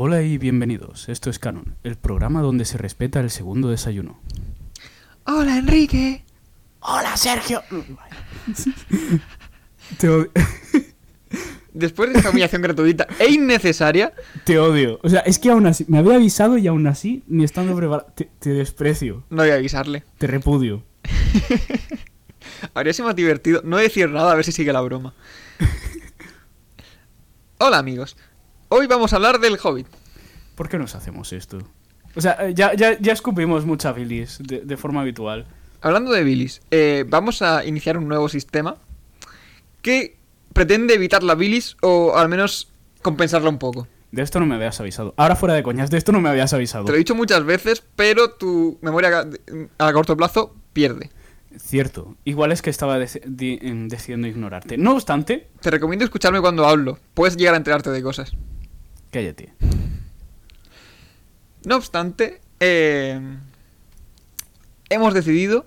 Hola y bienvenidos. Esto es Canon, el programa donde se respeta el segundo desayuno. Hola, Enrique. Hola, Sergio. Te, odio. Después de esta humillación gratuita e innecesaria, Te odio. O sea, es que aún así, me había avisado y aún así, ni estando preparado, te, te desprecio, no voy a avisarle. te repudio. Habría sido más divertido no decir nada a ver si sigue la broma. Hola, amigos. Hoy vamos a hablar del Hobbit. ¿Por qué nos hacemos esto? O sea, eh, ya, ya, ya escupimos mucha bilis de, de forma habitual. Hablando de bilis, eh, vamos a iniciar un nuevo sistema que pretende evitar la bilis o al menos compensarla un poco. De esto no me habías avisado. Ahora fuera de coñas, de esto no me habías avisado. Te lo he dicho muchas veces, pero tu memoria a corto plazo pierde. Cierto. Igual es que estaba deci- em, decidiendo ignorarte. No obstante, Te recomiendo escucharme cuando hablo. Puedes llegar a enterarte de cosas. Cállate. No obstante, eh, hemos decidido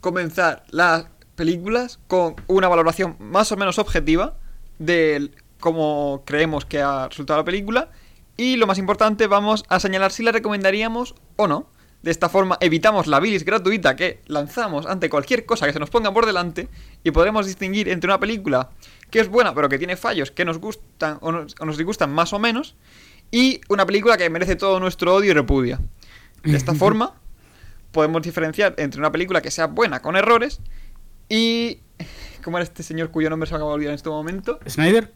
comenzar las películas con una valoración más o menos objetiva de cómo creemos que ha resultado la película. Y lo más importante, vamos a señalar si la recomendaríamos o no. De esta forma evitamos la bilis gratuita que lanzamos ante cualquier cosa que se nos ponga por delante y podremos distinguir entre una película que es buena pero que tiene fallos que nos gustan o nos, o nos disgustan más o menos y una película que merece todo nuestro odio y repudia. De esta forma podemos diferenciar entre una película que sea buena con errores y... ¿Cómo era este señor cuyo nombre se acaba de olvidar en este momento? ¿Snyder?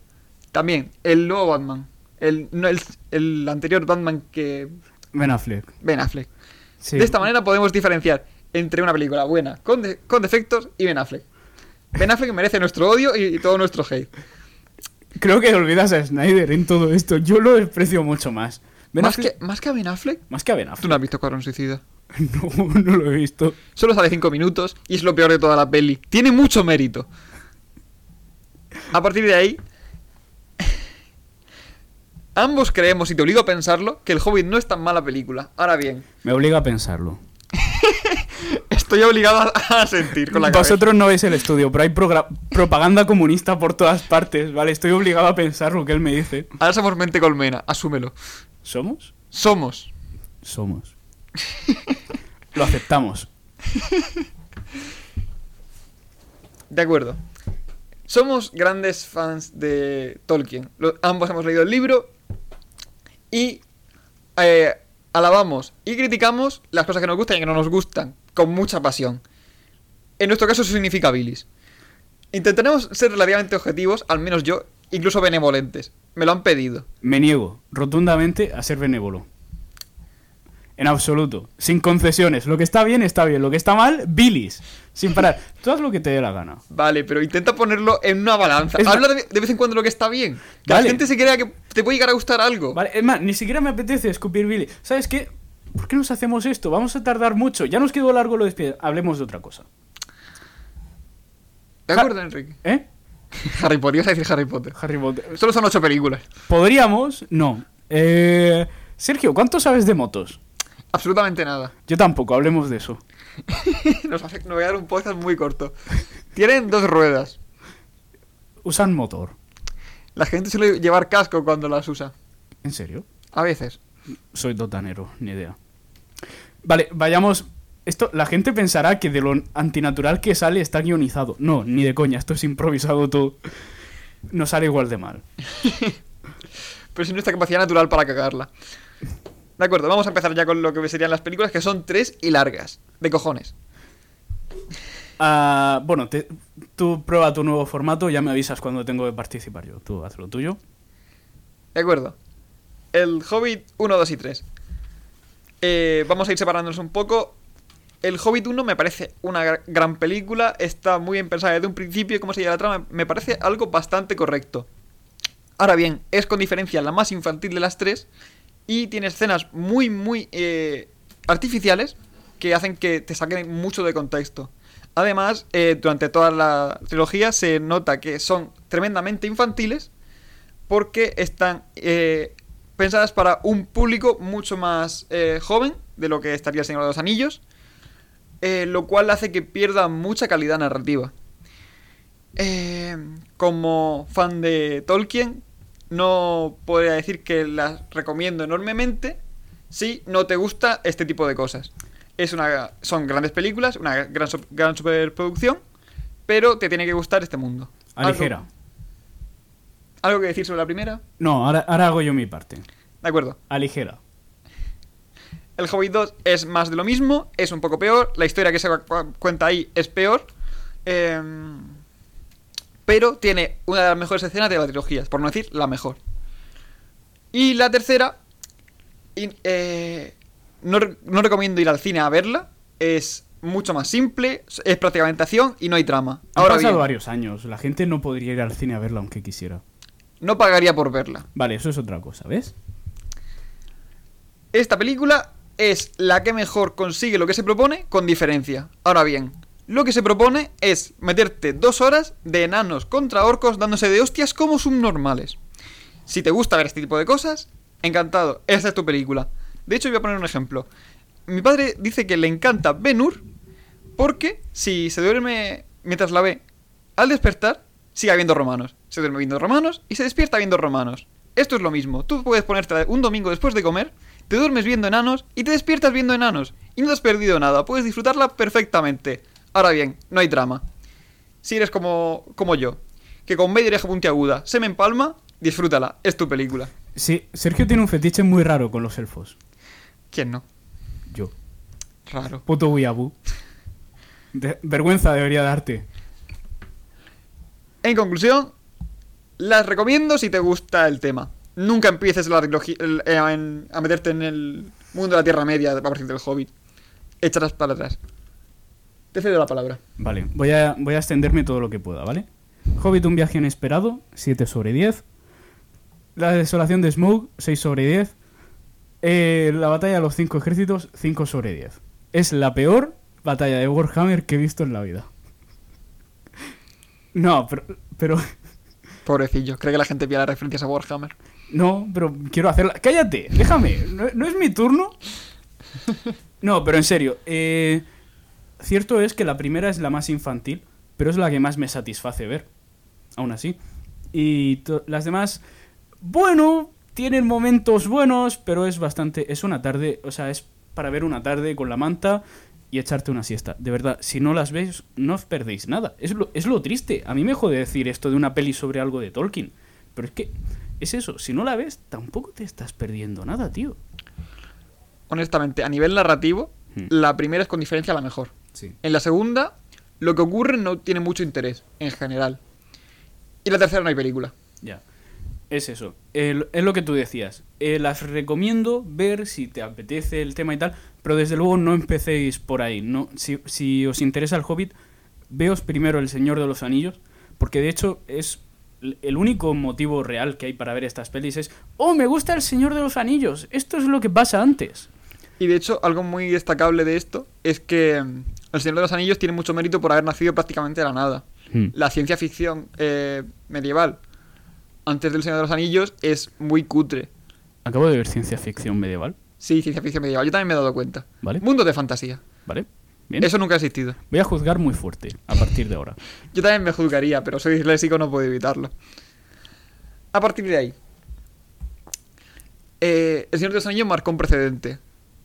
También, el nuevo Batman. El, no, el, el anterior Batman que... Ben Affleck. Ben Affleck. Sí. De esta manera podemos diferenciar entre una película buena con, de- con defectos y Ben Affleck. Ben Affleck merece nuestro odio y, y todo nuestro hate. Creo que olvidas a Snyder en todo esto. Yo lo desprecio mucho más. Ben Más Affleck- que, más que a Ben Affleck, Más que a Ben tú Affleck. no has visto Cuadrón Suicida. No, no lo he visto. Solo sale 5 minutos y es lo peor de toda la peli. Tiene mucho mérito. A partir de ahí, ambos creemos, y te obligo a pensarlo, que El Hobbit no es tan mala película. Ahora bien, Me obliga a pensarlo. estoy obligado a, a sentir con la cabeza. Vosotros no veis el estudio, pero hay propaganda comunista por todas partes, ¿vale? Estoy obligado a pensar lo que él me dice. Ahora somos mente colmena, asúmelo. ¿Somos? Somos. Somos. Lo aceptamos. De acuerdo. Somos grandes fans de Tolkien. Lo- ambos hemos leído el libro y eh, alabamos y criticamos las cosas que nos gustan y que no nos gustan con mucha pasión. En nuestro caso eso significa bilis. Intentaremos ser relativamente objetivos, al menos yo, incluso benevolentes. Me lo han pedido. Me niego rotundamente a ser benévolo. En absoluto. Sin concesiones. Lo que está bien, está bien. Lo que está mal, bilis. Sin parar. Tú haz lo que te dé la gana. Vale, pero intenta ponerlo en una balanza. Es Habla de, de vez en cuando lo que está bien. Que Vale. la gente se crea que te puede llegar a gustar algo. Vale, es más, ni siquiera me apetece escupir bilis. ¿Sabes qué? ¿Por qué nos hacemos esto? Vamos a tardar mucho. Ya nos quedó largo lo de Hablemos de otra cosa. ¿De acuerdo, Enrique? ¿Eh? Harry Potter, ibas a decir Harry Potter. Harry Potter. Solo son ocho películas. ¿Podríamos? No. Eh... Sergio, ¿cuánto sabes de motos? Absolutamente nada. Yo tampoco, hablemos de eso. Nos, hace- nos voy a dar un podcast muy corto. Tienen dos ruedas. Usan motor. La gente suele llevar casco cuando las usa. ¿En serio? A veces. Soy dotanero, ni idea. Vale, vayamos. Esto, la gente pensará que de lo antinatural que sale está guionizado. No, ni de coña, esto es improvisado todo. No sale igual de mal. Pero sin nuestra capacidad natural para cagarla. De acuerdo, vamos a empezar ya con lo que serían las películas, que son tres y largas. De cojones. Ah, bueno, te- tú prueba tu nuevo formato, ya me avisas cuando tengo que participar yo. Tú haz lo tuyo. De acuerdo. El Hobbit 1, 2 y 3. Eh, vamos a ir separándonos un poco. El Hobbit 1 me parece una gra- gran película. Está muy bien pensada desde un principio y cómo se lleva la trama. Me parece algo bastante correcto. Ahora bien, es con diferencia la más infantil de las tres. Y tiene escenas muy, muy eh, artificiales que hacen que te saquen mucho de contexto. Además, eh, durante toda la trilogía se nota que son tremendamente infantiles porque están eh, pensadas para un público mucho más eh, joven de lo que estaría el Señor de los Anillos, lo cual hace que pierda mucha calidad narrativa. Como fan de Tolkien, no podría decir que las recomiendo enormemente si no te gusta este tipo de cosas. Es una, son grandes películas, una gran, gran superproducción, pero te tiene que gustar este mundo. Aligera. ¿Algo, algo que decir sobre la primera? No, ahora, ahora hago yo mi parte. De acuerdo. Aligera. El Hobbit 2 es más de lo mismo, es un poco peor, la historia que se cu- cuenta ahí es peor, em, pero tiene una de las mejores escenas de la trilogía, por no decir la mejor. Y la tercera, y, eh, no, re- no recomiendo ir al cine a verla, es mucho más simple, es prácticamente acción y no hay trama. Han Ahora pasado bien, varios años. La gente no podría ir al cine a verla aunque quisiera. no pagaría por verla. Vale, eso es otra cosa, ¿ves? Esta película es la que mejor consigue lo que se propone con diferencia. Ahora bien, lo que se propone es meterte dos horas de enanos contra orcos dándose de hostias como subnormales. Si te gusta ver este tipo de cosas, encantado, esta es tu película. De hecho, voy a poner un ejemplo. Mi padre dice que le encanta Ben-Hur porque si se duerme mientras la ve, al despertar, sigue viendo romanos. Se duerme viendo romanos y se despierta viendo romanos. Esto es lo mismo. Tú puedes ponerte un domingo después de comer, te duermes viendo enanos y te despiertas viendo enanos. Y no has perdido nada. Puedes disfrutarla perfectamente. Ahora bien, no hay drama. Si eres como, como yo, que con media oreja puntiaguda se me empalma, disfrútala. Es tu película. Sí, Sergio tiene un fetiche muy raro con los elfos. ¿Quién no? Yo. Raro. Puto Wiabu. De- vergüenza debería darte. En conclusión, las recomiendo si te gusta el tema. Nunca empieces la trilogía- el- en- a meterte en el mundo de la Tierra Media a partir del Hobbit. Échalas para atrás. Te cedo la palabra. Vale, voy a, voy a extenderme todo lo que pueda, ¿vale? Hobbit, un viaje inesperado, 7 sobre 10. La desolación de Smoke, 6 sobre 10. Eh, la batalla de los 5 ejércitos, 5 sobre 10. Es la peor batalla de Warhammer que he visto en la vida. No, pero, pero Pobrecillo, cree que la gente pilla las referencias a Warhammer. No, pero quiero hacerla. ¡Cállate! Déjame. ¿No, no es mi turno? No, pero en serio. eh, cierto es que la primera es la más infantil, pero es la que más me satisface ver. Aún así. Y las demás, bueno, tienen momentos buenos, pero es bastante. Es una tarde, o sea, es para ver una tarde con la manta y echarte una siesta. De verdad, si no las veis, no os perdéis nada. Es lo, es lo triste. A mí me jode decir esto de una peli sobre algo de Tolkien. Pero es que es eso, si no la ves, tampoco te estás perdiendo nada, tío. Honestamente, a nivel narrativo, Hmm. la primera es con diferencia la mejor. Sí. En la segunda, lo que ocurre no tiene mucho interés, en general. Y la tercera no hay película. Ya. Es eso. Es lo que tú decías. Eh, las recomiendo ver si te apetece el tema y tal, pero desde luego no empecéis por ahí. No, si, si os interesa el Hobbit, veos primero El Señor de los Anillos, porque de hecho es el único motivo real que hay para ver estas pelis es, oh, me gusta El Señor de los Anillos. Esto es lo que pasa antes. Y de hecho, algo muy destacable de esto es que mm, El Señor de los Anillos tiene mucho mérito por haber nacido prácticamente de la nada. La ciencia ficción eh, medieval antes del Señor de los Anillos es muy cutre. Acabo de ver ciencia ficción medieval, Sí, ciencia ficción medieval. Yo también me he dado cuenta. ¿vale? Mundo de fantasía. ¿Vale? Bien. Eso nunca ha existido. Voy a juzgar muy fuerte a partir de ahora. Yo también me juzgaría, pero soy disléxico, no puedo evitarlo. A partir de ahí, eh, El Señor de los Anillos marcó un precedente.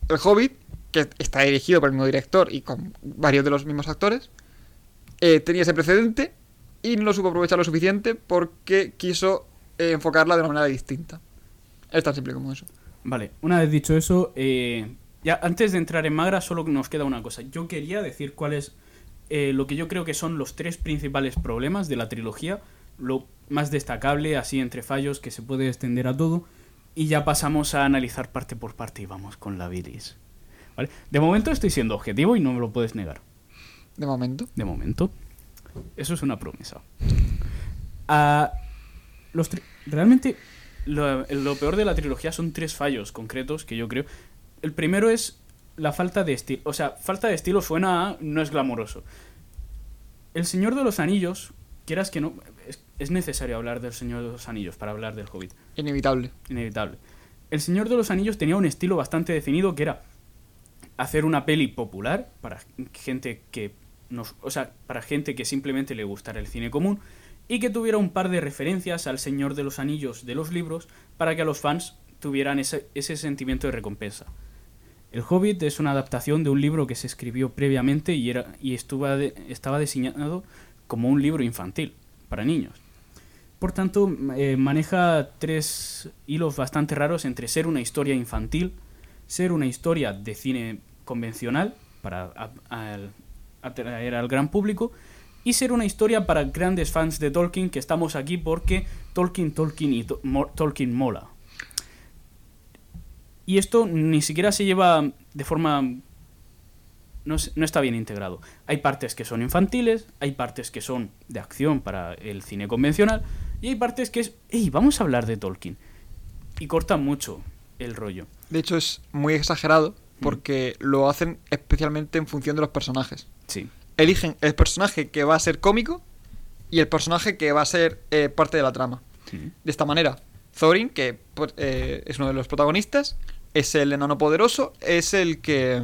El Hobbit, que está dirigido por el mismo director y con varios de los mismos actores, eh, tenía ese precedente y no lo supo aprovechar lo suficiente porque quiso eh, enfocarla de una manera distinta. Es tan simple como eso. Vale, una vez dicho eso, eh, ya antes de entrar en Magra solo nos queda una cosa. Yo quería decir cuál es lo que yo creo que son los tres principales problemas de la trilogía, lo más destacable, así entre fallos, que se puede extender a todo, y ya pasamos a analizar parte por parte y vamos con la bilis. ¿Vale? De momento estoy siendo objetivo y no me lo puedes negar. De momento. De momento. Eso es una promesa. Ah, los realmente, lo, lo peor de la trilogía son tres fallos concretos que yo creo. El primero es la falta de estilo. O sea, falta de estilo suena a no es glamoroso. El Señor de los Anillos, quieras que no. Es, es necesario hablar del Señor de los Anillos para hablar del Hobbit Inevitable. inevitable. El Señor de los Anillos tenía un estilo bastante definido que era hacer una peli popular para gente que o sea, para gente que simplemente le gustara el cine común y que tuviera un par de referencias al Señor de los Anillos de los libros para que a los fans tuvieran ese, ese sentimiento de recompensa. El Hobbit es una adaptación de un libro que se escribió previamente y, era, y de- estaba diseñado como un libro infantil para niños. Por tanto, eh, maneja tres hilos bastante raros entre ser una historia infantil, ser una historia de cine convencional para atraer al gran público y ser una historia para grandes fans de Tolkien que estamos aquí porque Tolkien, Tolkien y Tolkien mola. Y esto ni siquiera se lleva de forma... No, no está bien integrado. Hay partes que son infantiles, hay partes que son de acción para el cine convencional y hay partes que es, hey, vamos a hablar de Tolkien. Y cortan mucho el rollo. De hecho, es muy exagerado porque lo hacen especialmente en función de los personajes. Sí. Eligen el personaje que va a ser cómico y el personaje que va a ser eh, parte de la trama. Sí. De esta manera, Thorin, que eh, es uno de los protagonistas, es el enano poderoso, es el que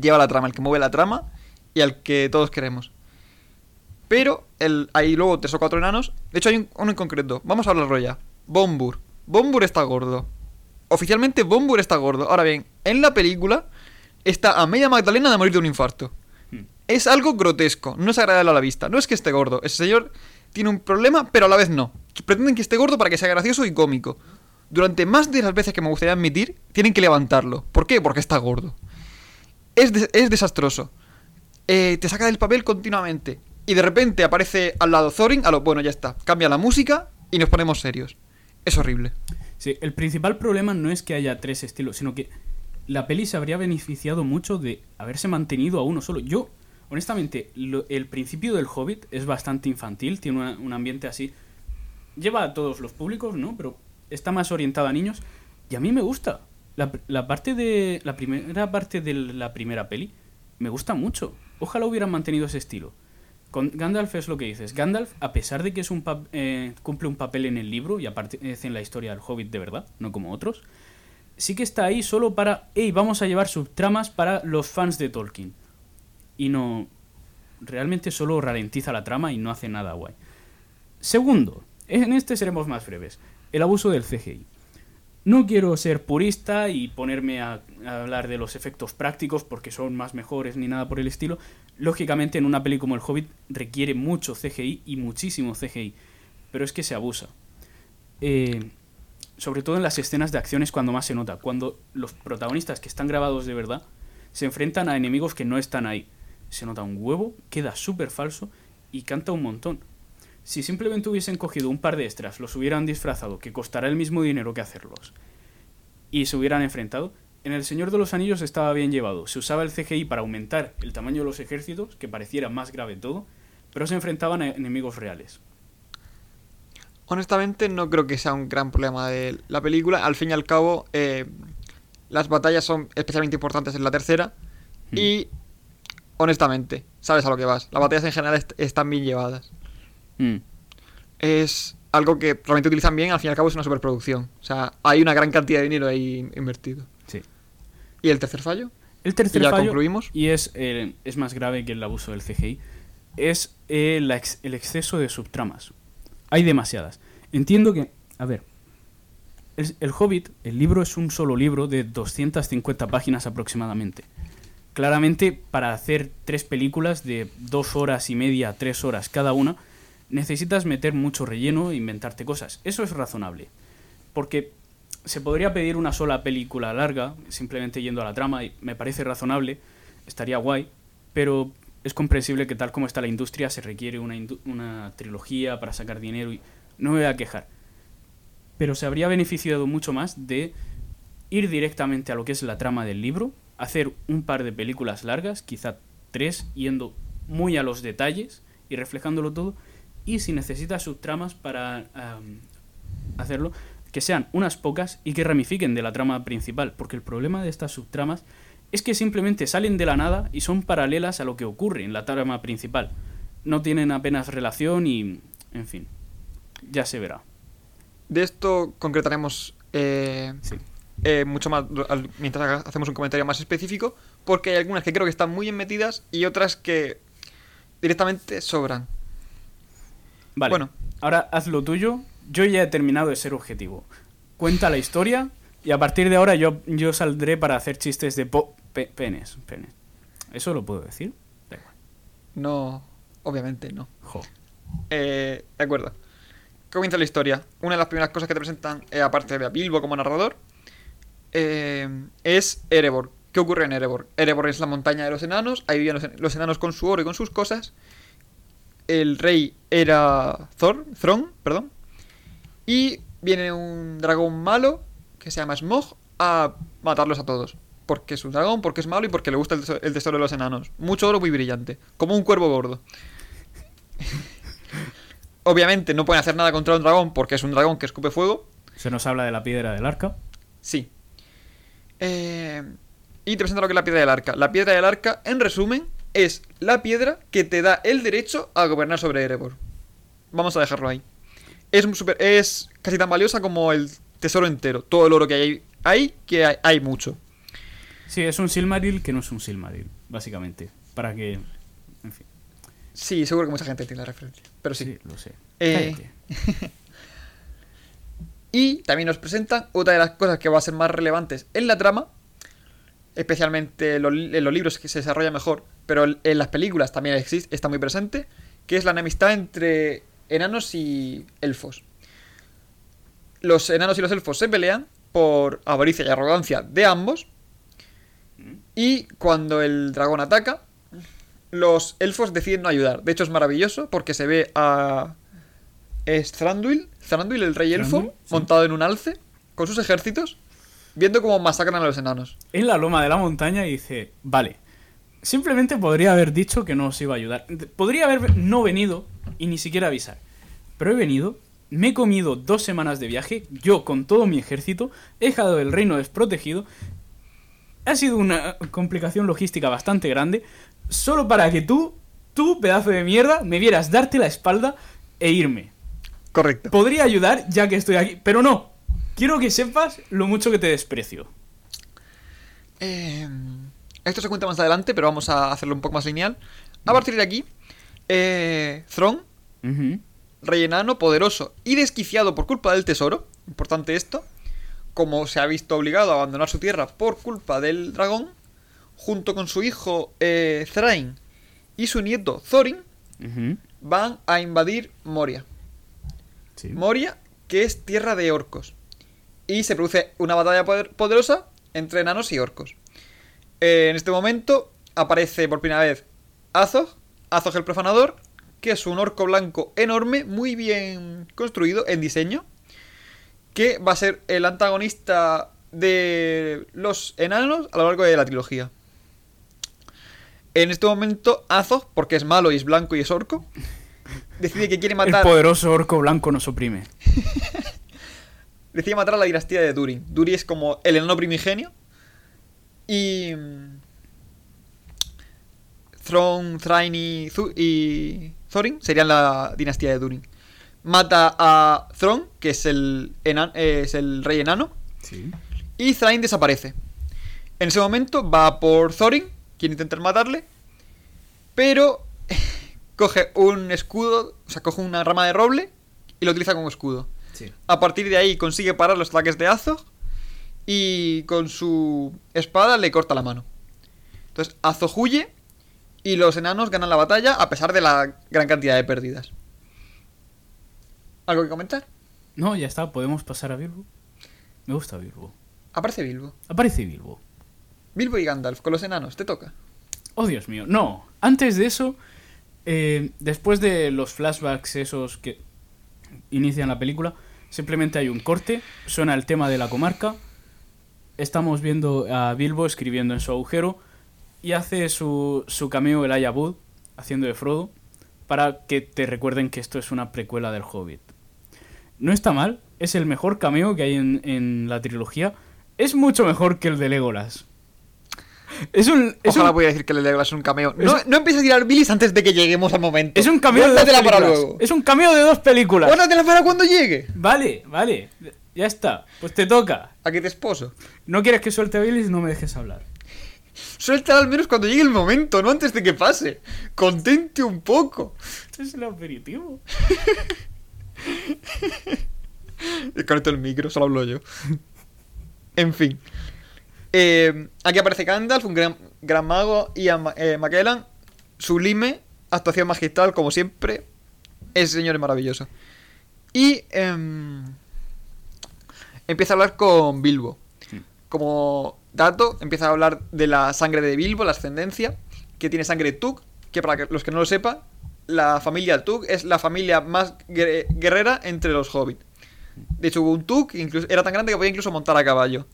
lleva la trama, el que mueve la trama y al que todos queremos. Pero el, hay luego tres o cuatro enanos. De hecho, hay un- uno en concreto. Vamos a hablarlo ya. Bombur. Bombur está gordo. Oficialmente, Bombur está gordo. Ahora bien, en la película está a media Magdalena de morir de un infarto. Hmm. Es algo grotesco, no es agradable a la vista. No es que esté gordo, ese señor tiene un problema, pero a la vez no. Pretenden que esté gordo para que sea gracioso y cómico. Durante más de las veces que me gustaría admitir, tienen que levantarlo. ¿Por qué? Porque está gordo. Es, es desastroso. Eh, te saca del papel continuamente. Y de repente aparece al lado Thorin, a lo bueno, ya está. Cambia la música y nos ponemos serios. Es horrible. El principal problema no es que haya tres estilos, sino que la peli se habría beneficiado mucho de haberse mantenido a uno solo. Yo, honestamente, lo- el principio del Hobbit es bastante infantil, tiene un ambiente así. Lleva a todos los públicos, ¿no? Pero está más orientado a niños. Y a mí me gusta. La, la parte de. La primera parte de la primera peli me gusta mucho. Ojalá hubieran mantenido ese estilo. Gandalf es lo que dices. Gandalf, a pesar de que es un eh, cumple un papel en el libro y aparece en la historia del Hobbit de verdad, no como otros, sí que está ahí solo para, hey, vamos a llevar subtramas para los fans de Tolkien. Y no, realmente solo ralentiza la trama y no hace nada guay. Segundo, en este seremos más breves, el abuso del CGI. No quiero ser purista y ponerme a hablar de los efectos prácticos porque son más mejores ni nada por el estilo. Lógicamente, en una peli como El Hobbit requiere mucho CGI y muchísimo CGI, pero es que se abusa. Eh, sobre todo en las escenas de acciones cuando más se nota, cuando los protagonistas que están grabados de verdad se enfrentan a enemigos que no están ahí. Se nota un huevo, queda súper falso y canta un montón. Si simplemente hubiesen cogido un par de extras, los hubieran disfrazado, que costará el mismo dinero que hacerlos, y se hubieran enfrentado, en El Señor de los Anillos estaba bien llevado. Se usaba el CGI para aumentar el tamaño de los ejércitos, que pareciera más grave todo, pero se enfrentaban a enemigos reales. Honestamente, no creo que sea un gran problema de la película. Al fin y al cabo, eh, las batallas son especialmente importantes en la tercera. Hmm. Y, honestamente, sabes a lo que vas. Las batallas en general est- están bien llevadas. Mm. Es algo que realmente utilizan bien. Al fin y al cabo, es una superproducción. O sea, hay una gran cantidad de dinero ahí invertido. ¿Y el tercer fallo? El tercer ¿Y ya fallo, concluimos? y es, eh, es más grave que el abuso del CGI, es eh, la ex- el exceso de subtramas. Hay demasiadas. Entiendo que, a ver, el, el Hobbit, el libro es un solo libro de 250 páginas aproximadamente. Claramente, para hacer tres películas de dos horas y media, tres horas cada una, necesitas meter mucho relleno e inventarte cosas. Eso es razonable. Porque se podría pedir una sola película larga, simplemente yendo a la trama, y me parece razonable, estaría guay, pero es comprensible que tal como está la industria se requiere una, una trilogía para sacar dinero y no me voy a quejar. Pero se habría beneficiado mucho más de ir directamente a lo que es la trama del libro, hacer un par de películas largas, quizá tres, yendo muy a los detalles y reflejándolo todo, y si necesitas subtramas para hacerlo, que sean unas pocas y que ramifiquen de la trama principal, porque el problema de estas subtramas es que simplemente salen de la nada y son paralelas a lo que ocurre en la trama principal. No tienen apenas relación y, en fin, ya se verá. De esto concretaremos eh, Sí. eh, mucho más mientras hacemos un comentario más específico, porque hay algunas que creo que están muy bien metidas y otras que directamente sobran. Vale. Bueno. Ahora haz lo tuyo. Yo ya he terminado de ser objetivo. Cuenta la historia y a partir de ahora yo, yo saldré para hacer chistes de po- pe- penes. Penes. ¿Eso lo puedo decir? Da igual. No, obviamente no. Jo. Eh, de acuerdo. Comienza la historia. Una de las primeras cosas que te presentan, eh, aparte de a Bilbo como narrador, eh, es Erebor. ¿Qué ocurre en Erebor? Erebor es la montaña de los enanos. Ahí vivían los, en- los enanos con su oro y con sus cosas. El rey era Thor, Thron, perdón. Y viene un dragón malo que se llama Smog a matarlos a todos. Porque es un dragón, porque es malo y porque le gusta el teso- el tesoro de los enanos. Mucho oro muy brillante. Como un cuervo gordo. Obviamente no pueden hacer nada contra un dragón porque es un dragón que escupe fuego. Se nos habla de la piedra del arca. Sí. Eh, y te presento lo que es la piedra del arca. La piedra del arca, en resumen, es la piedra que te da el derecho a gobernar sobre Erebor. Vamos a dejarlo ahí. Es, super- es casi tan valiosa como el tesoro entero. Todo el oro que hay ahí, que hay, hay mucho. Sí, es un Silmaril que no es un Silmaril, básicamente. Para que... En fin. Sí, seguro que mucha gente tiene la referencia. Pero sí. Sí, lo sé. Eh. Y también nos presentan otra de las cosas que va a ser más relevantes en la trama, especialmente en los, en los libros que se desarrolla mejor, pero en las películas también existe, está muy presente, que es la enemistad entre enanos y elfos. Los enanos y los elfos se pelean por avaricia y arrogancia de ambos, y cuando el dragón ataca, los elfos deciden no ayudar. De hecho es maravilloso porque se ve a es Thranduil, Thranduil el rey elfo, sí. montado en un alce, con sus ejércitos, viendo cómo masacran a los enanos. En la loma de la montaña y dice, vale, simplemente podría haber dicho que no os iba a ayudar. Podría haber no venido y ni siquiera avisar. Pero he venido, me he comido dos semanas de viaje, yo con todo mi ejército, he dejado el reino desprotegido. Ha sido una complicación logística bastante grande, solo para que tú, tú, pedazo de mierda, me vieras darte la espalda e irme. Correcto. Podría ayudar ya que estoy aquí, pero no. Quiero que sepas lo mucho que te desprecio. Eh, esto se cuenta más adelante, pero vamos a hacerlo un poco más lineal. A partir de aquí, eh, rey enano, poderoso y desquiciado por culpa del tesoro, importante esto, como se ha visto obligado a abandonar su tierra por culpa del dragón, junto con su hijo eh, Thrain y su nieto Thorin, van a invadir Moria. Sí. Moria, que es tierra de orcos. Y se produce una batalla poder- poderosa entre enanos y orcos. Eh, en este momento aparece por primera vez Azog, Azog el profanador, que es un orco blanco enorme, muy bien construido en diseño, que va a ser el antagonista de los enanos a lo largo de la trilogía. En este momento, Azog, porque es malo y es blanco y es orco, decide que quiere El matar poderoso orco blanco nos oprime. decide matar a la dinastía de Durin. Durin es como el enano primigenio. Y. mm, Thron, Thrain y, y Thorin serían la dinastía de Durin. Mata a Thron, que es el, enan- eh, es el rey enano. Sí. Y Thrain desaparece. En ese momento va por Thorin, quien intenta matarle. Pero coge un escudo, o sea, coge una rama de roble y lo utiliza como escudo. Sí. A partir de ahí consigue parar los ataques de Azog y con su espada le corta la mano. Entonces Azog huye y los enanos ganan la batalla a pesar de la gran cantidad de pérdidas. ¿Algo que comentar? No, ya está, podemos pasar a Bilbo. Me gusta Bilbo. Aparece Bilbo. Aparece Bilbo. Bilbo y Gandalf con los enanos, te toca. Oh, Dios mío. No, antes de eso, eh, después de los flashbacks esos que inician la película, simplemente hay un corte, suena el tema de la comarca, estamos viendo a Bilbo escribiendo en su agujero y hace su, su cameo el Wood haciendo de Frodo para que te recuerden que esto es una precuela del Hobbit. No está mal, es el mejor cameo que hay en, en la trilogía. Es mucho mejor que el de Legolas. Es un, es Ojalá un- voy a decir que le Legolas es un cameo. No, no empieces a tirar bilis antes de que lleguemos al momento. Es un cameo de dos Guárdatela para películas. luego. Es un cameo de dos películas. Guárdatela para cuando llegue. Vale, vale. Ya está. Pues te toca. A que te esposo. No quieres que suelte a Billy no me dejes hablar. Suéltala al menos cuando llegue el momento, no antes de que pase. Contente un poco. Este es el aperitivo. Desconecto el micro, solo hablo yo. En fin. Eh, aquí aparece Gandalf, un gran, gran mago, y a eh, McKellan, sublime, actuación magistral, como siempre. Ese señor es maravilloso. Y em, empieza a hablar con Bilbo. Como dato, empieza a hablar de la sangre de Bilbo, la ascendencia, que tiene sangre Tug, que para los que no lo sepan, la familia Tug es la familia más guer- guerrera entre los hobbits. De hecho, hubo un Tug que incluso, era tan grande que podía incluso montar a caballo.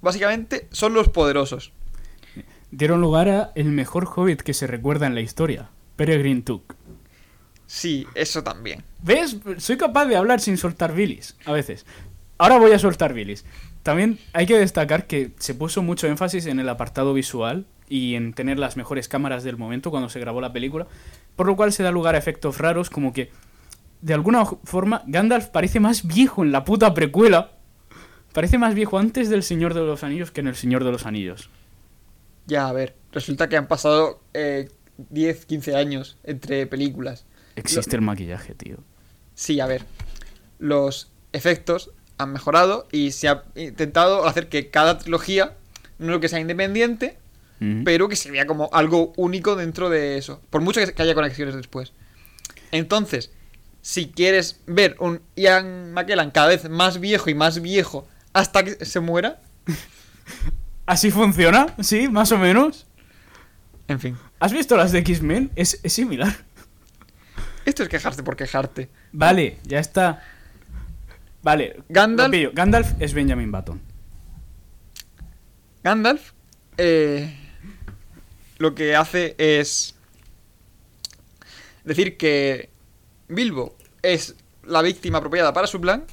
Básicamente, son los poderosos. Dieron lugar a el mejor hobbit que se recuerda en la historia, Peregrine Took. Sí, eso también. ¿Ves? Soy capaz de hablar sin soltar bilis, a veces. Ahora voy a soltar bilis. También hay que destacar que se puso mucho énfasis en el apartado visual y en tener las mejores cámaras del momento cuando se grabó la película, por lo cual se da lugar a efectos raros como que, de alguna forma, Gandalf parece más viejo en la puta precuela. Parece más viejo antes del Señor de los Anillos que en el Señor de los Anillos. Ya, a ver, resulta que han pasado eh, 10, 15 años entre películas. Existe el maquillaje, tío. Sí, a ver, los efectos han mejorado y se ha intentado hacer que cada trilogía, no que sea independiente, pero que se vea como algo único dentro de eso. Por mucho que que haya conexiones después. Entonces, si quieres ver un Ian McKellen cada vez más viejo y más viejo hasta que se muera, ¿Así funciona? Sí, más o menos. en fin. ¿Has visto las de X-Men? Es, es similar. Esto es quejarte por quejarte. Vale, ya está. Vale, Gandalf- pillo. Gandalf es Benjamin Button. Gandalf eh, lo que hace es decir que Bilbo es la víctima apropiada para su plan,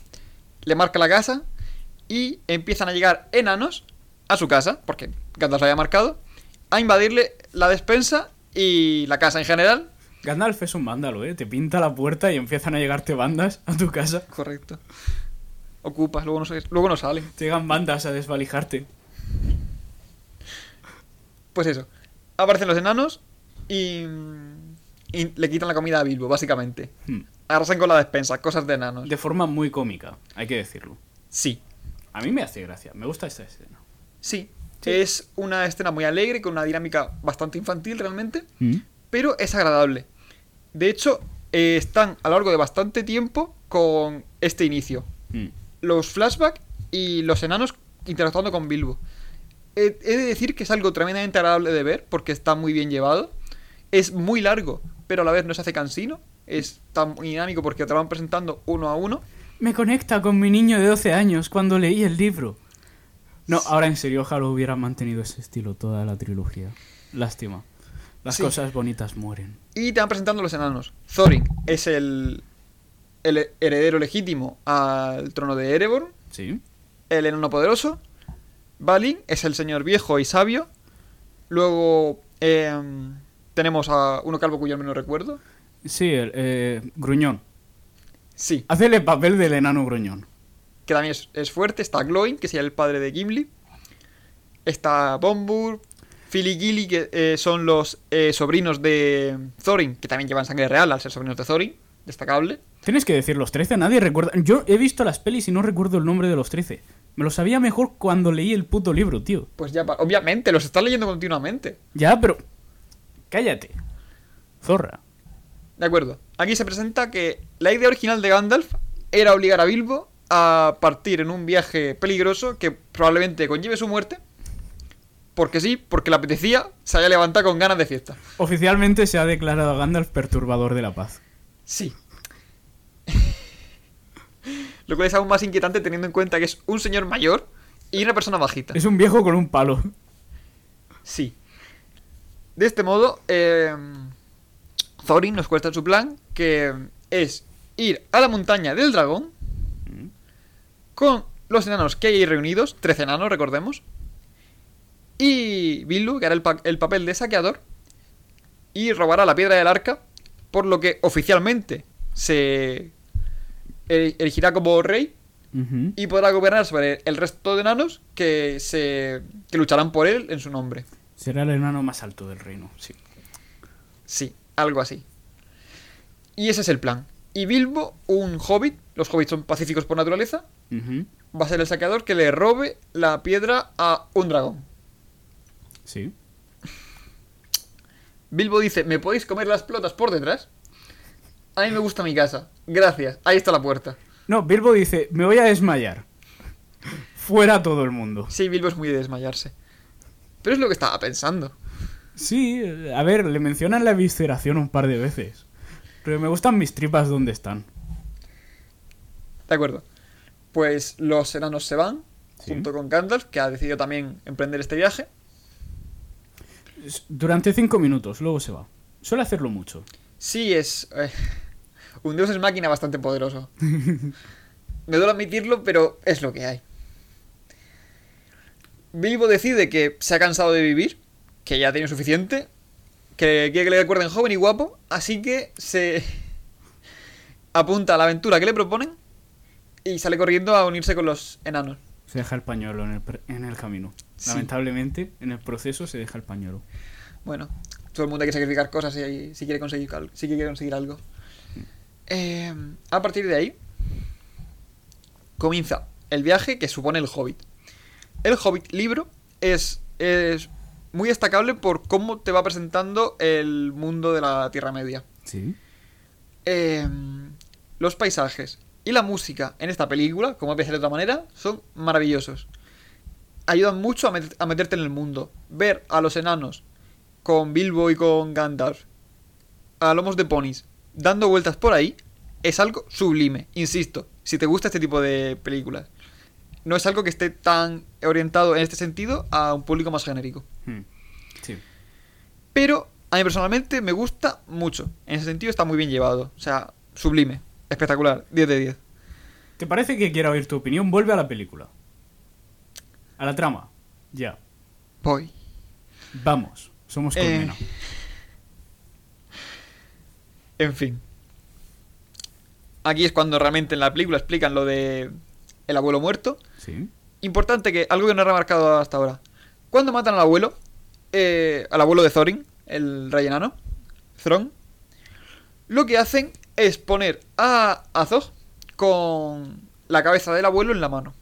le marca la casa y empiezan a llegar enanos a su casa, porque Gandalf lo había marcado, a invadirle la despensa y la casa en general. Gandalf es un vándalo, ¿eh? Te pinta la puerta y empiezan a llegarte bandas a tu casa. Correcto. Ocupas, luego no, luego no salen. Llegan bandas a desvalijarte. Pues eso. Aparecen los enanos y, y le quitan la comida a Bilbo, básicamente. Hmm. Arrasan con la despensa, cosas de enanos. De forma muy cómica, hay que decirlo. Sí, A mí me hace gracia, me gusta esta escena. sí. Es una escena muy alegre, con una dinámica bastante infantil realmente, pero es agradable. De hecho, eh, están a lo largo de bastante tiempo con este inicio. Mm. Los flashbacks y los enanos interactuando con Bilbo. He, he de decir que es algo tremendamente agradable de ver, porque está muy bien llevado. Es muy largo, pero a la vez no se hace cansino. Es tan dinámico porque te van presentando uno a uno. Me conecta con mi niño de 12 años cuando leí el libro. No, ahora en serio, ojalá hubiera mantenido ese estilo toda la trilogía. Lástima. Las Sí. cosas bonitas mueren. Y te van presentando los enanos. Thorin es el, el heredero legítimo al trono de Erebor, ¿Sí? el enano poderoso. Balin es el señor viejo y sabio. Luego em, tenemos a uno calvo cuyo nombre no recuerdo. Sí, el, eh, Gruñón. Sí, Hazle el papel del enano Gruñón. que también es, es fuerte. Está Glowing, que sería el padre de Gimli. Está Bombur, Phil y Gilly, que eh, son los eh, sobrinos de Thorin, que también llevan sangre real al ser sobrinos de Thorin. Destacable. Tienes que decir los 13, nadie recuerda. Yo he visto las pelis y no recuerdo el nombre de los 13. Me lo sabía mejor cuando leí el puto libro, tío. Pues ya, obviamente, los estás leyendo continuamente. Ya, pero. Cállate. Zorra. De acuerdo. Aquí se presenta que la idea original de Gandalf era obligar a Bilbo a partir en un viaje peligroso que probablemente conlleve su muerte. Porque sí, porque le apetecía, se haya levantado con ganas de fiesta. Oficialmente se ha declarado a Gandalf perturbador de la paz. Sí. Lo cual es aún más inquietante teniendo en cuenta que es un señor mayor y una persona bajita. Es un viejo con un palo. Sí. De este modo, eh, Thorin nos cuesta su plan, que es ir a la montaña del dragón con los enanos que hay ahí reunidos, 13 enanos, recordemos, y Bilbo, que hará el, pa- el papel de saqueador, y robará la piedra del arca, por lo que oficialmente se elegirá como rey y podrá gobernar sobre el resto de enanos que se que lucharán por él en su nombre. Será el enano más alto del reino, sí. Sí, algo así. Y ese es el plan. Y Bilbo, un hobbit, los hobbits son pacíficos por naturaleza, va a ser el saqueador que le robe la piedra a un dragón. Sí. Bilbo dice, ¿me podéis comer las plotas por detrás? A mí me gusta mi casa. Gracias. Ahí está la puerta. No, Bilbo dice, me voy a desmayar. Fuera todo el mundo. Sí, Bilbo es muy de desmayarse. Pero es lo que estaba pensando. Sí, a ver, le mencionan la visceración un par de veces. Pero me gustan mis tripas donde están. De acuerdo. Pues los enanos se van, Sí. junto con Gandalf, que ha decidido también emprender este viaje. Durante cinco minutos, luego se va. Suele hacerlo mucho. Sí, es... eh, un dios es máquina bastante poderoso. Me duele admitirlo, pero es lo que hay. Bilbo decide que se ha cansado de vivir, que ya ha tenido suficiente, que quiere que le recuerden joven y guapo, así que se apunta a la aventura que le proponen y sale corriendo a unirse con los enanos. Se deja el pañuelo en el, en el camino. Sí. Lamentablemente, en el proceso se deja el pañuelo. Bueno, todo el mundo hay que sacrificar cosas si, si quiere conseguir al- si quiere conseguir algo. Eh, a partir de ahí comienza el viaje que supone el Hobbit. El Hobbit libro es, es muy destacable por cómo te va presentando el mundo de la Tierra Media. Sí. Eh, los paisajes y la música en esta película, como puede ser de otra manera, son maravillosos. Ayudan mucho a, met- a meterte en el mundo. Ver a los enanos con Bilbo y con Gandalf a lomos de ponis dando vueltas por ahí es algo sublime. Insisto, si te gusta este tipo de películas. No es algo que esté tan orientado en este sentido a un público más genérico. Hmm. Sí. Pero a mí personalmente me gusta mucho. En ese sentido está muy bien llevado. O sea, sublime. Espectacular. 10 de 10. ¿Te parece que quiera oír tu opinión? Vuelve a la película. A la trama. Ya. Voy. Vamos. Somos Eh. En fin. Aquí es cuando realmente en la película explican lo de el abuelo muerto. Sí. Importante que algo que no he remarcado hasta ahora. Cuando matan al abuelo, eh, al abuelo de Thorin, el rey enano, Thron, lo que hacen es poner a Azog con la cabeza del abuelo en la mano.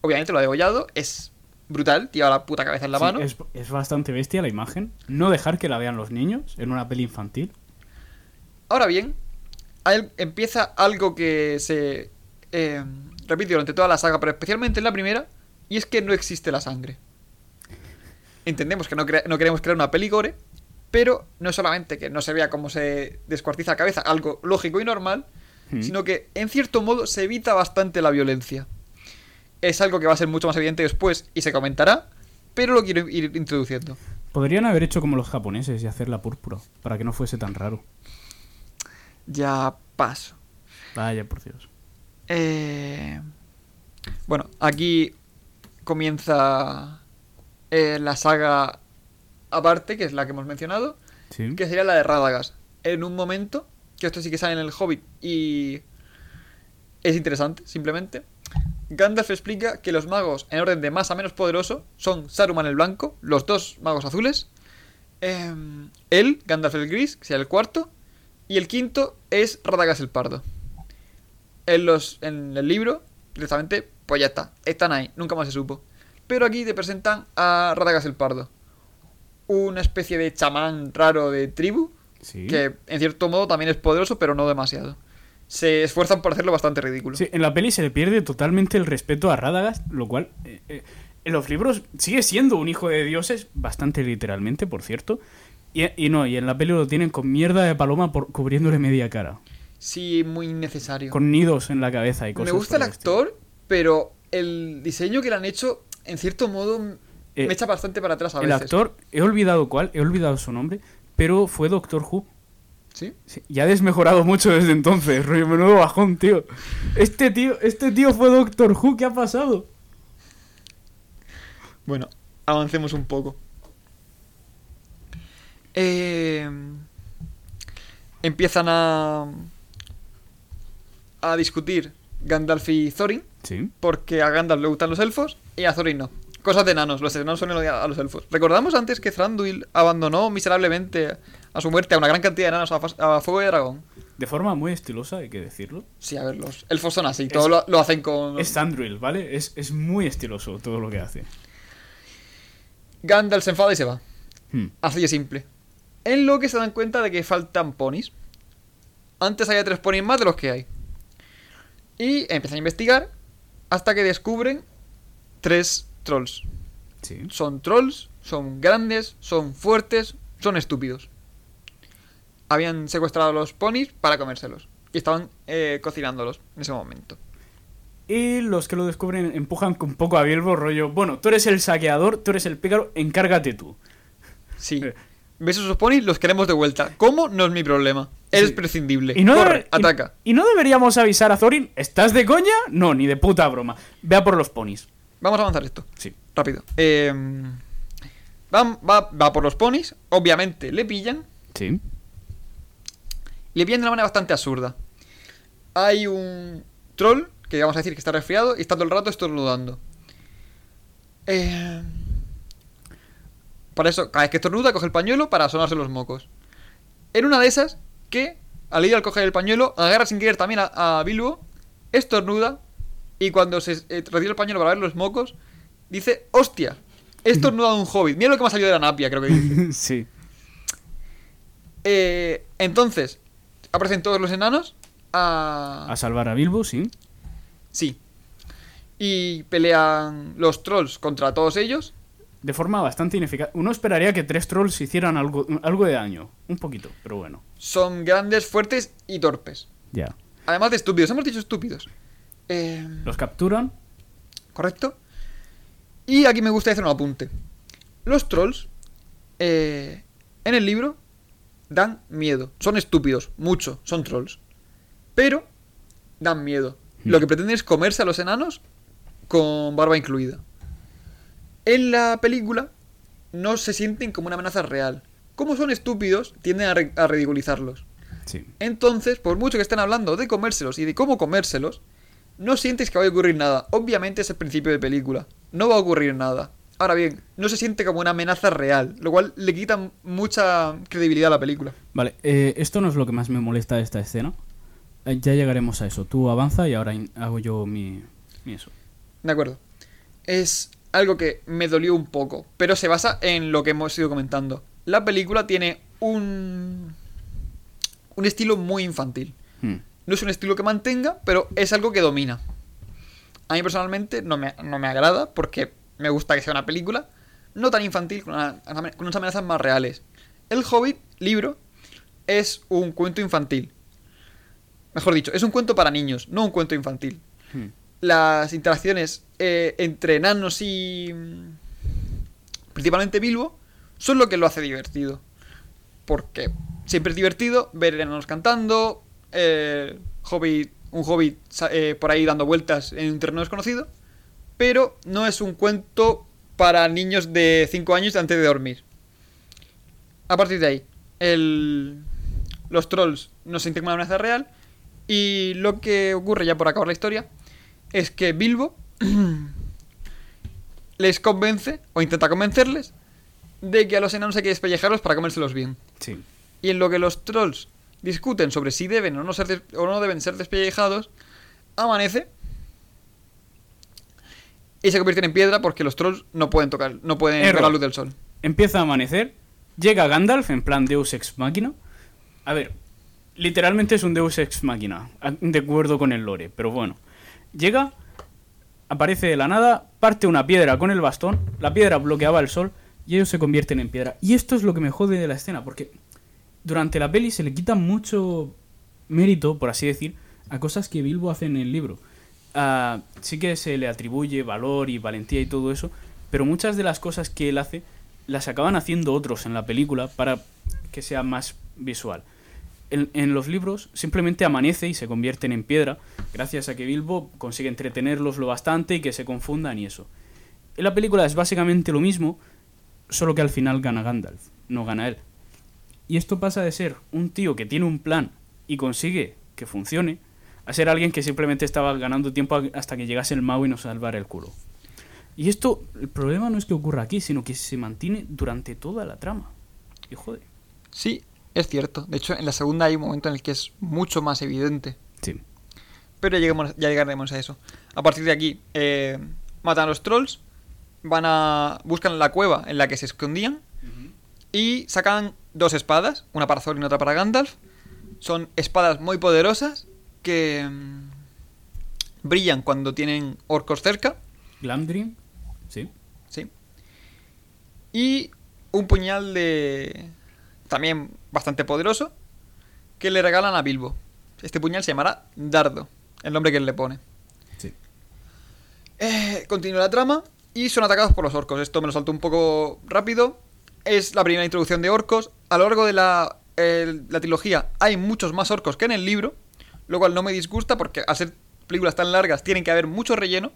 Obviamente lo ha degollado, es brutal, lleva la puta cabeza en la Sí, mano. Es, es bastante bestia la imagen. No dejar que la vean los niños en una peli infantil. Ahora bien, empieza algo que se eh, repite durante toda la saga, pero especialmente en la primera, y es que no existe la sangre. Entendemos que no, cre- no queremos crear una peli gore, pero no es solamente que no se vea cómo se descuartiza la cabeza, algo lógico y normal, sino que en cierto modo se evita bastante la violencia. Es algo que va a ser mucho más evidente después y se comentará, pero lo quiero ir introduciendo. Podrían haber hecho como los japoneses y hacer la púrpura. Para que no fuese tan raro. Ya paso. Vaya, por Dios. Eh, bueno, aquí comienza eh, la saga aparte, que es la que hemos mencionado, Sí. que sería la de Radagast. En un momento, que esto sí que sale en el Hobbit y es interesante, simplemente. Gandalf explica que los magos, en orden de más a menos poderoso, son Saruman el Blanco, los dos magos azules, em, él, Gandalf el Gris, que sería el cuarto, y el quinto es Radagast el Pardo. En, los, en el libro, directamente, pues ya está, están ahí, nunca más se supo. Pero aquí te presentan a Radagast el Pardo, una especie de chamán raro de tribu, Sí. que en cierto modo también es poderoso, pero no demasiado. Se esfuerzan por hacerlo bastante ridículo. Sí, en la peli se le pierde totalmente el respeto a Radagast, lo cual eh, eh, en los libros sigue siendo un hijo de dioses, bastante literalmente, por cierto. Y, y no, y en la peli lo tienen con mierda de paloma por, cubriéndole media cara. Sí, muy necesario. Con nidos en la cabeza y cosas. Me gusta el actor, pero el diseño que le han hecho, en cierto modo, Eh, me echa bastante para atrás a El veces. actor, he olvidado cuál, he olvidado su nombre, pero fue Doctor Who. ¿Sí? Sí, y ha desmejorado mucho desde entonces, rollo menudo bajón, tío. Este tío, este tío fue Doctor Who, ¿qué ha pasado? Bueno, avancemos un poco. Eh, empiezan a a discutir Gandalf y Thorin Sí. porque a Gandalf le gustan los elfos y a Thorin no. Cosas de enanos. Los enanos suelen odiar a los elfos. Recordamos antes que Thranduil abandonó miserablemente a su muerte a una gran cantidad de enanos a, fuego de dragón. De forma muy estilosa, hay que decirlo. Sí, a ver, los elfos son así. Todo lo, lo hacen con... Es Thranduil, ¿vale? Es, es muy estiloso todo lo que hace. Gandalf se enfada y se va. Hmm. Así de simple. En lo que se dan cuenta de que faltan ponis. Antes había tres ponis más de los que hay. Y empiezan a investigar hasta que descubren tres trolls. Sí. Son trolls, son grandes, son fuertes, son estúpidos. Habían secuestrado a los ponis para comérselos. Y estaban eh, cocinándolos en ese momento. Y los que lo descubren empujan un poco a Bilbo, rollo, bueno, tú eres el saqueador, tú eres el pícaro, encárgate tú. Sí. Eh. ¿Ves esos ponis? Los queremos de vuelta. ¿Cómo? No es mi problema. Eres Sí. prescindible. Y no, Corre, debe- y- ataca. Y, no deberíamos avisar a Thorin, ¿estás de coña? No, ni de puta broma. Ve a por los ponis. Vamos a avanzar esto. Sí. Rápido. Eh, va, va, va por los ponis. Obviamente le pillan. Sí. Le pillan de una manera bastante absurda. Hay un troll que vamos a decir que está resfriado y está todo el rato estornudando. Eh, para eso, cada vez que estornuda, coge el pañuelo para sonarse los mocos. En una de esas, que al ir al coger el pañuelo, agarra sin querer también a, a Bilbo, estornuda y cuando se eh, retira el pañuelo para ver los mocos, dice: ¡Hostia! He estornudado un hobbit. Mira lo que me ha salido de la napia, creo que dice. sí. Eh, entonces, aparecen todos los enanos. A... A salvar a Bilbo, sí. Sí. Y pelean los trolls contra todos ellos. De forma bastante ineficaz. Uno esperaría que tres trolls hicieran algo, algo de daño. Un poquito, pero bueno. Son grandes, fuertes y torpes. Ya. Además de estúpidos. Hemos dicho estúpidos. Eh, Los capturan. ¿Correcto? Y aquí me gusta hacer un apunte. Los trolls, eh, en el libro, dan miedo. Son estúpidos, mucho, son trolls. Pero dan miedo. Lo que pretenden es comerse a los enanos con barba incluida. En la película no se sienten como una amenaza real. Como son estúpidos, tienden a, re- a ridiculizarlos. Sí. Entonces, por mucho que estén hablando de comérselos y de cómo comérselos, no sientes que vaya a ocurrir nada. Obviamente es el principio de película. No va a ocurrir nada. Ahora bien, no se siente como una amenaza real, lo cual le quita mucha credibilidad a la película. Vale, eh, esto no es lo que más me molesta de esta escena. Eh, ya llegaremos a eso. Tú avanza y ahora hago yo mi, mi eso. De acuerdo. Es algo que me dolió un poco, pero se basa en lo que hemos ido comentando. La película tiene un... un estilo muy infantil. Hmm. No es un estilo que mantenga, pero es algo que domina. A mí personalmente no me, no me agrada porque me gusta que sea una película no tan infantil, con, una- con unas amenazas más reales. El Hobbit, libro, es un cuento infantil. Mejor dicho, es un cuento para niños, no un cuento infantil. Hmm. Las interacciones eh, entre enanos y... mm, principalmente Bilbo, son lo que lo hace divertido. Porque siempre es divertido ver enanos cantando, eh, hobbit, un hobbit eh, por ahí dando vueltas en un terreno desconocido, pero no es un cuento para niños de 5 años antes de dormir. A partir de ahí, el, los trolls no se sienten como una amenaza real y lo que ocurre ya por acabar la historia es que Bilbo les convence o intenta convencerles de que a los enanos hay que despellejarlos para comérselos bien. Sí. Y en lo que los trolls discuten sobre si deben o no, ser des- o no deben ser despellejados, amanece y se convierten en piedra porque los trolls no pueden tocar, no pueden ver Error. la luz del sol. Empieza a amanecer. Llega Gandalf en plan Deus Ex Machina. A ver, literalmente es un Deus Ex Machina. De acuerdo con el lore, pero bueno. Llega, aparece de la nada, parte una piedra con el bastón. La piedra bloqueaba el sol y ellos se convierten en piedra. Y esto es lo que me jode de la escena, porque durante la peli se le quita mucho mérito, por así decir, a cosas que Bilbo hace en el libro. Ah, sí que se le atribuye valor y valentía y todo eso, pero muchas de las cosas que él hace las acaban haciendo otros en la película para que sea más visual. En, los libros simplemente amanece y se convierten en piedra, gracias a que Bilbo consigue entretenerlos lo bastante y que se confundan y eso. En la película es básicamente lo mismo, solo que al final gana Gandalf, no gana él. Y esto pasa de ser un tío que tiene un plan y consigue que funcione, a ser alguien que simplemente estaba ganando tiempo hasta que llegase el mago y nos salvara el culo. Y esto, el problema no es que ocurra aquí, sino que se mantiene durante toda la trama. Y joder. Sí, es cierto. De hecho, en la segunda hay un momento en el que es mucho más evidente. Sí. Pero ya, ya llegaremos a eso. A partir de aquí, eh, matan a los trolls, van a. buscan la cueva en la que se escondían y sacan dos espadas, una para Thorin y otra para Gandalf. Son espadas muy poderosas que mm, brillan cuando tienen orcos cerca, Glamdring. Sí. sí. Y un puñal de también bastante poderoso que le regalan a Bilbo. Este puñal se llamará Dardo, el nombre que él le pone. Sí. Eh, continúa la trama y son atacados por los orcos. Esto me lo salto un poco rápido. Es la primera introducción de orcos. A lo largo de la, la trilogía hay muchos más orcos que en el libro, lo cual no me disgusta porque al ser películas tan largas tienen que haber mucho relleno.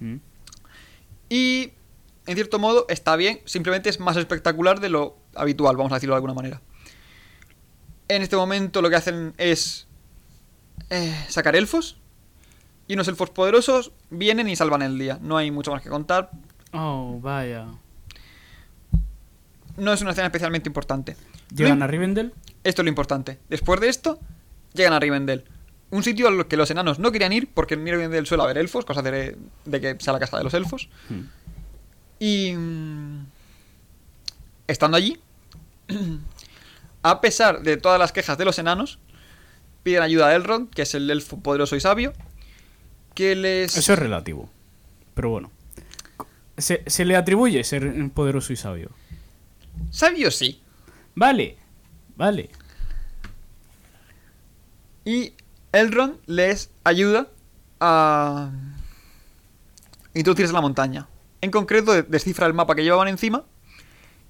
Mm. Y en cierto modo está bien, simplemente es más espectacular de lo habitual, vamos a decirlo de alguna manera. En este momento lo que hacen es eh, sacar elfos. Y unos elfos poderosos vienen y salvan el día. No hay mucho más que contar. Oh, vaya. No es una escena especialmente importante. Llegan a Rivendell. Esto es lo importante. Después de esto, llegan a Rivendell. Un sitio al que los enanos no querían ir porque en Rivendell suele haber elfos, cosa de, de que sea la casa de los elfos. Mm. Y. mm, Estando allí, a pesar de todas las quejas de los enanos, piden ayuda a Elrond, que es el elfo poderoso y sabio, que les. Eso es relativo. Pero bueno. Se, se le atribuye ser poderoso y sabio. Sabio sí. Vale. Vale. Y Elrond les ayuda a introducirse en la montaña. En concreto, de- descifra el mapa que llevaban encima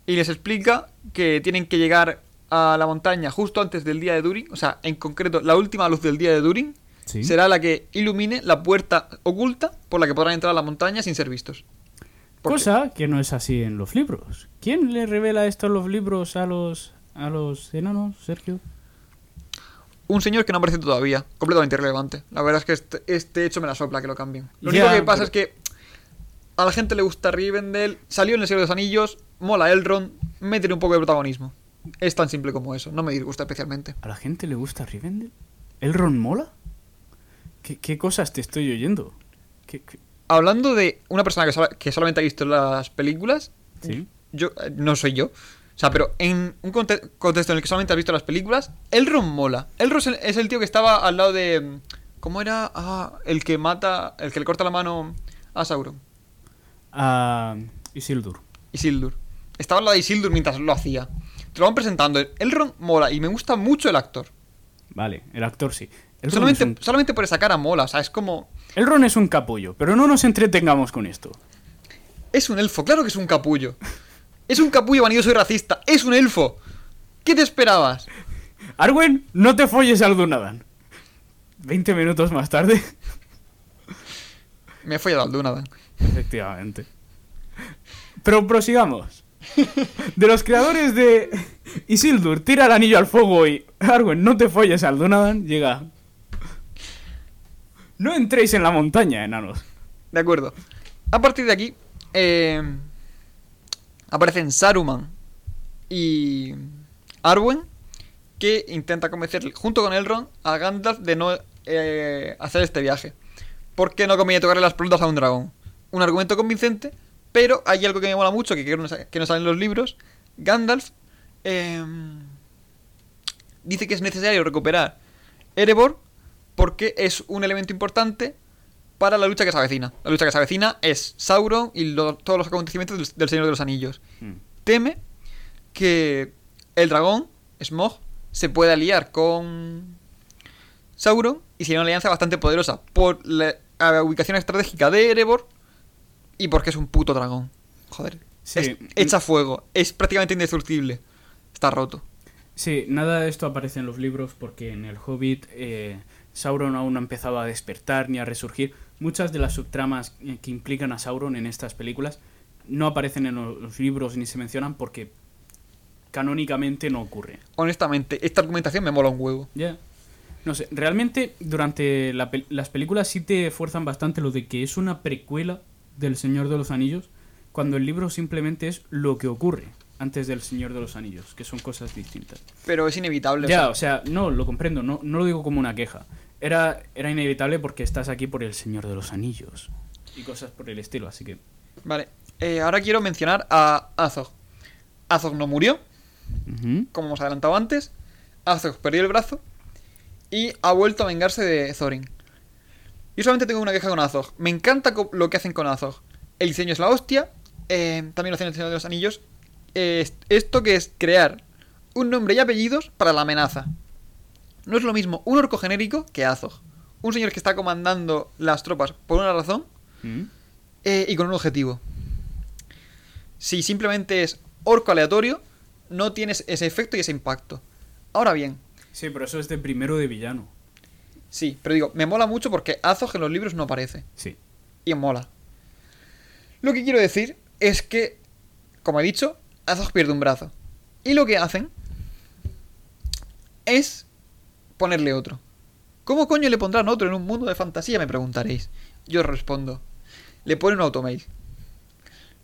y les explica que tienen que llegar a la montaña justo antes del día de Durin. O sea, en concreto, la última luz del día de Durin Sí. será la que ilumine la puerta oculta por la que podrán entrar a la montaña sin ser vistos. Cosa que no es así en los libros. ¿Quién le revela esto en los libros a los a los enanos, Sergio? Un señor que no aparece todavía, completamente irrelevante. La verdad es que este, este hecho me la sopla que lo cambien. Lo Ya, único que pasa pero- es que a la gente le gusta Rivendell, salió en el Señor de los Anillos, mola Elrond, métele un poco de protagonismo. Es tan simple como eso, no me disgusta especialmente. ¿A la gente le gusta Rivendell? ¿Elrond mola? ¿Qué, qué cosas te estoy oyendo? ¿Qué, qué- Hablando de una persona que, sola- que solamente ha visto las películas, ¿Sí? yo eh, no soy yo. O sea, pero en un conte- contexto en el que solamente has visto las películas, Elrond mola. Elrond es el, es el tío que estaba al lado de... ¿Cómo era? Ah, el que mata... El que le corta la mano a Sauron. A Isildur. Isildur. Estaba al lado de Isildur mientras lo hacía. Te lo van presentando. Elrond mola y me gusta mucho el actor. Vale, el actor sí. Elrond, Solamente, es un, solamente por esa cara mola. O sea, es como... Elrond es un capullo, pero no nos entretengamos con esto. Es un elfo, claro que es un capullo. Es un capullo vanidoso y racista. Es un elfo. ¿Qué te esperabas? Arwen, no te folles al Dunadan. 20 minutos más tarde. Me he follado al Dunadan. Efectivamente. Pero prosigamos. De los creadores de Isildur, tira el anillo al fuego y Arwen, no te folles al Dunadan, llega. No entréis en la montaña, enanos. De acuerdo. A partir de aquí, eh, aparecen Saruman y Arwen, que intenta convencer, junto con Elrond, a Gandalf de no eh, hacer este viaje. Porque no conviene tocarle las pelotas a un dragón. Un argumento convincente, pero hay algo que me mola mucho, que creo que no sale en los libros. Gandalf eh, dice que es necesario recuperar Erebor porque es un elemento importante para la lucha que se avecina. La lucha que se avecina es Sauron y lo- todos los acontecimientos del, del Señor de los Anillos. Mm. Teme que el dragón, Smog, se pueda aliar con Sauron y sería una alianza bastante poderosa por la, la ubicación estratégica de Erebor y porque es un puto dragón. Joder. Sí. Es- echa fuego. Es prácticamente indestructible. Está roto. Sí, nada de esto aparece en los libros porque en el Hobbit eh, Sauron aún no empezaba a despertar ni a resurgir. Muchas de las subtramas eh, que implican a Sauron en estas películas no aparecen en lo- los libros ni se mencionan porque canónicamente no ocurre. Honestamente, esta argumentación me mola un huevo. Ya. No sé, realmente durante la las películas sí te fuerzan bastante lo de que es una precuela del Señor de los Anillos cuando el libro simplemente es lo que ocurre antes del Señor de los Anillos, que son cosas distintas. Pero es inevitable. o Ya, sea, o sea, no, lo comprendo, no, no lo digo como una queja. Era, era inevitable porque estás aquí por el Señor de los Anillos y cosas por el estilo, así que... Vale. Eh, ahora quiero mencionar a Azog. Azog no murió, como hemos adelantado antes. Azog perdió el brazo y ha vuelto a vengarse de Thorin. Yo solamente tengo una queja con Azog. Me encanta lo que hacen con Azog. El diseño es la hostia. eh, también lo hacen el Señor de los Anillos. Eh, est- esto que es crear un nombre y apellidos para la amenaza. No es lo mismo un orco genérico que Azog. Un señor que está comandando las tropas por una razón ¿Mm? eh, y con un objetivo. Si simplemente es orco aleatorio, no tienes ese efecto y ese impacto. Ahora bien, Sí, pero eso es de primero de villano. Sí, pero digo, me mola mucho porque Azog en los libros no aparece. Sí. Y mola. Lo que quiero decir es que, como he dicho, Azog pierde un brazo. Y lo que hacen es ponerle otro. ¿Cómo coño le pondrán otro en un mundo de fantasía? Me preguntaréis. Yo respondo. Le ponen un automail.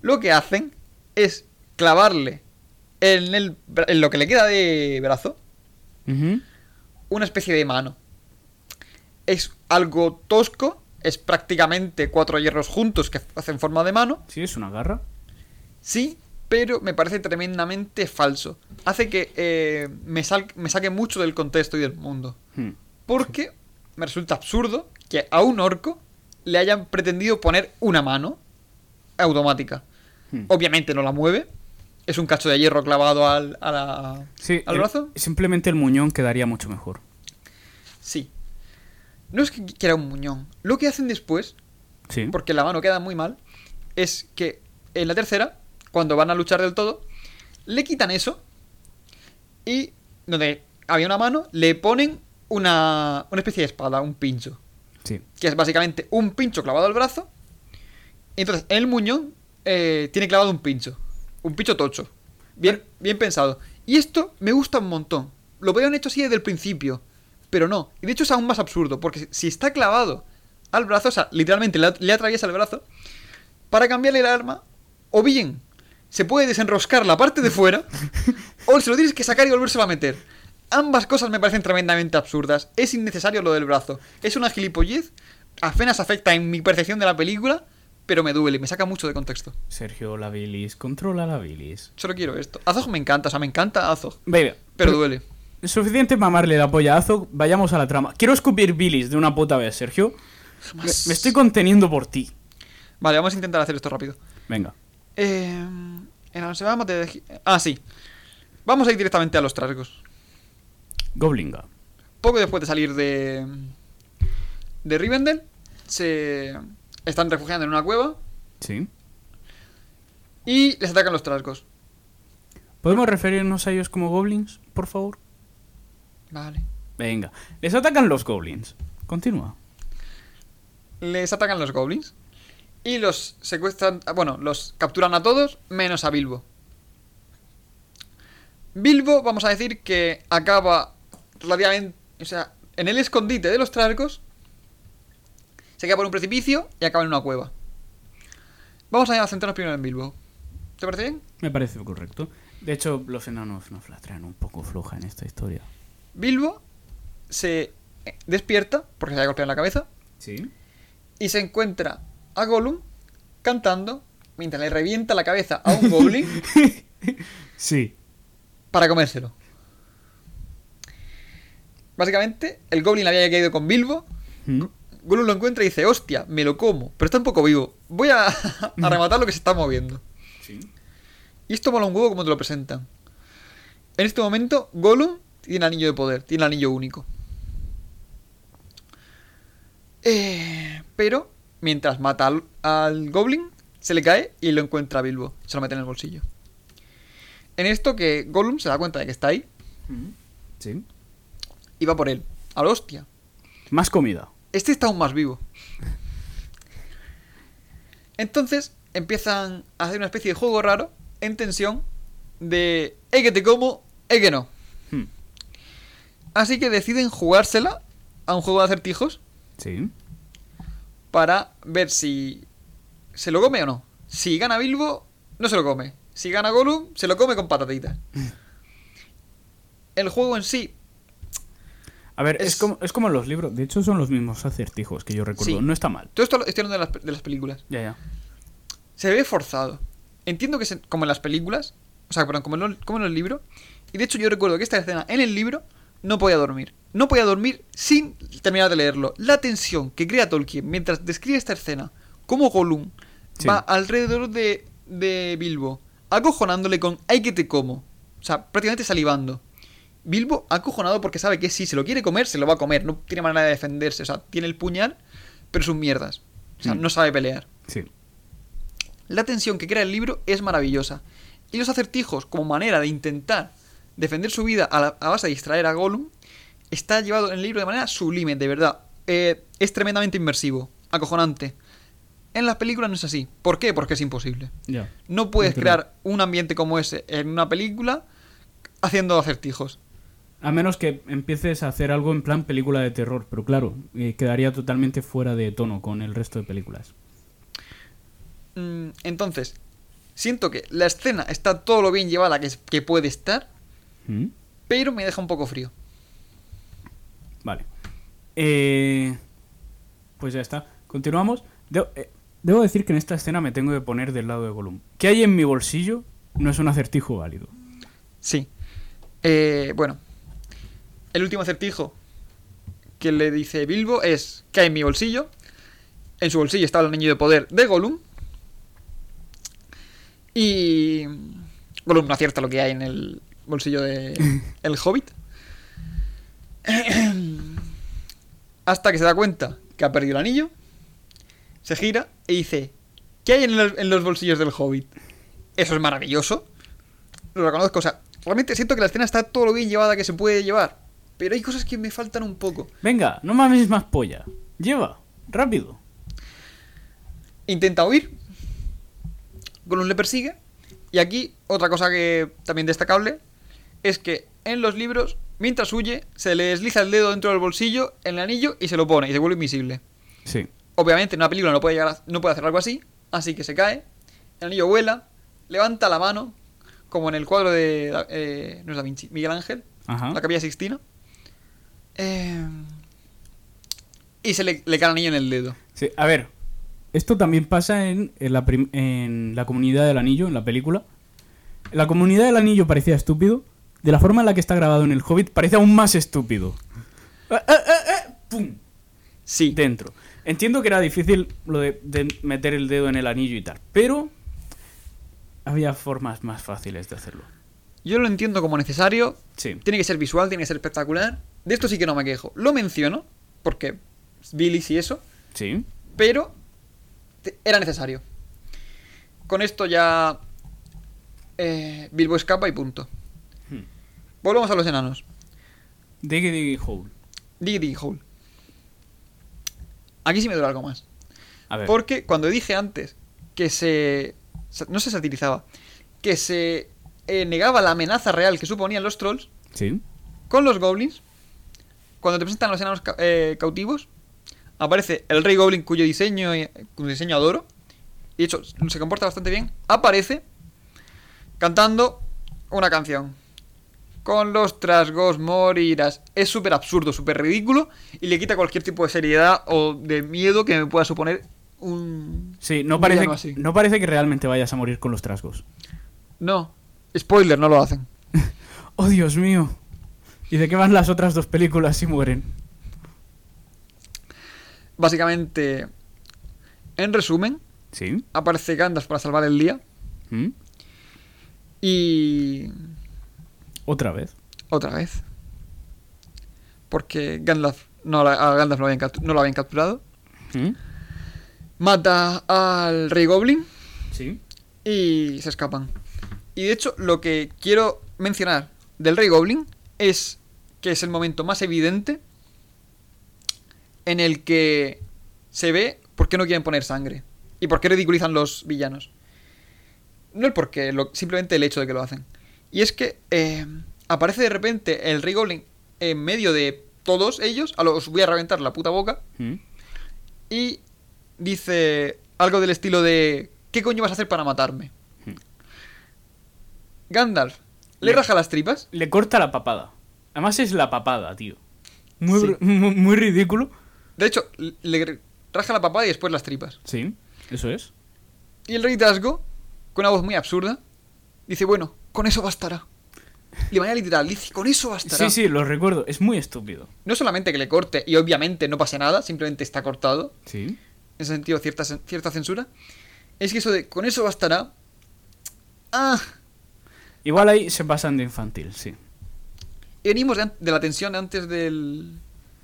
Lo que hacen es clavarle en, el, en lo que le queda de brazo una especie de mano. Es algo tosco, es prácticamente cuatro hierros juntos que hacen forma de mano, Sí, es una garra. sí, pero me parece tremendamente falso. Hace que eh, me, sal- me saque mucho del contexto y del mundo. Hmm. Porque me resulta absurdo que a un orco le hayan pretendido poner una mano automática. Hmm. Obviamente no la mueve, es un cacho de hierro clavado al, a la- Sí, al el- brazo. simplemente el muñón quedaría mucho mejor. Sí. No es que quiera un muñón. Lo que hacen después Sí. porque la mano queda muy mal, es que en la tercera, cuando van a luchar del todo, le quitan eso y donde había una mano, le ponen una, una especie de espada, un pincho, Sí. que es básicamente un pincho clavado al brazo. Entonces, en el muñón eh, tiene clavado un pincho, un pincho tocho, bien, bien pensado. Y esto me gusta un montón. Lo habían hecho así desde el principio, pero no. Y de hecho es aún más absurdo, porque si está clavado al brazo, o sea, literalmente le, le atraviesa el brazo, para cambiarle el arma, o bien se puede desenroscar la parte de fuera, o se lo tienes que sacar y volvérselo a meter. Ambas cosas me parecen tremendamente absurdas. Es innecesario lo del brazo. Es una gilipollez, apenas afecta en mi percepción de la película, pero me duele, me saca mucho de contexto. Sergio, la bilis, controla la bilis. Solo quiero esto. Azog me encanta, o sea, me encanta Azog, Venga, pero duele. Suficiente mamarle la polla a Azog, vayamos a la trama. Quiero escupir bilis de una puta vez, Sergio. Me, me estoy conteniendo por ti. Vale, vamos a intentar hacer esto rápido. Venga. Eh, semana de... Ah, sí. Vamos a ir directamente a los trasgos. Goblinga. Poco después de salir de... De Rivendell, se están refugiando en una cueva Sí. y les atacan los trasgos. ¿Podemos referirnos a ellos como goblins, por favor? Vale. Venga. Les atacan los goblins. Continúa. Les atacan los goblins y los secuestran... ah, Bueno, los capturan a todos menos a Bilbo. Bilbo, vamos a decir que acaba relativamente... O sea, en el escondite de los trasgos se queda por un precipicio y acaba en una cueva. Vamos a centrarnos primero en Bilbo. ¿Te parece bien? Me parece correcto. De hecho, los enanos nos la traen un poco floja en esta historia. Bilbo se eh, despierta porque se ha golpeado en la cabeza Sí. y se encuentra a Gollum cantando mientras le revienta la cabeza a un goblin Sí. para comérselo. Básicamente, el goblin había caído con Bilbo. ¿Mm? Gollum lo encuentra y dice, hostia, me lo como, pero está un poco vivo. Voy a, a rematar lo que se está moviendo. Sí. Y esto mola un huevo como te lo presentan. En este momento, Gollum tiene anillo de poder, tiene anillo único. Eh, pero, mientras mata al, al Goblin, se le cae y lo encuentra a Bilbo. Se lo mete en el bolsillo. En esto que Gollum se da cuenta de que está ahí. Sí. y va por él. A la hostia. Más comida. Este está aún más vivo. Entonces empiezan a hacer una especie de juego raro en tensión de eh que te como, eh que no. Así que deciden jugársela a un juego de acertijos Sí. para ver si ¿se lo come o no? Si gana Bilbo, no se lo come. Si gana Gollum, se lo come con patatitas. El juego en sí, A ver, es, Es- como, es como en los libros. De hecho, son los mismos acertijos que yo recuerdo. Sí. No está mal. todo esto estoy hablando de las, de las películas. Ya, ya. Se ve forzado. Entiendo que es en- como en las películas, o sea, perdón, como en, los, como en el libro. Y de hecho yo recuerdo que esta escena en el libro no podía dormir. No podía dormir sin terminar de leerlo. La tensión que crea Tolkien mientras describe esta escena, como Gollum Sí. va alrededor de, de Bilbo, acojonándole con ¡ay que te como! O sea, prácticamente salivando. Bilbo acojonado porque sabe que si se lo quiere comer, se lo va a comer. No tiene manera de defenderse. O sea, tiene el puñal, pero es un mierdas. O sea, Mm. no sabe pelear. Sí. La tensión que crea el libro es maravillosa. Y los acertijos, como manera de intentar defender su vida a, la- a base de distraer a Gollum, está llevado en el libro de manera sublime, de verdad. Eh, es tremendamente inmersivo, acojonante. En las películas no es así. ¿Por qué? Porque es imposible. No puedes crear un ambiente como ese en una película haciendo acertijos. A menos que empieces a hacer algo en plan película de terror. Pero claro, eh, quedaría totalmente fuera de tono con el resto de películas. Mm, Entonces, siento que la escena está todo lo bien llevada que puede estar, ¿Mm? pero me deja un poco frío. Vale. Eh, pues ya está. Continuamos. Debo, eh, debo decir que en esta escena me tengo que poner del lado de Gollum. ¿Qué hay en mi bolsillo? No es un acertijo válido. Sí. Eh, bueno. El último acertijo que le dice Bilbo es ¿Qué hay en mi bolsillo? En su bolsillo está el anillo de poder de Gollum. Y Gollum no acierta lo que hay en el bolsillo de el Hobbit. Hasta que se da cuenta que ha perdido el anillo. Se gira y dice ¿Qué hay en los, en los bolsillos del Hobbit? Eso es maravilloso. Lo reconozco, o sea, realmente siento que la escena está todo lo bien llevada que se puede llevar. Pero hay cosas que me faltan un poco. Venga, no mames más polla. Lleva, rápido. Intenta huir. Gollum le persigue. Y aquí, otra cosa que también destacable, es que en los libros, mientras huye, se le desliza el dedo dentro del bolsillo, en el anillo, y se lo pone, y se vuelve invisible. Sí. Obviamente en una película no puede, llegar a- no puede hacer algo así, así que se cae, el anillo vuela, levanta la mano, como en el cuadro de... Eh, no es Da Vinci, Miguel Ángel, Ajá. la capilla Sixtina. Eh, y se le, le cae el anillo en el dedo. Sí, A ver, esto también pasa en, en la en la comunidad del anillo, en la película. La comunidad del anillo parecía estúpido. De la forma en la que está grabado en el Hobbit, parece aún más estúpido. ¡Ah, ah, ah, ah! ¡Pum! Sí, Dentro. Entiendo que era difícil lo de, de meter el dedo en el anillo y tal, pero había formas más fáciles de hacerlo. yo lo entiendo como necesario. Sí. Tiene que ser visual, tiene que ser espectacular. De esto sí que no me quejo. Lo menciono, porque Billy y eso, Sí. pero era necesario. Con esto ya eh, Bilbo escapa y punto. Volvemos a los enanos. Diggy Diggy Hole. Diggy Diggy Hole. Aquí sí me duele algo más. A ver. Porque cuando dije antes que se. No se satirizaba. Que se eh, negaba la amenaza real que suponían los trolls. Sí. Con los goblins. Cuando te presentan los enanos ca- eh, cautivos. Aparece el rey goblin cuyo diseño, eh, cuyo diseño adoro. Y de hecho se comporta bastante bien. Aparece cantando una canción. Con los trasgos morirás. Es súper absurdo, súper ridículo. Y le quita cualquier tipo de seriedad o de miedo que me pueda suponer un. Sí, no un parece, así. no parece que realmente vayas a morir con los trasgos. No. Spoiler, no lo hacen. Oh, Dios mío. ¿Y de qué van las otras dos películas si mueren? Básicamente. En resumen, Sí. aparece Gandalf para salvar el día. ¿Mm? Y. Otra vez. Otra vez. Porque Gandalf no, a Gandalf no, lo habían no lo habían capturado. ¿Mm? Mata al Rey Goblin Sí. y se escapan. Y de hecho, lo que quiero mencionar del Rey Goblin es que es el momento más evidente en el que se ve por qué no quieren poner sangre y por qué ridiculizan los villanos. No el por qué, lo- simplemente el hecho de que lo hacen. Y es que eh, aparece de repente el Rey Goblin en medio de todos ellos, a los voy a reventar la puta boca, ¿Mm? y dice algo del estilo de ¿qué coño vas a hacer para matarme? Hmm. Gandalf le Le- raja las tripas. Le corta la papada. Además es la papada, tío. Muy, Sí. muy, muy ridículo. De hecho, le raja la papada y después las tripas. Sí, eso es. Y el rey Dasgo, con una voz muy absurda, dice, bueno, con eso bastará. De manera literal, dice, con eso bastará. Sí, sí, lo recuerdo. Es muy estúpido. No solamente que le corte y obviamente no pase nada, simplemente está cortado, Sí. en ese sentido cierta, cierta censura, es que eso de con eso bastará... Ah, Igual ahí se pasan de infantil, sí. y venimos de la tensión antes del...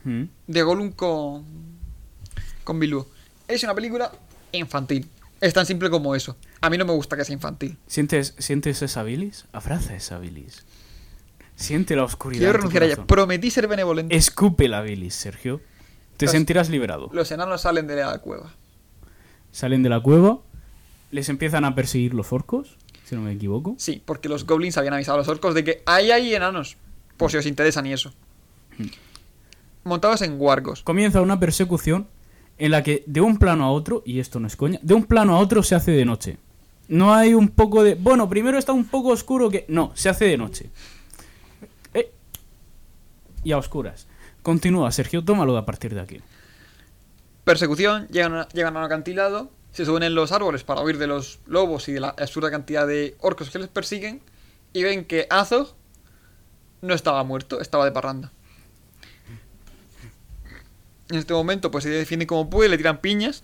Mm. de Gollum con... con Bilbo. Es una película infantil. Es tan simple como eso. A mí no me gusta que sea infantil. ¿Sientes, ¿Sientes esa bilis? Abraza esa bilis. Siente la oscuridad. Quiero renunciar a ella. Prometí ser benevolente. Escupe la bilis, Sergio. Te Los- sentirás liberado. Los enanos salen de la cueva. Salen de la cueva, les empiezan a perseguir los orcos, si no me equivoco. Sí, porque los goblins habían avisado a los orcos de que ahí hay enanos. Por si os interesan y eso. Montados en wargos. Comienza una persecución en la que de un plano a otro, y esto no es coña, de un plano a otro se hace de noche. No hay un poco de... Bueno, primero está un poco oscuro que... No, se hace de noche. Eh, Y a oscuras. Continúa, Sergio, tómalo a partir de aquí. Persecución, llegan a, un acantilado, se suben en los árboles para huir de los lobos y de la absurda cantidad de orcos que les persiguen, y ven que Azog no estaba muerto, estaba de parranda. En este momento, pues se defiende como puede, le tiran piñas.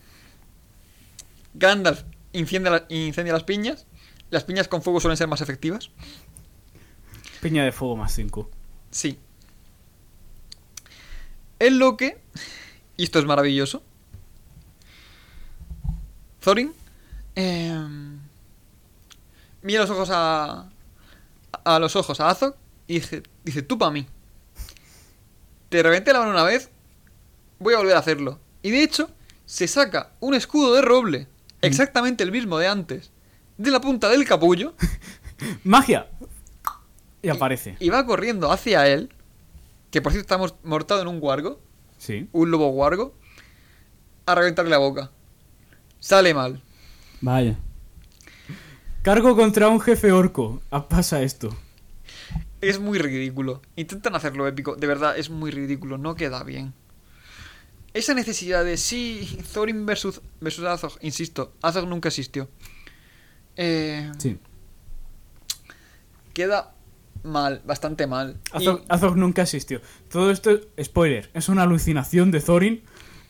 Gandalf incendia, la- incendia las piñas. Las piñas con fuego suelen ser más efectivas. Piña de fuego más 5. Sí. En lo que, y esto es maravilloso, Thorin em, mira los ojos a, a los ojos a Azog y dice, dice tú para mí. Te reventé la mano una vez, voy a volver a hacerlo. Y de hecho, se saca un escudo de roble, exactamente el mismo de antes, de la punta del capullo, ¡Magia! Y aparece. y va corriendo hacia él, que por cierto está mor- mortado en un guargo, Sí. un lobo guargo, a reventarle la boca. Sale mal. Vaya. Cargo contra un jefe orco. Ah, Pasa esto. Es muy ridículo. Intentan hacerlo épico. De verdad, es muy ridículo. No queda bien. Esa necesidad de sí, Thorin versus, versus Azog. Insisto, Azog nunca existió. Eh, Sí. Queda mal, bastante mal. Y- Azog, Azog nunca existió. Todo esto, spoiler, es una alucinación de Thorin.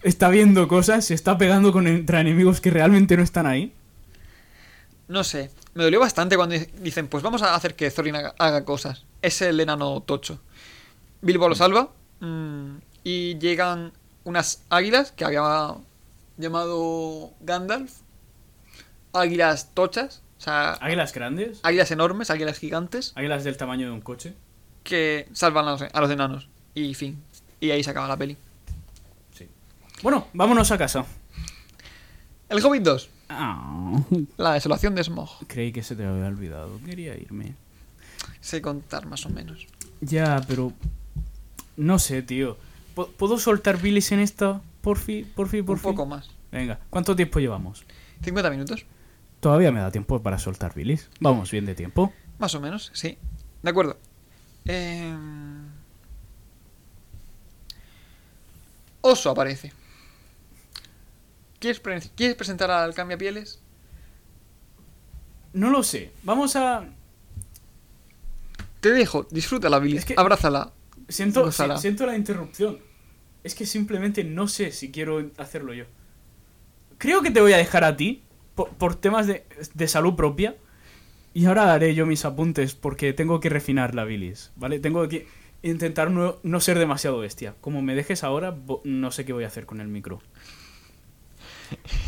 Está viendo cosas, se está pegando contra enemigos que realmente no están ahí. No sé, me dolió bastante cuando dicen, pues vamos a hacer que Thorin haga, haga cosas. Es el enano tocho. Bilbo lo salva mm, y llegan unas águilas que había llamado Gandalf. Águilas tochas, o sea, Águilas grandes, águilas enormes, águilas gigantes, águilas del tamaño de un coche. que salvan a los, a los enanos. Y fin. Y ahí se acaba la peli. Sí. Bueno, vámonos a casa. El Hobbit 2, Ah, la desolación de Smog. creí que se te había olvidado. Quería irme. Sé contar más o menos. Ya, pero... No sé, tío. ¿Pu- ¿Puedo soltar bilis en esta? Por fin, por fin, por Un fin. poco más. Venga, ¿cuánto tiempo llevamos? 50 minutos. Todavía me da tiempo para soltar bilis. Vamos bien de tiempo. Más o menos, sí. De acuerdo. Em, Oso aparece. ¿Quieres, pre- ¿Quieres presentar al cambiapieles? No lo sé. Vamos a... Te dejo, disfrútala, Billy. Es que- Abrázala. Siento, siento la interrupción. Es que simplemente no sé si quiero hacerlo yo. Creo que te voy a dejar a ti por, por temas de, de salud propia. Y ahora haré yo mis apuntes porque tengo que refinar la bilis, ¿vale? Tengo que intentar no, no ser demasiado bestia. Como me dejes ahora, bo- no sé qué voy a hacer con el micro.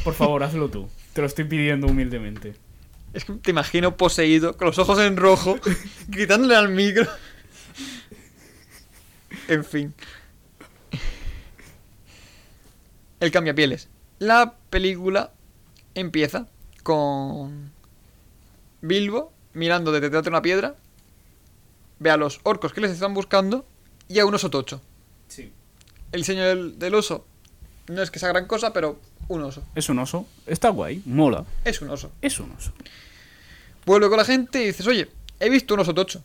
Por favor, hazlo tú. Te lo estoy pidiendo humildemente. Es que te imagino poseído, con los ojos en rojo, gritándole al micro. En fin. El cambiapieles. La película empieza con Bilbo mirando desde detrás de una piedra, ve a los orcos que les están buscando y a un oso tocho. Sí. El diseño del, del oso no es que sea gran cosa, pero un oso. Es un oso. Está guay. Mola. Es un oso. Es un oso. Vuelve con la gente y dices, oye, he visto un oso tocho.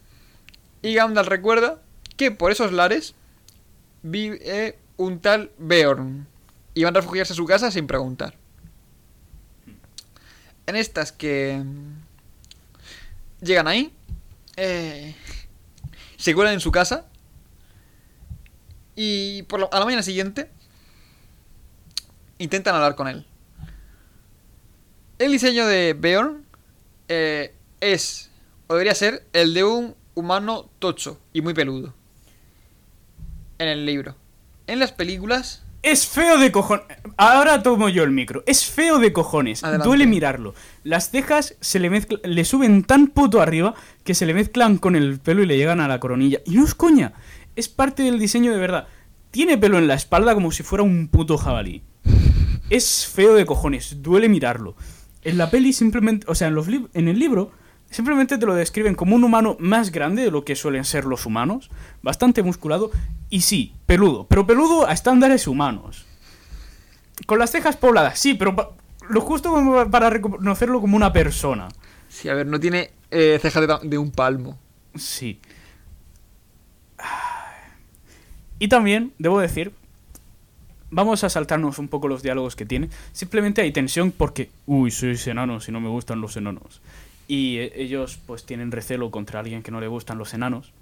Y Gandalf recuerda que por esos lares vive un tal Beorn. Y van a refugiarse a su casa sin preguntar. En estas que mm, llegan ahí, eh, se cuelan en su casa y por a la mañana siguiente intentan hablar con él. El diseño de Beorn eh, es, o debería ser, el de un humano tocho y muy peludo. En el libro. En las películas, Es feo de cojones. Ahora tomo yo el micro. Es feo de cojones. Adelante. Duele mirarlo. Las cejas se le mezcla- le suben tan puto arriba que se le mezclan con el pelo y le llegan a la coronilla. Y no es coña. Es parte del diseño de verdad. Tiene pelo en la espalda como si fuera un puto jabalí. Es feo de cojones. Duele mirarlo. En la peli simplemente, o sea, en los en el libro simplemente te lo describen como un humano más grande de lo que suelen ser los humanos, bastante musculado y sí, peludo, pero peludo a estándares humanos. Con las cejas pobladas, sí, pero lo justo como para reconocerlo como una persona. sí, a ver, no tiene eh, cejas de, un palmo. Sí. Y también, debo decir, vamos a saltarnos un poco los diálogos que tiene. Simplemente hay tensión porque, uy, sois enanos y no me gustan los enanos. Y eh, ellos pues tienen recelo contra alguien que no le gustan los enanos.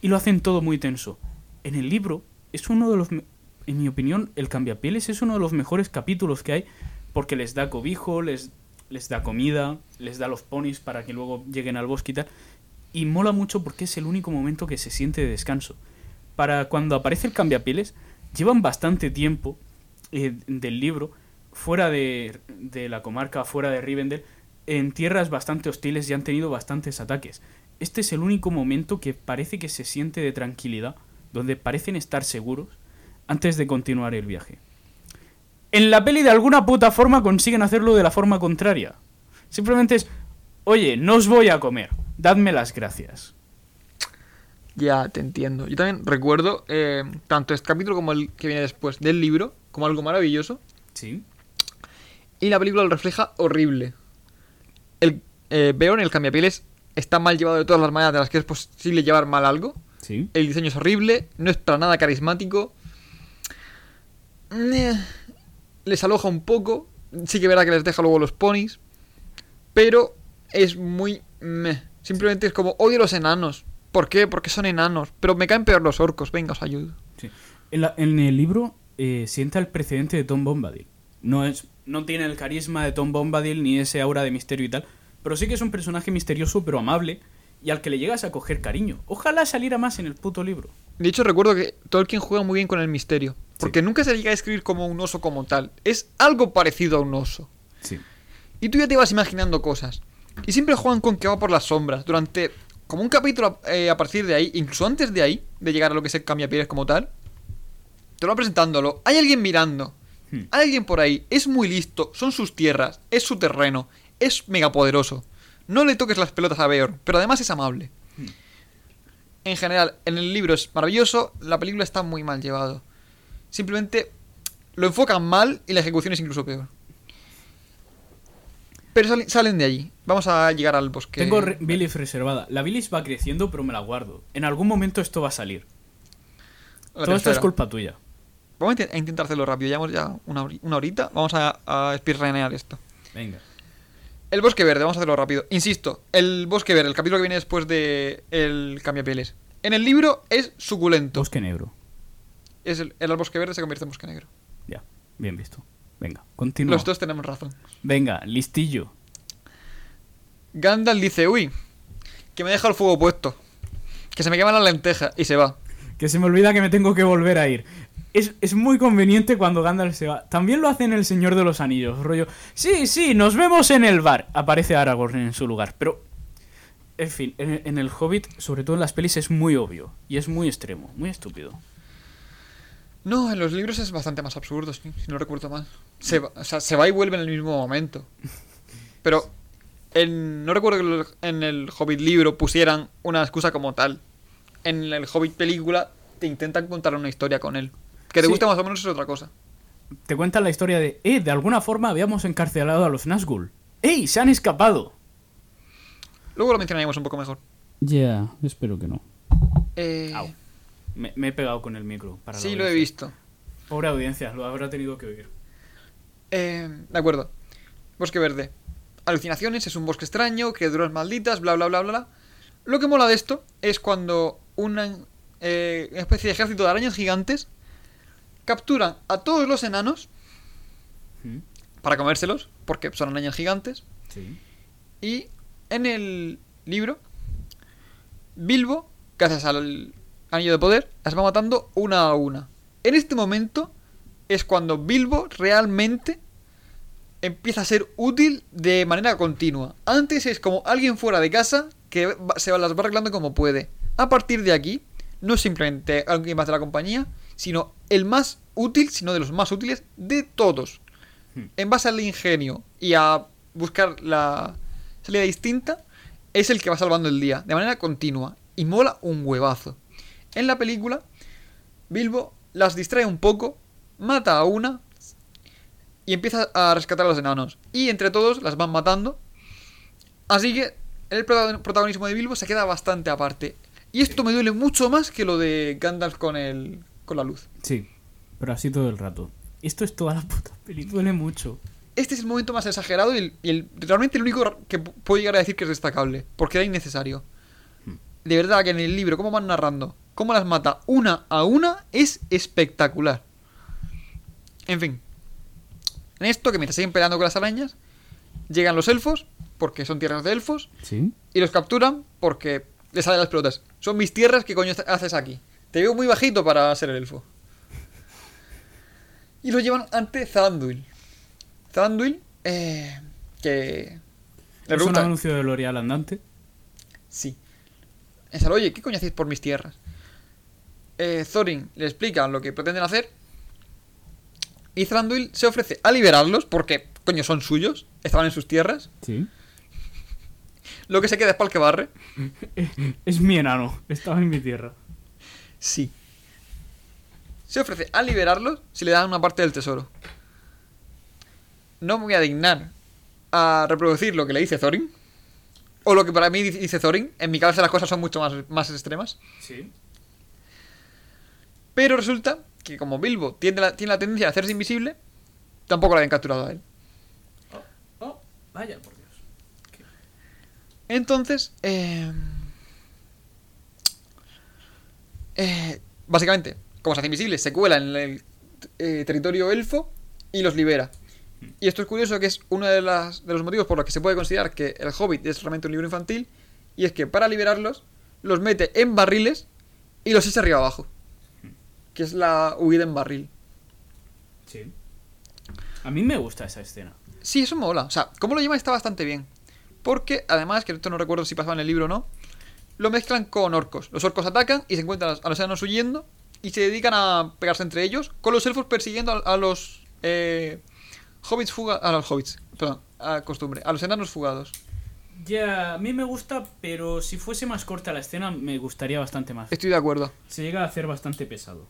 Y lo hacen todo muy tenso. En el libro es uno de los... En mi opinión, el cambiapieles es uno de los mejores capítulos que hay porque les da cobijo, les, les da comida, les da los ponis para que luego lleguen al bosque y tal. Y mola mucho porque es el único momento que se siente de descanso. Para cuando aparece el cambiapieles, llevan bastante tiempo eh, del libro fuera de, de la comarca, fuera de Rivendell, en tierras bastante hostiles y han tenido bastantes ataques. Este es el único momento que parece que se siente de tranquilidad, donde parecen estar seguros antes de continuar el viaje. En la peli de alguna puta forma consiguen hacerlo de la forma contraria. Simplemente es, oye, no os voy a comer, dadme las gracias. Ya te entiendo. Yo también recuerdo eh, tanto este capítulo como el que viene después del libro como algo maravilloso. Sí. Y la película lo refleja horrible. El eh, Beorn, el cambiapieles, está mal llevado de todas las maneras de las que es posible llevar mal algo. Sí. El diseño es horrible, no es para nada carismático. Eh, Les aloja un poco. Sí que verá que les deja luego los ponis. Pero es muy... meh. Simplemente es como odio los enanos. ¿Por qué? Porque son enanos. Pero me caen peor los orcos. Venga, os ayudo. Sí. En, la- en el libro eh, sienta el precedente de Tom Bombadil. No, es, no tiene el carisma de Tom Bombadil ni ese aura de misterio y tal, pero sí que es un personaje misterioso pero amable y al que le llegas a coger cariño. Ojalá saliera más en el puto libro. De hecho, recuerdo que Tolkien juega muy bien con el misterio. Porque nunca se llega a escribir como un oso como tal. Es algo parecido a un oso. Sí. Y tú ya te vas imaginando cosas. Y siempre juegan con que va por las sombras. Durante como un capítulo eh, a partir de ahí, incluso antes de ahí, de llegar a lo que es el cambiapieles como tal, te lo va presentándolo. Hay alguien mirando. Hmm. Alguien por ahí. Es muy listo. Son sus tierras. Es su terreno. Es megapoderoso. No le toques las pelotas a Beorn, pero además es amable. Hmm. En general, en el libro es maravilloso. La película está muy mal llevado. Simplemente lo enfocan mal y la ejecución es incluso peor. Pero salen, salen de allí. Vamos a llegar al bosque. Tengo bilis reservada. La bilis va creciendo pero me la guardo. En algún momento esto va a salir. Todo esto es culpa tuya. Vamos a intent- a intentar hacerlo rápido. Llevamos ya una, hori- una horita. Vamos a, a speedrunear esto. Venga. El bosque verde, vamos a hacerlo rápido. Insisto, el bosque verde, el capítulo que viene después de el cambiapieles. En el libro es suculento. Bosque negro. Es el, el bosque verde se convierte en bosque negro. Ya. Bien visto. Venga, continúa. Los dos tenemos razón. Venga, listillo. Gandalf dice, uy, que me deja el fuego puesto. Que se me queman las lentejas y se va. Que se me olvida que me tengo que volver a ir. Es, es muy conveniente cuando Gandalf se va. También lo hace en El Señor de los Anillos, rollo. Sí, sí, nos vemos en el bar. Aparece Aragorn en su lugar. Pero, en fin, en, el Hobbit, sobre todo en las pelis, es muy obvio. Y es muy extremo, muy estúpido. No, en los libros es bastante más absurdo, si, no recuerdo mal. Se va, o sea, se va y vuelve en el mismo momento. Pero en, no recuerdo que en el Hobbit libro pusieran una excusa como tal. En el Hobbit película te intentan contar una historia con él. Que te Sí. guste más o menos es otra cosa. te cuentan la historia de, eh, de alguna forma habíamos encarcelado a los Nazgûl. ¡Ey! ¡Se han escapado! Luego lo mencionaremos un poco mejor. Ya, espero que no. Eh, Au. Me, me he pegado con el micro. Para la sí, lo he visto. Pobre audiencia, lo habrá tenido que oír. Eh, de acuerdo. Bosque verde. Alucinaciones, es un bosque extraño, criaturas malditas, bla bla bla bla. bla. Lo que mola de esto es cuando una, eh, una especie de ejército de arañas gigantes capturan a todos los enanos ¿Mm? para comérselos, porque son arañas gigantes. Sí. Y en el libro, Bilbo, gracias al anillo de poder, las va matando una a una. En este momento es cuando Bilbo realmente empieza a ser útil de manera continua. Antes es como alguien fuera de casa que va- se las va arreglando como puede. A partir de aquí, no es simplemente alguien más de la compañía, sino el más útil, sino de los más útiles de todos. Hmm. En base al ingenio y a buscar la salida distinta, es el que va salvando el día, de manera continua. Y mola un huevazo. En la película, Bilbo las distrae un poco, mata a una y empieza a rescatar a los enanos. Y entre todos las van matando. Así que el prota- protagonismo de Bilbo se queda bastante aparte. Y esto me duele mucho más que lo de Gandalf con el con la luz. Sí, pero así todo el rato. Esto es toda la puta peli, duele mucho. Este es el momento más exagerado y, el, y el- realmente el único que pu- puedo llegar a decir que es destacable, porque era innecesario. De verdad que en el libro, cómo van narrando, cómo las mata una a una, es espectacular. En fin. En esto, que mientras siguen peleando con las arañas, llegan los elfos, porque son tierras de elfos, ¿Sí? y los capturan porque les salen las pelotas. Son mis tierras, ¿qué coño haces aquí? Te veo muy bajito para ser el elfo. Y lo llevan ante Thranduil. Thranduil, eh, que... Le ¿Es un anuncio de L'Oreal andante? Sí. Es al, oye, ¿qué coño hacéis por mis tierras? Eh, Thorin le explica lo que pretenden hacer. Y Thranduil se ofrece a liberarlos porque, coño, son suyos. Estaban en sus tierras. Sí. Lo que se queda es para el que barre. Es mi enano, estaba en mi tierra. Sí. Se ofrece a liberarlos si le dan una parte del tesoro. No me voy a dignar a reproducir lo que le dice Thorin. O lo que para mí dice Thorin. En mi cabeza las cosas son mucho más, más extremas. Sí. Pero resulta que como Bilbo tiene la, tiene la tendencia a hacerse invisible, tampoco lo habían capturado a él. Oh, oh, vaya, por Dios. Entonces, eh, eh, básicamente, como se hace invisible, se cuela en el eh, territorio elfo y los libera. Y esto es curioso que es uno de, las, de los motivos por los que se puede considerar que El Hobbit es realmente un libro infantil. Y es que para liberarlos, los mete en barriles y los echa arriba abajo. Que es la huida en barril. Sí. A mí me gusta esa escena. Sí, eso mola. O sea, cómo lo llevan está bastante bien. Porque, además, que esto no recuerdo si pasaba en el libro o no, lo mezclan con orcos. Los orcos atacan y se encuentran a los, enanos huyendo y se dedican a pegarse entre ellos, con los elfos persiguiendo a, a los eh, hobbits fugados. A los hobbits, perdón, a costumbre, a los enanos fugados. Ya, a mí me gusta, pero si fuese más corta la escena, me gustaría bastante más. Estoy de acuerdo. Se llega a hacer bastante pesado.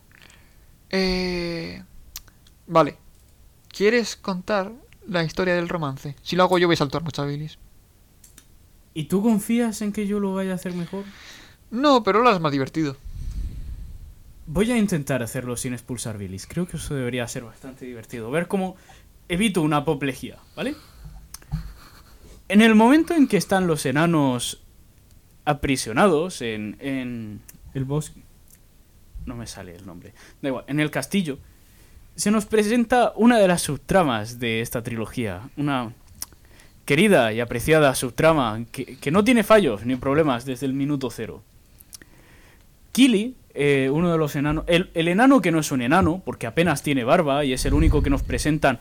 Eh, vale. ¿Quieres contar la historia del romance? Si lo hago yo voy a saltar muchas bilis. ¿Y tú confías en que yo lo vaya a hacer mejor? No, pero ahora es más divertido. Voy a intentar hacerlo sin expulsar bilis. Creo que eso debería ser bastante divertido. Ver cómo evito una apoplejía, ¿vale? En el momento en que están los enanos aprisionados en, en el bosque... No me sale el nombre. Da igual, en el castillo. Se nos presenta una de las subtramas de esta trilogía. Una querida y apreciada subtrama que, que no tiene fallos ni problemas desde el minuto cero. Kili, eh, uno de los enanos. El, el enano que no es un enano, porque apenas tiene barba y es el único que nos presentan.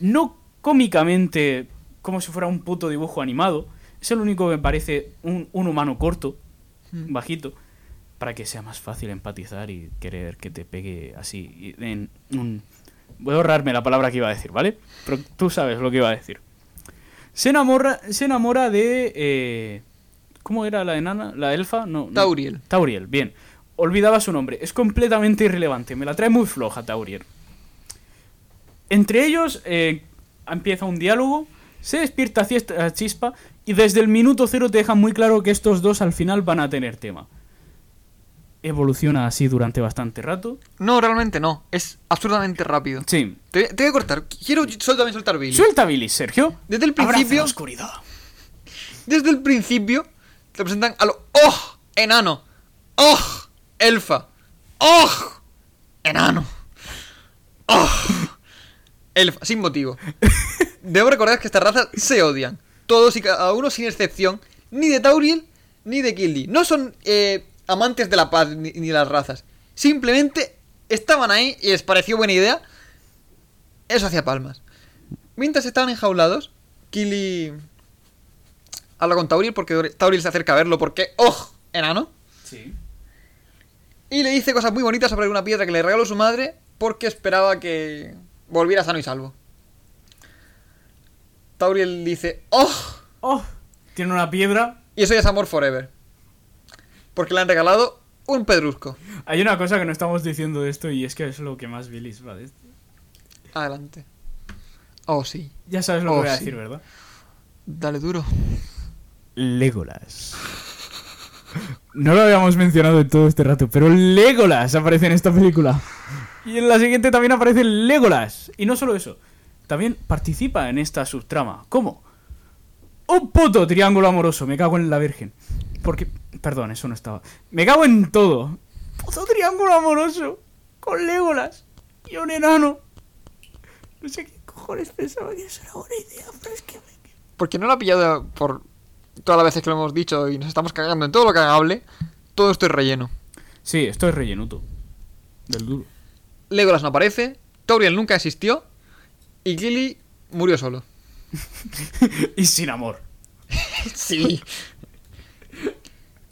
No cómicamente, como si fuera un puto dibujo animado. Es el único que me parece un, un humano corto, bajito, para que sea más fácil empatizar y querer que te pegue así. en un- Voy a ahorrarme la palabra que iba a decir, ¿vale? Pero tú sabes lo que iba a decir. Se enamora, se enamora de. eh, ¿Cómo era la enana? ¿La elfa? No, no. Tauriel. Tauriel, bien. Olvidaba su nombre. Es completamente irrelevante. Me la trae muy floja, Tauriel. Entre ellos eh, empieza un diálogo, se despierta cierta chispa y desde el minuto cero te dejan muy claro que estos dos al final van a tener tema. Evoluciona así durante bastante rato. No, realmente no. Es absurdamente rápido. Sí. Te, te voy a cortar. Quiero suéltame soltar Billy. Suelta Billy, Sergio. Desde el principio. la oscuridad. Desde el principio te presentan a lo ¡Oh! Enano. ¡Oh! Elfa. ¡Oh! Enano. ¡Oh! Elfa, sin motivo. Debo recordar que estas razas se odian. Todos y cada uno sin excepción. Ni de Tauriel ni de Killy. No son eh, amantes de la paz ni, ni de las razas. Simplemente estaban ahí y les pareció buena idea. Eso hacía palmas. Mientras estaban enjaulados, Killy habla con Tauriel porque Tauriel se acerca a verlo porque ¡Oh! Enano. Sí. Y le dice cosas muy bonitas sobre una piedra que le regaló su madre porque esperaba que volviera sano y salvo. Tauriel dice, ¡Oh! Oh, tiene una piedra. Y eso ya es amor forever. Porque le han regalado un pedrusco. Hay una cosa que no estamos diciendo de esto y es que es lo que más Billy va de esto. Adelante. Oh, sí. Ya sabes lo Oh, que voy a sí. decir, ¿verdad? Dale duro. Legolas. No lo habíamos mencionado en todo este rato, pero Legolas aparece en esta película. Y en la siguiente también aparece Legolas. Y no solo eso, también participa en esta subtrama. ¿Cómo? Un puto triángulo amoroso, me cago en la virgen. Porque, perdón, eso no estaba. Me cago en todo. Puto triángulo amoroso con Legolas y un enano. No sé qué cojones pensaba que eso era buena idea, pero es que. Porque no lo ha pillado por todas las veces que lo hemos dicho y nos estamos cagando en todo lo que hable. Todo esto es relleno. Sí, esto es rellenuto. Del duro. Legolas no aparece. Tauriel nunca existió. Y Gilly murió solo. y sin amor. Sí.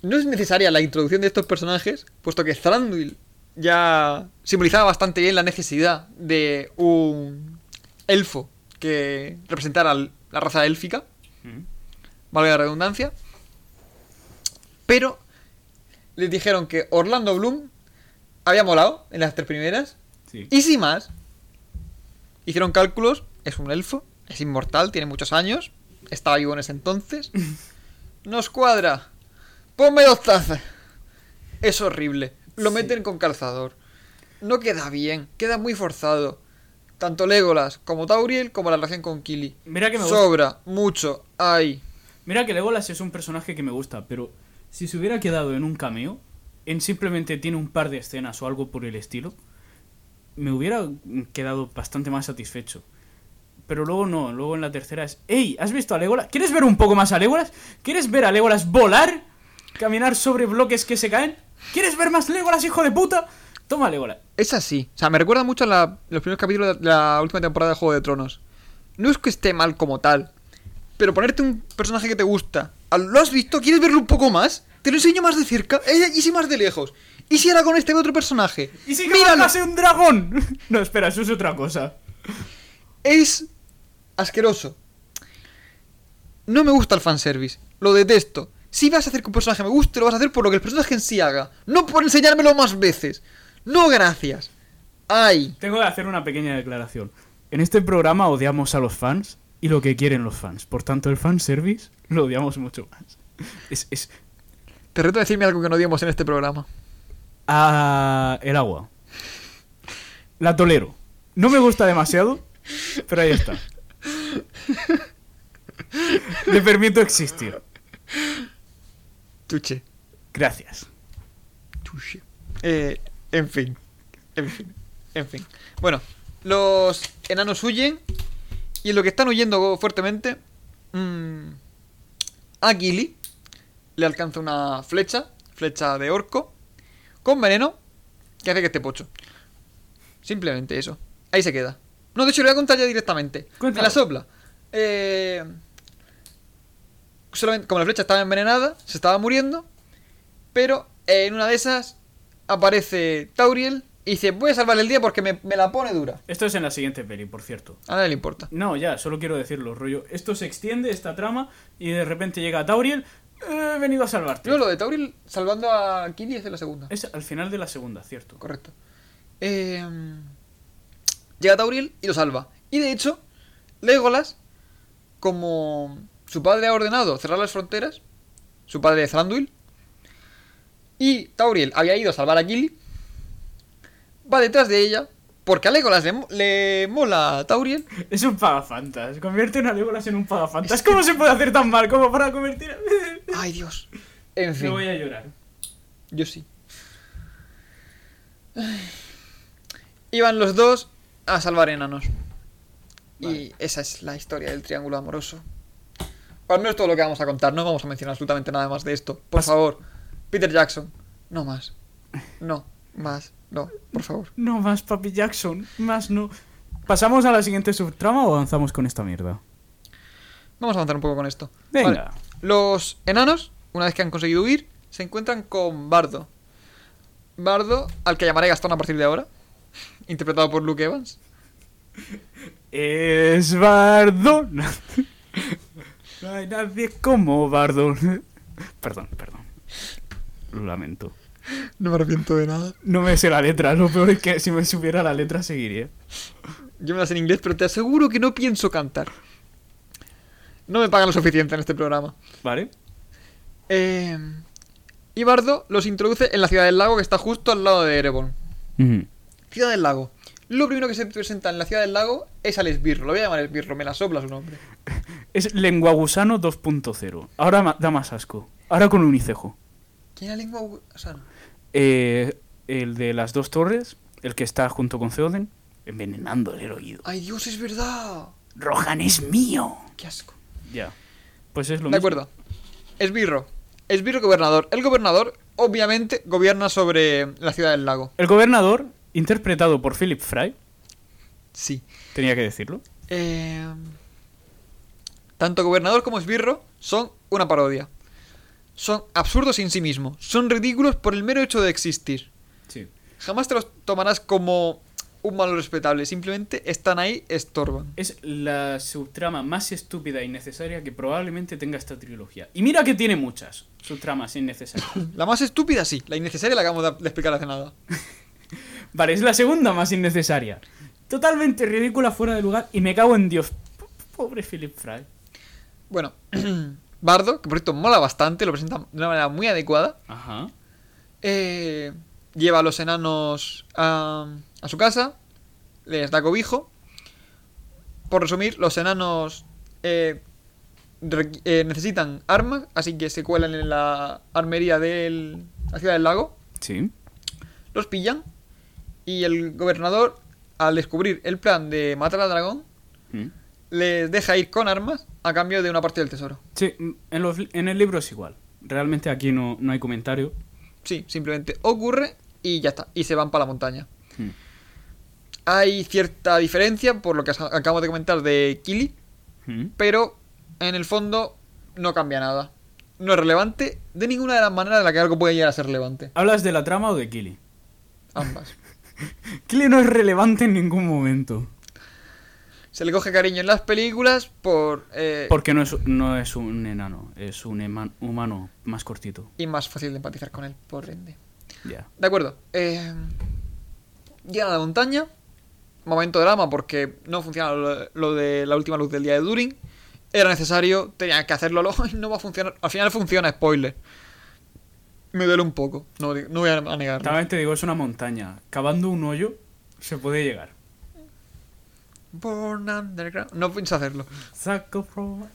No es necesaria la introducción de estos personajes, puesto que Thranduil ya simbolizaba bastante bien la necesidad de un elfo que representara la raza élfica, valga la redundancia. Pero les dijeron que Orlando Bloom había molado en las tres primeras, Sí. y sin más. Hicieron cálculos, es un elfo, es inmortal, tiene muchos años, estaba vivo en ese entonces. Nos cuadra. Ponme dos tazas. Es horrible. Lo Sí. meten con calzador. No queda bien, queda muy forzado. Tanto Legolas como Tauriel como la relación con Kili. Mira que me gusta. Sobra, mucho, ay. Mira que Legolas es un personaje que me gusta, pero si se hubiera quedado en un cameo, en simplemente tiene un par de escenas o algo por el estilo, me hubiera quedado bastante más satisfecho. Pero luego no, luego en la tercera es, ¡Ey! ¿Has visto a Legolas? ¿Quieres ver un poco más a Legolas? ¿Quieres ver a Legolas volar? ¿Caminar sobre bloques que se caen? ¿Quieres ver más Legolas, hijo de puta? Toma Legolas. Es así. O sea, me recuerda mucho a la- los primeros capítulos de la última temporada de Juego de Tronos. No es que esté mal como tal, pero ponerte un personaje que te gusta. ¿al- ¿Lo has visto? ¿Quieres verlo un poco más? Te lo enseño más de cerca y si más de lejos. ¿Y si ahora con este otro personaje? ¡Y si matase un dragón! no, espera, eso es otra cosa. Es asqueroso. No me gusta el fanservice. Lo detesto. Si vas a hacer que un personaje me guste, lo vas a hacer por lo que el personaje en sí haga. No por enseñármelo más veces. No, gracias. Ay. Tengo que hacer una pequeña declaración. En este programa odiamos a los fans y lo que quieren los fans. Por tanto, el fanservice lo odiamos mucho más. Es, es Te reto a decirme algo que no digamos en este programa. ah, el agua. La tolero. No me gusta demasiado, pero ahí está. Le permito existir. Tuche. Gracias. Tuche. Eh, en fin. En fin. En fin. Bueno, los enanos huyen. Y en lo que están huyendo fuertemente. mm, a Gilly le alcanza una flecha. Flecha de orco. Con veneno. Que hace que esté pocho. Simplemente eso. Ahí se queda. No, de hecho, le voy a contar ya directamente. Me Cuéntalo. la sopla. Eh, solamente, como la flecha estaba envenenada, se estaba muriendo. Pero en una de esas aparece Tauriel y dice, voy a salvarle el día porque me, me la pone dura. Esto es en la siguiente peli, por cierto. A nadie le importa. No, ya, solo quiero decirlo, rollo. Esto se extiende, esta trama, y de repente llega Tauriel. "Eh, He venido a salvarte. No, lo de Tauriel salvando a Kili es en la segunda. Es al final de la segunda, cierto. Correcto. Eh, Llega Tauriel y lo salva. Y de hecho, Legolas, como su padre ha ordenado cerrar las fronteras, su padre Thranduil, y Tauriel había ido a salvar a Gilly, va detrás de ella, porque a Legolas le, mo- le mola a Tauriel, Es un pagafantas. Convierte una Legolas en un pagafantas. ¿Cómo se puede hacer tan mal como para convertir a... Ay, Dios. En fin, Me voy a llorar. yo sí. Ay. Iban los dos a salvar enanos. Y esa es la historia del triángulo amoroso. Pues no es todo lo que vamos a contar, no vamos a mencionar absolutamente nada más de esto. Por Pas- favor, Peter Jackson, no más. No, más, no, por favor. No más Papi Jackson. Más no. ¿Pasamos a la siguiente subtrama o avanzamos con esta mierda? Vamos a avanzar un poco con esto. Venga. Vale. Los enanos, una vez que han conseguido huir, se encuentran con Bardo. Bardo, al que llamaré Gastón a partir de ahora, interpretado por Luke Evans. Es Bardo. No hay nadie como Bardo. Perdón, perdón. Lo lamento. No me arrepiento de nada. No me sé la letra. Lo peor es que si me supiera la letra seguiría. Yo me las sé en inglés, pero te aseguro que no pienso cantar. No me pagan lo suficiente en este programa. ¿Vale? Eh, y Bardo los introduce en la ciudad del lago que está justo al lado de Erebon. Ciudad del lago. Lo primero que se presenta en la ciudad del lago es al esbirro. Lo voy a llamar esbirro, me la sopla su nombre. Es lenguagusano 2.0. Ahora da más asco. Ahora con unicejo. ¿Quién era lengua gu- o sea, no. Eh, el de las dos torres, el que está junto con Theoden, envenenándole el oído. ¡Ay, Dios, es verdad! Rohan es mío. ¡Qué asco! Ya. Pues es lo De mismo. acuerdo. Esbirro. Esbirro gobernador. El gobernador, obviamente, gobierna sobre la ciudad del lago. El gobernador, interpretado por Philip Fry, Sí. tenía que decirlo. Eh, tanto gobernador como esbirro son una parodia. Son absurdos en sí mismos. Son ridículos por el mero hecho de existir. Sí. Jamás te los tomarás como un malo respetable. Simplemente están ahí, estorban. Es la subtrama más estúpida y innecesaria que probablemente tenga esta trilogía. Y mira que tiene muchas subtramas innecesarias. La más estúpida, sí. La innecesaria la acabamos de de explicar hace nada. vale, es la segunda más innecesaria. Totalmente ridícula, fuera de lugar, y me cago en Dios. P- Pobre Philip Fry. Bueno, Bardo, que por cierto mola bastante, lo presenta de una manera muy adecuada. Ajá. Eh, lleva a los enanos a, a su casa, les da cobijo. Por resumir, los enanos eh, eh, necesitan armas, así que se cuelan en la armería de la ciudad del lago, Sí. los pillan y el gobernador, al descubrir el plan de matar al dragón, Mm. Les deja ir con armas a cambio de una parte del tesoro. Sí, en, los en el libro es igual. Realmente aquí no, no hay comentario. Sí, simplemente ocurre y ya está, y se van para la montaña. Mm. Hay cierta diferencia por lo que acabo de comentar de Kili, Mm. pero en el fondo no cambia nada. No es relevante de ninguna de las maneras de la que algo puede llegar a ser relevante. ¿Hablas de la trama o de Killy? Ambas. Killy no es relevante en ningún momento. Se le coge cariño en las películas por... eh, Porque no es, no es un enano, es un eman- humano más cortito. Y más fácil de empatizar con él, por ende. Ya. De acuerdo. Eh, llegan a la montaña. Momento de drama porque no funciona lo, lo de la última luz del día de Durin. Era necesario, tenían que hacerlo. Luego y no va a funcionar. Al final funciona, spoiler. Me duele un poco. No, no voy a negarlo. También te digo, es una montaña. Cavando un hoyo se puede llegar. Born Underground. No pienso hacerlo. Saco pro-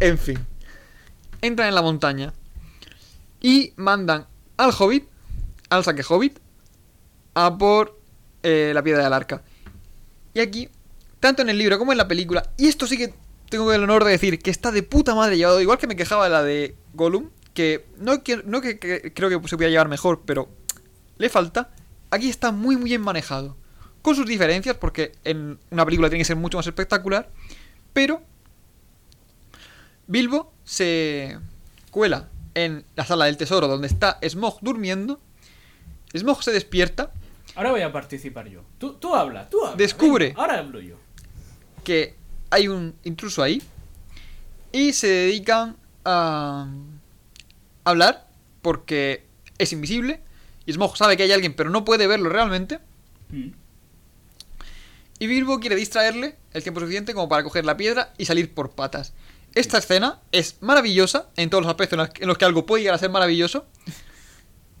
En fin. Entran en la montaña. Y mandan al hobbit, al saque hobbit, a por eh, la piedra del arca. Y aquí, tanto en el libro como en la película, y esto sí que tengo el honor de decir que está de puta madre llevado, igual que me quejaba de la de Gollum, que no, que, no que, que creo que se pudiera llevar mejor, pero le falta. Aquí está muy, muy bien manejado. Con sus diferencias, porque en una película tiene que ser mucho más espectacular, pero Bilbo se cuela en la sala del tesoro donde está Smog durmiendo. Smog se despierta, Ahora voy a participar yo. Tú, tú habla, tú habla. Descubre. Venga, ahora hablo yo. que hay un intruso ahí y se dedican a hablar porque es invisible y Smog sabe que hay alguien pero no puede verlo realmente Mm. Y Bilbo quiere distraerle el tiempo suficiente como para coger la piedra y salir por patas. Esta escena es maravillosa en todos los aspectos en los que- algo puede llegar a ser maravilloso.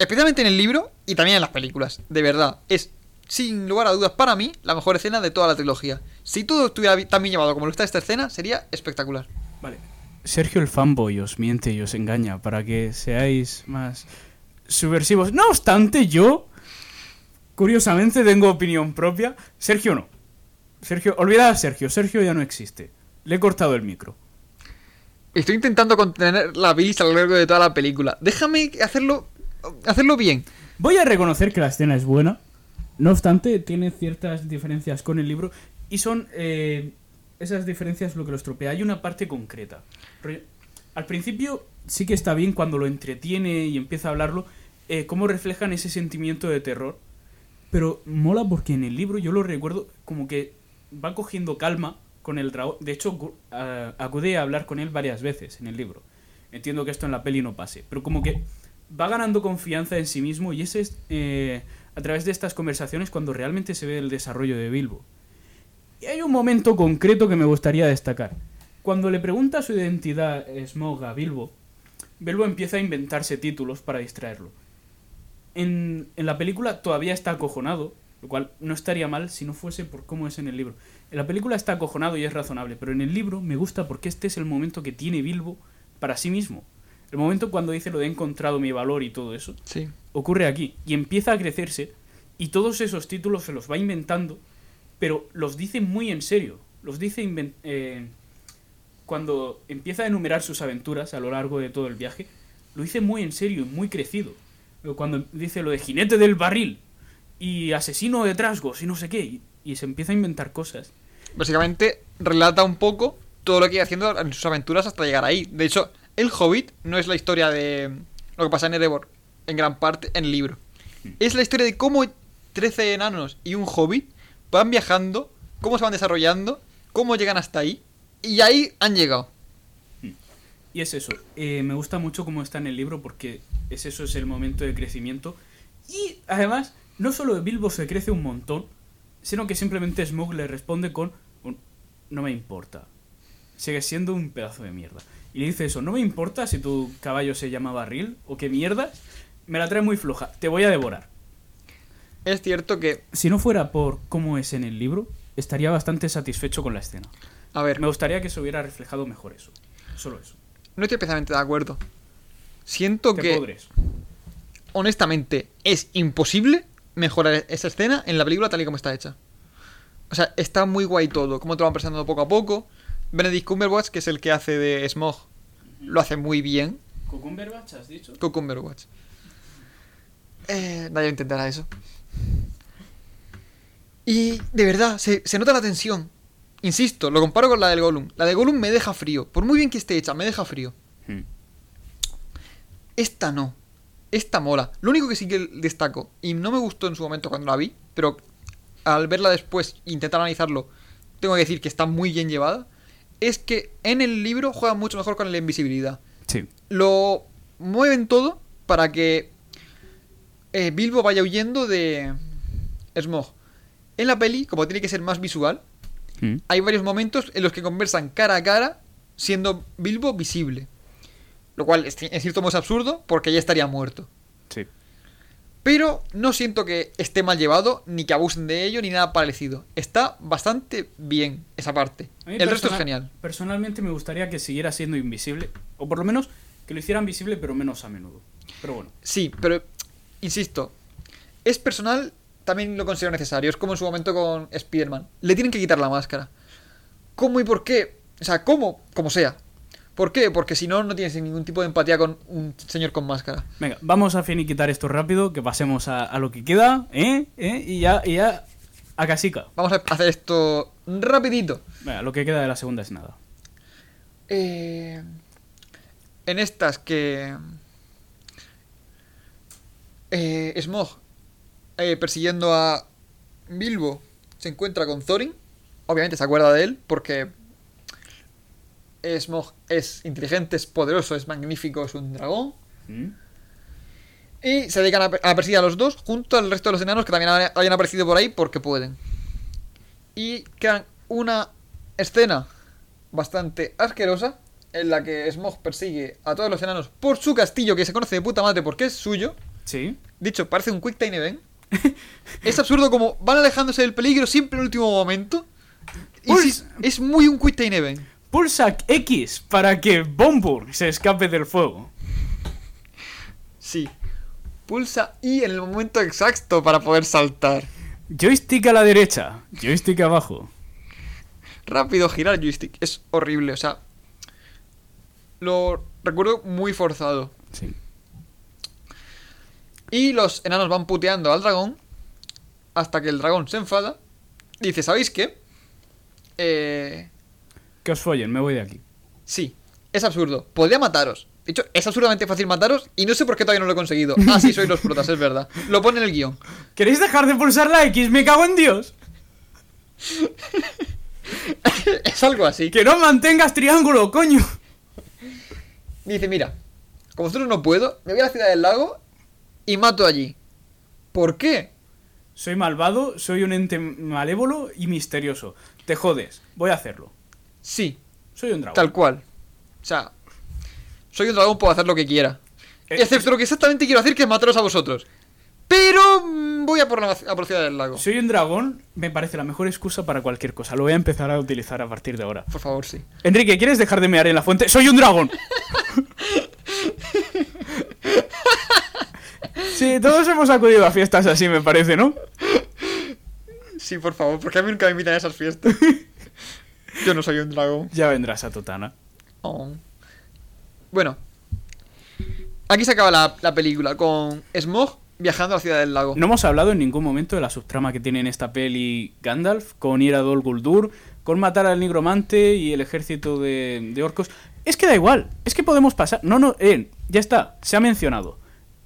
Especialmente en el libro y también en las películas. De verdad, es sin lugar a dudas para mí la mejor escena de toda la trilogía. Si todo estuviera tan bien llevado como lo está esta escena, sería espectacular. Vale. Sergio el fanboy os miente y os engaña para que seáis más subversivos. No obstante, yo, curiosamente, tengo opinión propia. Sergio no. Sergio, olvidad a Sergio. Sergio ya no existe. Le he cortado el micro. Estoy intentando contener la bilis a lo largo de toda la película. Déjame hacerlo, hacerlo bien. Voy a reconocer que la escena es buena. No obstante, tiene ciertas diferencias con el libro. Y son eh, esas diferencias lo que lo estropea. Hay una parte concreta. Al principio sí que está bien cuando lo entretiene y empieza a hablarlo. eh, cómo reflejan ese sentimiento de terror. Pero mola porque en el libro yo lo recuerdo como que va cogiendo calma con el dragón. De hecho, gu- a- acude a hablar con él varias veces en el libro. Entiendo que esto en la peli no pase. Pero como que va ganando confianza en sí mismo y es eh, a través de estas conversaciones cuando realmente se ve el desarrollo de Bilbo. Y hay un momento concreto que me gustaría destacar. Cuando le pregunta su identidad Smog a Bilbo, Bilbo empieza a inventarse títulos para distraerlo. En, en la película todavía está acojonado, lo cual no estaría mal si no fuese por cómo es en el libro. En la película está acojonado y es razonable, pero en el libro me gusta porque este es el momento que tiene Bilbo para sí mismo. El momento cuando dice lo de he encontrado mi valor y todo eso, Sí. ocurre aquí. Y empieza a crecerse y todos esos títulos se los va inventando, pero los dice muy en serio. Los dice eh, cuando empieza a enumerar sus aventuras a lo largo de todo el viaje, lo dice muy en serio y muy crecido. Cuando dice lo de jinete del barril y asesino de trasgos y no sé qué, y, y se empieza a inventar cosas. Básicamente relata un poco todo lo que iba haciendo en sus aventuras hasta llegar ahí. De hecho, El Hobbit no es la historia de lo que pasa en Erebor, en gran parte, en el libro. Es la historia de cómo 13 enanos y un hobbit van viajando, cómo se van desarrollando, cómo llegan hasta ahí, y ahí han llegado. Y es eso. eh, me gusta mucho cómo está en el libro porque es eso, es el momento de crecimiento. Y además, no solo Bilbo se crece un montón, sino que simplemente Smug le responde con un, no me importa. Sigue siendo un pedazo de mierda. Y le dice eso, no me importa si tu caballo se llama barril o qué mierda. Me la trae muy floja, te voy a devorar. Es cierto que, Si no fuera por cómo es en el libro, estaría bastante satisfecho con la escena. a ver, Me gustaría que se hubiera reflejado mejor eso. Solo eso. no estoy especialmente de acuerdo. Siento Te que, podres. honestamente, es imposible mejorar esa escena en la película tal y como está hecha. O sea, está muy guay todo, como te lo van presentando poco a poco. Benedict Cumberbatch, que es el que hace de Smog, lo hace muy bien. ¿Cucumberbatch has dicho? Con Cumberbatch. Eh, nadie intentará eso. Y de verdad, se, se nota la tensión. Insisto, lo comparo con la del Gollum. La de Gollum me deja frío. Por muy bien que esté hecha, me deja frío. Hmm. Esta no. Esta mola. Lo único que sí que destaco, y no me gustó en su momento cuando la vi, pero al verla después e intentar analizarlo, tengo que decir que está muy bien llevada, es que en el libro juega mucho mejor con la invisibilidad. Sí. Lo mueven todo para que eh, Bilbo vaya huyendo de Smog. En la peli, como tiene que ser más visual, Hmm. hay varios momentos en los que conversan cara a cara, siendo Bilbo visible. Lo cual es- en cierto modo es absurdo, porque ya estaría muerto. Sí. Pero no siento que esté mal llevado, ni que abusen de ello, ni nada parecido. Está bastante bien esa parte. El resto es genial. Personalmente me gustaría que siguiera siendo invisible. O por lo menos que lo hicieran visible, pero menos a menudo. Pero bueno. Sí, pero insisto, es personal, también lo considero necesario. Es como en su momento con Spider-Man. Le tienen que quitar la máscara. ¿Cómo y por qué? O sea, ¿cómo? Como sea. ¿Por qué? Porque si no, no tienes ningún tipo de empatía con un señor con máscara. Venga, vamos a finiquitar esto rápido, que pasemos a, a lo que queda, ¿eh? ¿eh? Y ya, y ya a casica. Vamos a hacer esto rapidito. Venga, lo que queda de la segunda es nada. Eh, en estas que... Eh, Smog, eh, persiguiendo a Bilbo, se encuentra con Thorin. Obviamente se acuerda de él porque Smog es inteligente, es poderoso, es magnífico, es un dragón. ¿Mm? Y se dedican a, a perseguir a los dos junto al resto de los enanos que también ha- hayan aparecido por ahí porque pueden. Y quedan una escena bastante asquerosa en la que Smog persigue a todos los enanos por su castillo que se conoce de puta madre porque es suyo. Sí. Dicho, parece un Quick Time Event. es absurdo como van alejándose del peligro siempre en el último momento. Y Pues- es muy un Quick Time Event. Pulsa X para que Bombur se escape del fuego. Sí. Pulsa Y en el momento exacto para poder saltar. Joystick a la derecha, joystick abajo. Rápido girar joystick. Es horrible, o sea. Lo recuerdo muy forzado. Sí. Y los enanos van puteando al dragón. Hasta que el dragón se enfada. Dice, ¿sabéis qué? Eh. Que os follen, me voy de aquí. Sí, es absurdo. Podría mataros. De hecho, es absurdamente fácil mataros y no sé por qué todavía no lo he conseguido. Ah, sí, sois los protas, es verdad. Lo pone en el guion. ¿Queréis dejar de pulsar la X? ¡Me cago en Dios! es algo así. ¡Que no mantengas triángulo, coño! Dice, mira, como vosotros no puedo, me voy a la ciudad del lago y mato allí. ¿Por qué? Soy malvado, soy un ente malévolo y misterioso. Te jodes, voy a hacerlo. Sí, Soy un dragón. tal cual. O sea, soy un dragón, puedo hacer lo que quiera. Eh, Excepto lo que exactamente quiero hacer, que es mataros a vosotros. Pero mm, voy a por la, a del lago. Soy un dragón, me parece la mejor excusa para cualquier cosa. Lo voy a empezar a utilizar a partir de ahora. Por favor, sí. Enrique, ¿quieres dejar de mear en la fuente? ¡Soy un dragón! sí, todos hemos acudido a fiestas así, me parece, ¿no? Sí, por favor, porque a mí nunca me invitan a esas fiestas. Yo no soy un dragón. Ya vendrás a Totana. Oh. Bueno. Aquí se acaba la, la película con Smog viajando a la ciudad del lago. No hemos hablado en ningún momento de la subtrama que tiene en esta peli Gandalf, con ir a Dol Guldur, con matar al nigromante y el ejército de, de orcos. Es que da igual, es que podemos pasar. No, no, eh, ya está, se ha mencionado.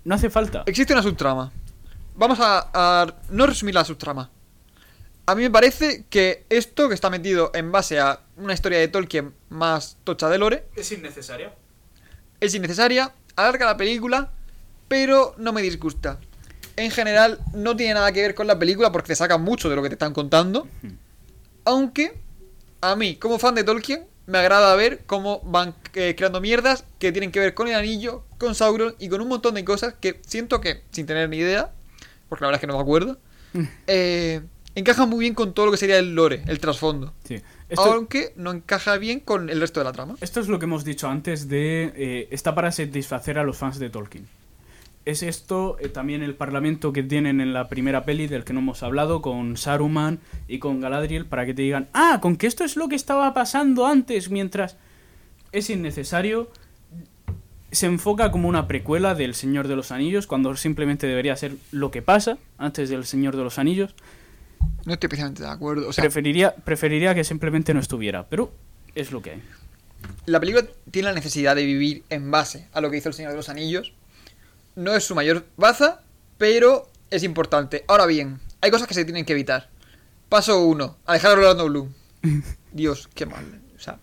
No hace falta. Existe una subtrama. Vamos a, a no resumir la subtrama. A mí me parece que esto que está metido en base a una historia de Tolkien más tocha de lore Es innecesaria. es innecesaria, alarga la película, pero no me disgusta. En general, no tiene nada que ver con la película porque te saca mucho de lo que te están contando. Aunque, a mí, como fan de Tolkien, me agrada ver cómo van eh, creando mierdas que tienen que ver con el anillo, con Sauron y con un montón de cosas que siento que, sin tener ni idea, porque la verdad es que no me acuerdo, eh, encajan muy bien con todo lo que sería el lore, el trasfondo. Sí. Esto, Aunque no encaja bien con el resto de la trama. esto es lo que hemos dicho antes de... eh, está para satisfacer a los fans de Tolkien. Es esto eh, también el parlamento que tienen en la primera peli del que no hemos hablado con Saruman y con Galadriel para que te digan, ah, con que esto es lo que estaba pasando antes mientras es innecesario. Se enfoca como una precuela del Señor de los Anillos cuando simplemente debería ser lo que pasa antes del Señor de los Anillos. No estoy especialmente de acuerdo. O sea, preferiría, preferiría que simplemente no estuviera, pero es lo que hay. la película tiene la necesidad de vivir en base a lo que hizo el Señor de los Anillos. No es su mayor baza, pero es importante. Ahora bien, hay cosas que se tienen que evitar. Paso 1. Alejar a Orlando Bloom. Dios, qué mal. O sea,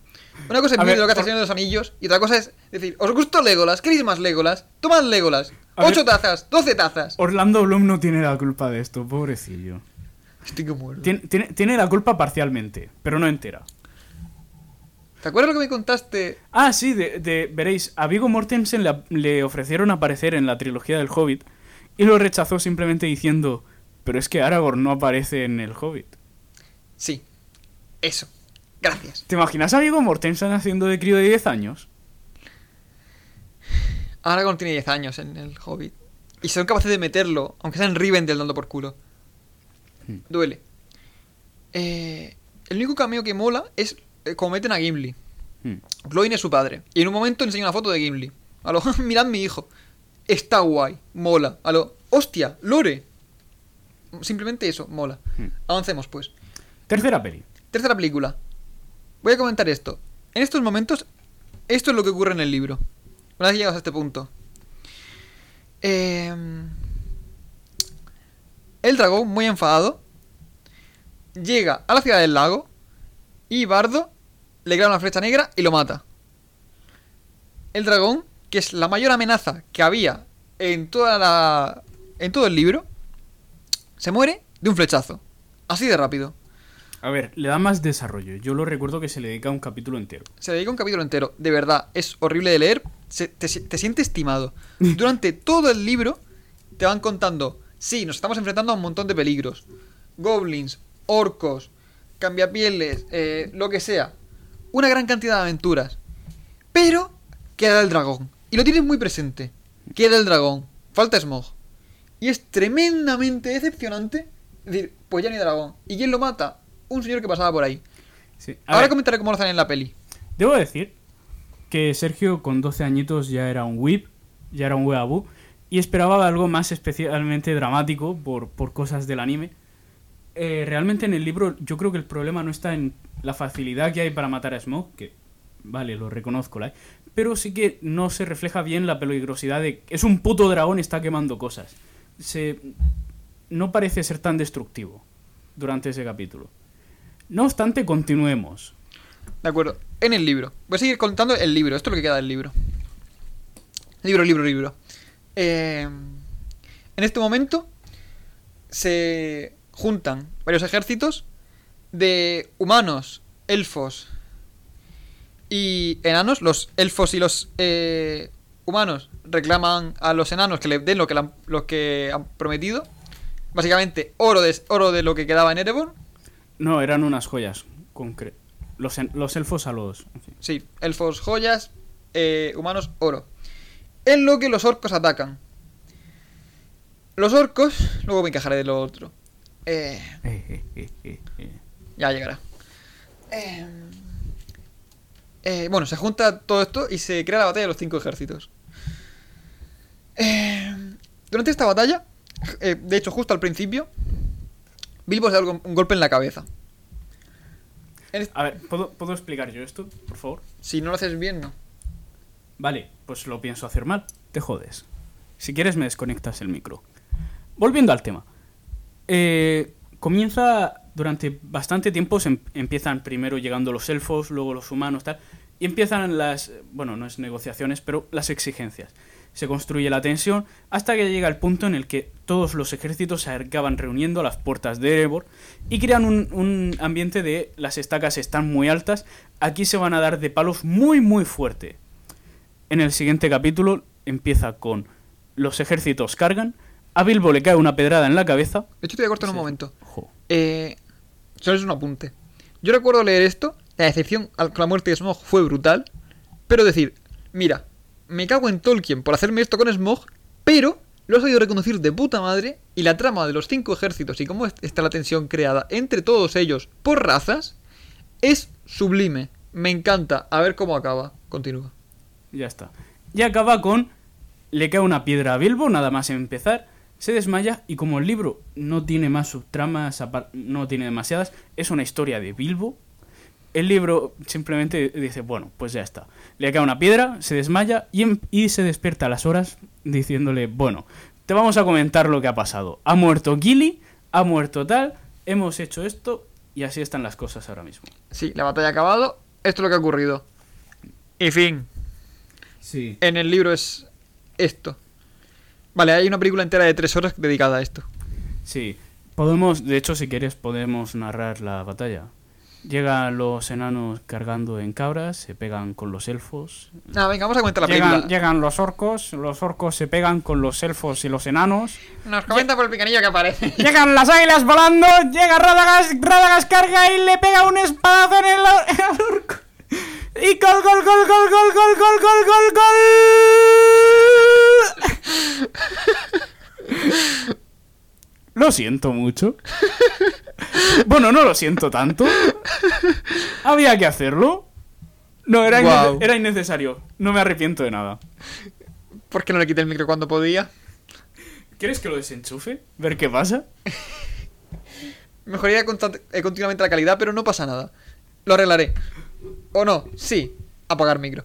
una cosa es vivir lo que hace el Señor de los Anillos y otra cosa es decir, ¿os gustó Legolas? ¿Queréis más Legolas? Tomad Legolas. A 8 ver- tazas, 12 tazas. Orlando Bloom no tiene la culpa de esto, pobrecillo. Estoy que muero. Tiene, tiene- tiene la culpa parcialmente, pero no entera. ¿Te acuerdas lo que me contaste? Ah, sí, de, de- veréis, a Viggo Mortensen le, le ofrecieron aparecer en la trilogía del Hobbit y lo rechazó simplemente diciendo, pero es que Aragorn no aparece en el Hobbit. Sí. Eso. Gracias. ¿Te imaginas a Viggo Mortensen haciendo de crío de 10 años? Aragorn tiene 10 años en el Hobbit. Y son capaces de meterlo, aunque sea en Rivendell dando por culo. Hmm. Duele. Eh, el único cameo que mola es eh, como meten a Gimli. Hmm. Es su padre. Y en un momento enseña una foto de Gimli. A lo, mirad mi hijo. Está guay, mola. A lo, hostia, Lore. Simplemente eso, mola. Hmm. Avancemos pues. Tercera peli. Tercera película. Voy a comentar esto. En estos momentos, esto es lo que ocurre en el libro. Una vez llegados a este punto. Em, el dragón, muy enfadado, llega a la ciudad del lago y Bardo le clava una flecha negra y lo mata. El dragón, que es la mayor amenaza que había en toda la en todo el libro, se muere de un flechazo. Así de rápido. A ver, le da más desarrollo. Yo lo recuerdo que se le dedica un capítulo entero. Se dedica un capítulo entero. De verdad, es horrible de leer. Se- te, te sientes estimado. Durante todo el libro te van contando, sí, nos estamos enfrentando a un montón de peligros. Goblins, orcos, cambiapieles, eh, lo que sea. Una gran cantidad de aventuras. Pero queda el dragón. Y lo tienes muy presente. Queda el dragón. Falta Smog. Y es tremendamente decepcionante decir, pues ya ni dragón. ¿Y quién lo mata? Un señor que pasaba por ahí. Sí. Ahora ver, comentaré cómo lo hacen en la peli. Debo decir que Sergio con 12 añitos ya era un whip, ya era un weeaboo, y esperaba algo más especialmente dramático por, por cosas del anime. Eh, realmente en el libro yo creo que el problema no está en la facilidad que hay para matar a Smoke, que vale, lo reconozco, pero sí que no se refleja bien la peligrosidad de es un puto dragón está quemando cosas. Se no parece ser tan destructivo durante ese capítulo. No obstante, continuemos. De acuerdo. En el libro. Voy a seguir contando el libro. Esto es lo que queda del libro. Libro, libro, libro. Eh, en este momento se juntan varios ejércitos de humanos, elfos y enanos. Los elfos y los eh, humanos reclaman a los enanos que le den lo que, han, lo que han prometido. Básicamente, oro de, oro de lo que quedaba en Erebor. No, eran unas joyas. concre- Los, los elfos a los. en fin. Sí, elfos joyas, eh, humanos oro. En lo que los orcos atacan. Los orcos, luego me encajaré de lo otro. Eh, ya llegará. Eh, eh, bueno, se junta todo esto y se crea la batalla de los cinco ejércitos. Durante esta batalla, de hecho justo al principio, Bilbo se da un golpe en la cabeza. A ver, ¿puedo, ¿puedo explicar yo esto, por favor? si no lo haces bien, no. Vale, pues lo pienso hacer mal. Te jodes. Si quieres, me desconectas el micro. Volviendo al tema. Eh, comienza durante bastante tiempo. Se em- empiezan primero llegando los elfos, luego los humanos, tal. Y empiezan las. Bueno, no es negociaciones, pero las exigencias. Se construye la tensión hasta que llega el punto en el que todos los ejércitos se acaban reuniendo a las puertas de Erebor y crean un, un ambiente de las estacas están muy altas. Aquí se van a dar de palos muy, muy fuerte. En el siguiente capítulo empieza con los ejércitos cargan, a Bilbo le cae una pedrada en la cabeza. De hecho, te voy a cortar un momento. Eh, solo es un apunte. Yo recuerdo leer esto, la decepción al- con la muerte de Smog fue brutal, pero decir, mira, me cago en Tolkien por hacerme esto con Smog, pero lo has sabido reconducir de puta madre y la trama de los cinco ejércitos y cómo est- está la tensión creada entre todos ellos por razas es sublime. Me encanta. A ver cómo acaba. Continúa. Ya está. Y acaba con le cae una piedra a Bilbo, nada más empezar, se desmaya y como el libro no tiene más subtramas, apar- no tiene demasiadas, es una historia de Bilbo. El libro simplemente dice, bueno, pues ya está. Le cae una piedra, se desmaya y, em- y se despierta a las horas diciéndole, bueno, te vamos a comentar lo que ha pasado. Ha muerto Gilly, ha muerto tal, hemos hecho esto y así están las cosas ahora mismo. Sí, la batalla ha acabado. Esto es lo que ha ocurrido. Y fin. Sí. En el libro es esto. Vale, hay una película entera de tres horas dedicada a esto. Sí, podemos, de hecho, si quieres, podemos narrar la batalla. Llegan los enanos cargando en cabras, se pegan con los elfos. Ah, venga, vamos a comentar la Llegan, película. llegan los orcos, los orcos se pegan con los elfos y los enanos. Nos comenta por el picanillo que aparece. Llegan las águilas volando, llega Radagast, Radagast carga y le pega un espadazo en el, al orco. Y gol, gol, gol, gol, gol, gol, gol, gol, gol, gol. Lo siento mucho. Bueno, no lo siento tanto. Había que hacerlo. No, era, innecesario. No me arrepiento de nada. ¿Por qué no le quité el micro cuando podía? ¿Quieres que lo desenchufe? ¿Ver qué pasa? Mejoraría eh, continuamente la calidad, pero no pasa nada. Lo arreglaré. ¿O no? Sí. Apagar micro.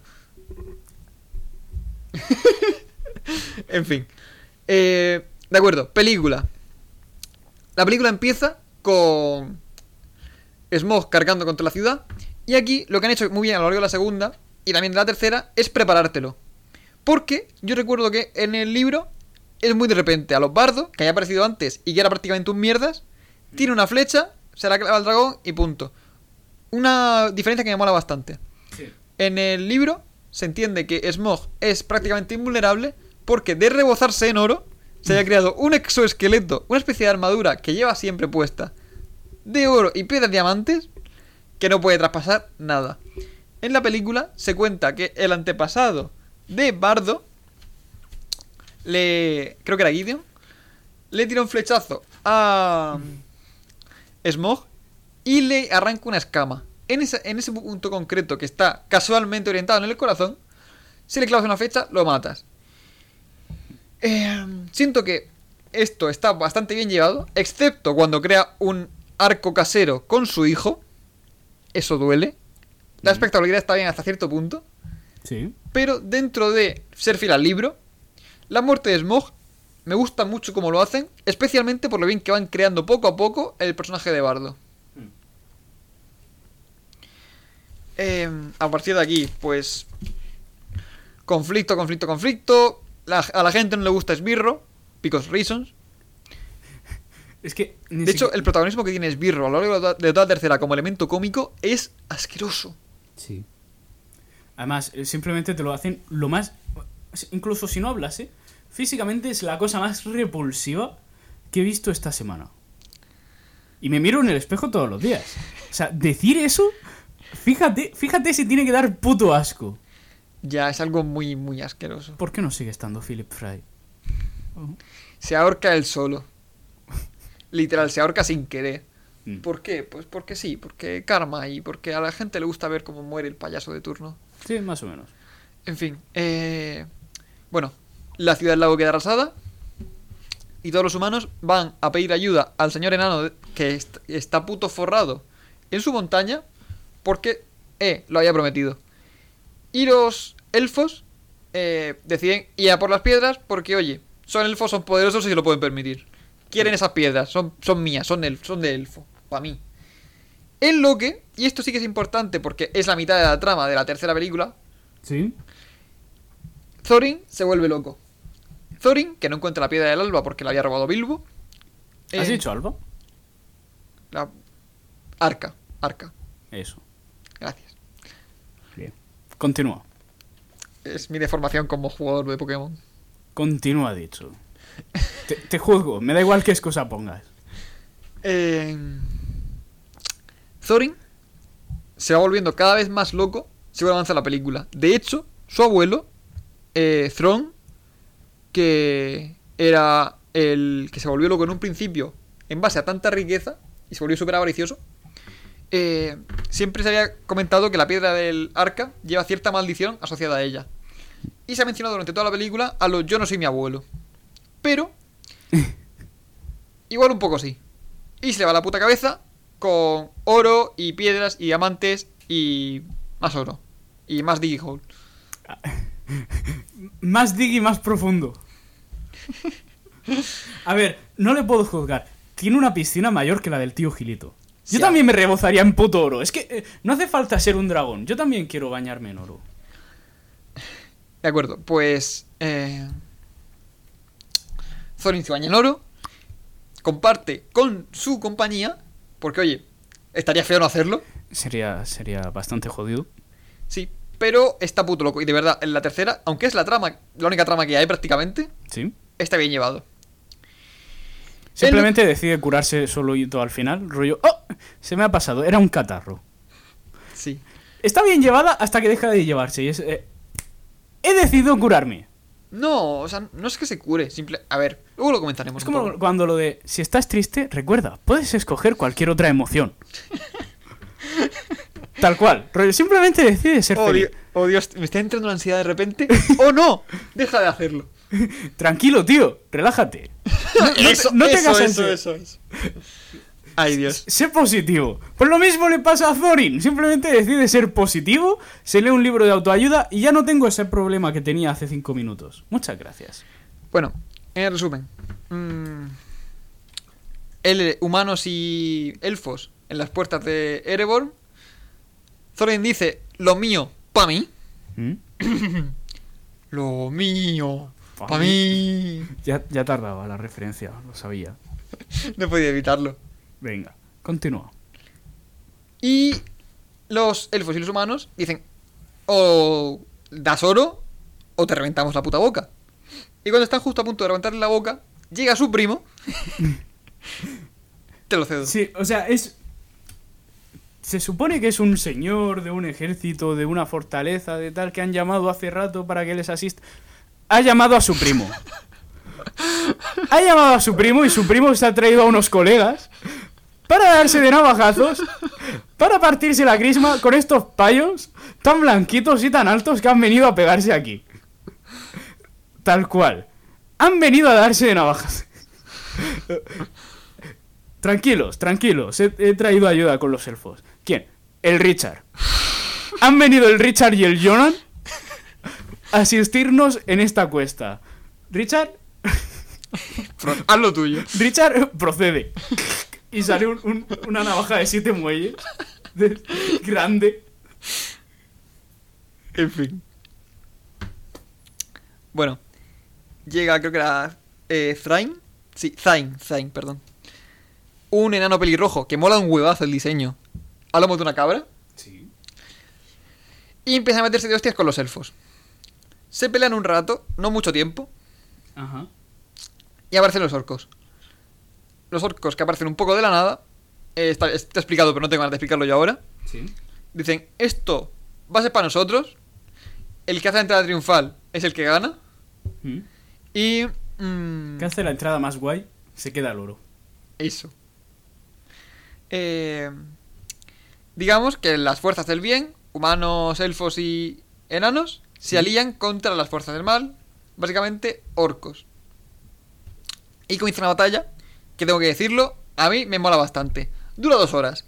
en fin. Eh, de acuerdo, película. La película empieza con Smog cargando contra la ciudad. Y aquí lo que han hecho muy bien a lo largo de la segunda y también de la tercera es preparártelo. Porque yo recuerdo que en el libro es muy de repente a los bardos, que había aparecido antes y que era prácticamente un mierdas, tiene una flecha, se la clava al dragón y punto. Una diferencia que me mola bastante. En el libro se entiende que Smog es prácticamente invulnerable porque de rebozarse en oro se haya creado un exoesqueleto, una especie de armadura que lleva siempre puesta de oro y piedras diamantes que no puede traspasar nada. En la película se cuenta que el antepasado de Bardo le creo que era Gideon le tira un flechazo a Smog y le arranca una escama. En ese, en ese punto concreto que está casualmente orientado en el corazón, si le clavas una fecha, lo matas. Eh, siento que esto está bastante bien llevado, excepto cuando crea un arco casero con su hijo. Eso duele. La espectacularidad está bien hasta cierto punto. Sí. Pero dentro de ser fiel al libro, la muerte de Smog me gusta mucho cómo lo hacen, especialmente por lo bien que van creando poco a poco el personaje de Bardo. Eh, a partir de aquí, pues. Conflicto, conflicto, conflicto. La- a la gente no le gusta Esbirro, because reasons. Es que. De hecho, el protagonismo que tiene Esbirro a lo largo de toda- la tercera como elemento cómico es asqueroso. Sí. Además, eh, simplemente te lo hacen lo más. Incluso si no hablase, físicamente es la cosa más repulsiva que he visto esta semana. Y me miro en el espejo todos los días. O sea, decir eso, fíjate, fíjate si tiene que dar puto asco. Ya es algo muy, muy asqueroso. ¿Por qué no sigue estando Philip Fry? Se ahorca él solo. Literal, se ahorca sin querer. Mm. ¿Por qué? Pues porque sí, porque karma y porque a la gente le gusta ver cómo muere el payaso de turno. Sí, más o menos. En fin, eh, bueno, la ciudad del lago queda arrasada y todos los humanos van a pedir ayuda al señor enano que est- está puto forrado en su montaña porque eh, lo había prometido. Y los elfos eh, deciden ir a por las piedras porque, oye, son elfos, son poderosos y se lo pueden permitir. Quieren esas piedras, son, son mías, son, el, son de elfo, para mí. En lo que, y esto sí que es importante porque es la mitad de la trama de la tercera película, ¿Sí? Thorin se vuelve loco. Thorin, que no encuentra la piedra del alba porque la había robado Bilbo. ¿Has eh, dicho Alba? La arca, arca. Eso. Continúa. Es mi deformación como jugador de Pokémon. Continúa, dicho. Te, te juzgo, me da igual qué excusa pongas. Eh, Thorin se va volviendo cada vez más loco según avanza la película. De hecho, su abuelo, eh, Thron, que era el que se volvió loco en un principio en base a tanta riqueza y se volvió súper avaricioso, eh, siempre se había comentado que la piedra del arca lleva cierta maldición asociada a ella. Y se ha mencionado durante toda la película a lo yo no soy mi abuelo. Pero... igual un poco sí. Y se le va la puta cabeza con oro y piedras y diamantes y más oro. Y más diggy hole. Más dig y más profundo. A ver, no le puedo juzgar. Tiene una piscina mayor que la del tío Gilito. Yo también me rebozaría en puto oro. Es que eh, no hace falta ser un dragón. Yo también quiero bañarme en oro. De acuerdo, pues... Eh... Thorin se baña en oro. Comparte con su compañía. Porque, oye, estaría feo no hacerlo. Sería, sería bastante jodido. Sí, pero está puto loco. Y de verdad, en la tercera, aunque es la trama, la única trama que hay prácticamente, Sí. está bien llevado. Simplemente decide curarse solo y todo al final. Rollo, ¡oh! Se me ha pasado. Era un catarro. Sí. Está bien llevada hasta que deja de llevarse. Y es, eh, he decidido curarme. No, o sea, no es que se cure. Simple... A ver, luego lo comentaremos. Es un como poco. cuando lo de, si estás triste, recuerda, puedes escoger cualquier otra emoción. Tal cual. Rollo, simplemente decide ser Oh, feliz. Di- oh, Dios, me está entrando la ansiedad de repente. ¡Oh, no! Deja de hacerlo. Tranquilo, tío, relájate. No, eso, no te eso. Ay, Dios. Sé positivo. Pues lo mismo le pasa a Thorin. Simplemente decide ser positivo, se lee un libro de autoayuda y ya no tengo ese problema que tenía hace cinco minutos. Muchas gracias. Bueno, en resumen. mm, el, humanos y elfos en las puertas de Erebor. Thorin dice, lo mío, pa' mí. ¿Mm? Lo mío, Pa' pa' mí. Ya, ya tardaba la referencia, lo sabía. No podía evitarlo. Venga. Continúa. Y los elfos y los humanos dicen, o das oro o te reventamos la puta boca. Y cuando están justo a punto de reventarle la boca, llega su primo. te lo cedo. Sí, o sea, es. Se supone que es un señor de un ejército, de una fortaleza, de tal, que han llamado hace rato para que les asista. Ha llamado a su primo. Ha llamado a su primo y su primo se ha traído a unos colegas para darse de navajazos, para partirse la crisma con estos payos tan blanquitos y tan altos que han venido a pegarse aquí. Tal cual. Han venido a darse de navajas. Tranquilos, tranquilos. He, he traído ayuda con los elfos. ¿Quién? El Richard. Han venido el Richard y el Jonan asistirnos en esta cuesta. Richard, Pro- Haz lo tuyo. Richard procede. Y sale un- un- una navaja de siete muelles. de- grande. En fin. Bueno. Llega, creo que era. Eh, Thrain. Sí, Thain, Thain, perdón. Un enano pelirrojo que mola un huevazo el diseño. A lomo de una cabra. Sí. Y empieza a meterse de hostias con los elfos. Se pelean un rato, no mucho tiempo. Ajá. Y aparecen los orcos. Los orcos que aparecen un poco de la nada. eh, está, está explicado, pero no tengo ganas de explicarlo yo ahora. Sí. Dicen, esto va a ser para nosotros. El que hace la entrada triunfal es el que gana. ¿Mm? Y... mm, ¿Qué hace la entrada más guay? Se queda el oro. eso. Eh, digamos que las fuerzas del bien, humanos, elfos y enanos, se alían contra las fuerzas del mal. Básicamente, orcos. Y comienza una batalla que tengo que decirlo, a mí me mola bastante. Dura dos horas.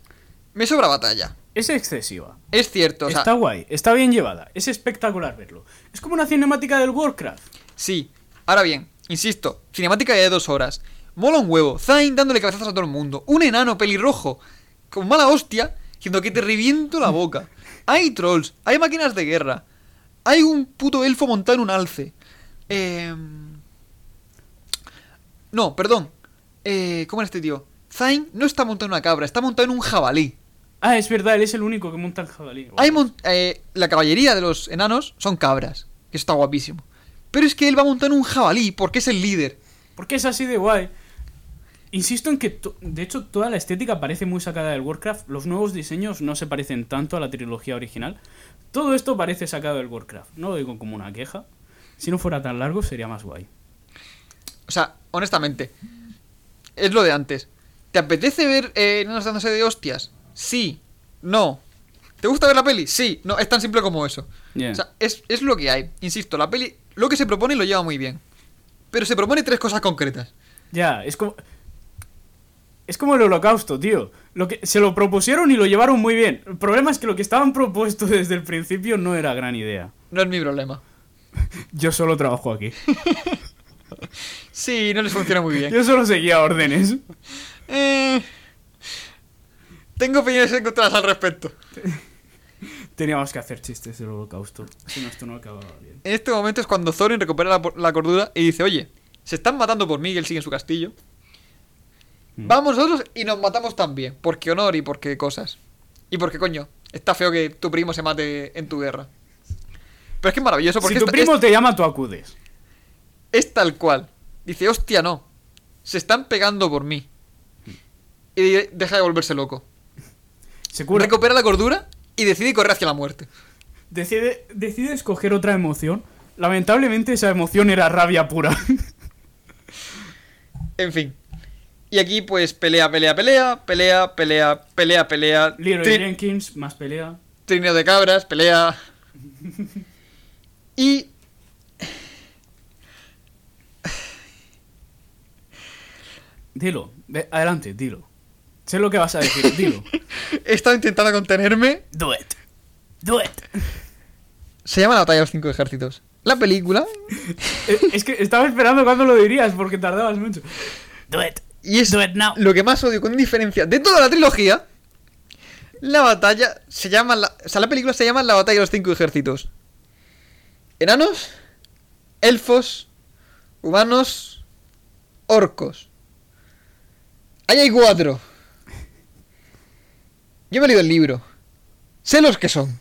Me sobra batalla. Es excesiva. Es cierto, o sea, está guay, está bien llevada. Es espectacular verlo. Es como una cinemática del Warcraft. Sí. Ahora bien, insisto, cinemática de dos horas. Mola un huevo. Zayn dándole cabezazos a todo el mundo. Un enano pelirrojo. Con mala hostia. Diciendo que te reviento la boca. Hay trolls. Hay máquinas de guerra. Hay un puto elfo montado en un alce. Eh... No, perdón. Eh, ¿Cómo era este tío? Zayn no está montado en una cabra, está montado en un jabalí. Ah, es verdad, él es el único que monta el jabalí. Hay mon- eh, la caballería de los enanos son cabras. Que está guapísimo. Pero es que él va a montar en un jabalí porque es el líder. Porque es así de guay. Insisto en que, de hecho, toda la estética parece muy sacada del Warcraft. Los nuevos diseños no se parecen tanto a la trilogía original. Todo esto parece sacado del Warcraft. No lo digo como una queja. Si no fuera tan largo, sería más guay. O sea, honestamente, es lo de antes. ¿Te apetece ver eh, enanos dándose de hostias? Sí. No. ¿Te gusta ver la peli? Sí. No, es tan simple como eso. Yeah. O sea, es, es lo que hay. Insisto, la peli, lo que se propone lo lleva muy bien. Pero se propone tres cosas concretas. Ya, es como. Es como el holocausto, tío. Lo que, se lo propusieron y lo llevaron muy bien. El problema es que lo que estaban propuesto desde el principio no era gran idea. No es mi problema. Yo solo trabajo aquí. Sí, no les funciona muy bien. Yo solo seguía órdenes. Eh, tengo opiniones encontradas al respecto. Teníamos que hacer chistes del holocausto. Si no, esto no acababa bien. En este momento es cuando Thorin recupera la, la cordura y dice, oye, se están matando por mí y él sigue en su castillo. Mm. Vamos nosotros y nos matamos también. Porque honor y porque cosas. Y porque, coño, está feo que tu primo se mate en tu guerra. Pero es que es maravilloso porque Si tu esta- primo es, te llama, tú acudes. es tal cual. Dice, hostia, no. Se están pegando por mí. Y de- deja de volverse loco. Se cura. Recupera la cordura y decide correr hacia la muerte. Decide, decide escoger otra emoción. Lamentablemente esa emoción era rabia pura. En fin. Y aquí, pues, pelea, pelea, pelea, pelea, pelea, pelea, pelea. Leroy Jenkins, más pelea. trineo de cabras, pelea. Y. Dilo. Adelante, dilo. Sé lo que vas a decir, dilo. He estado intentando contenerme. Do it. Do it. Se llama La batalla de los cinco ejércitos. La película. Es que estaba esperando cuando lo dirías porque tardabas mucho. Do it. Y es lo que más odio con diferencia de toda la trilogía. La batalla se llama. La, o sea, la película se llama La batalla de los cinco ejércitos. Enanos, elfos, humanos, orcos. Ahí hay cuatro. Yo me he leído el libro. Sé los que son.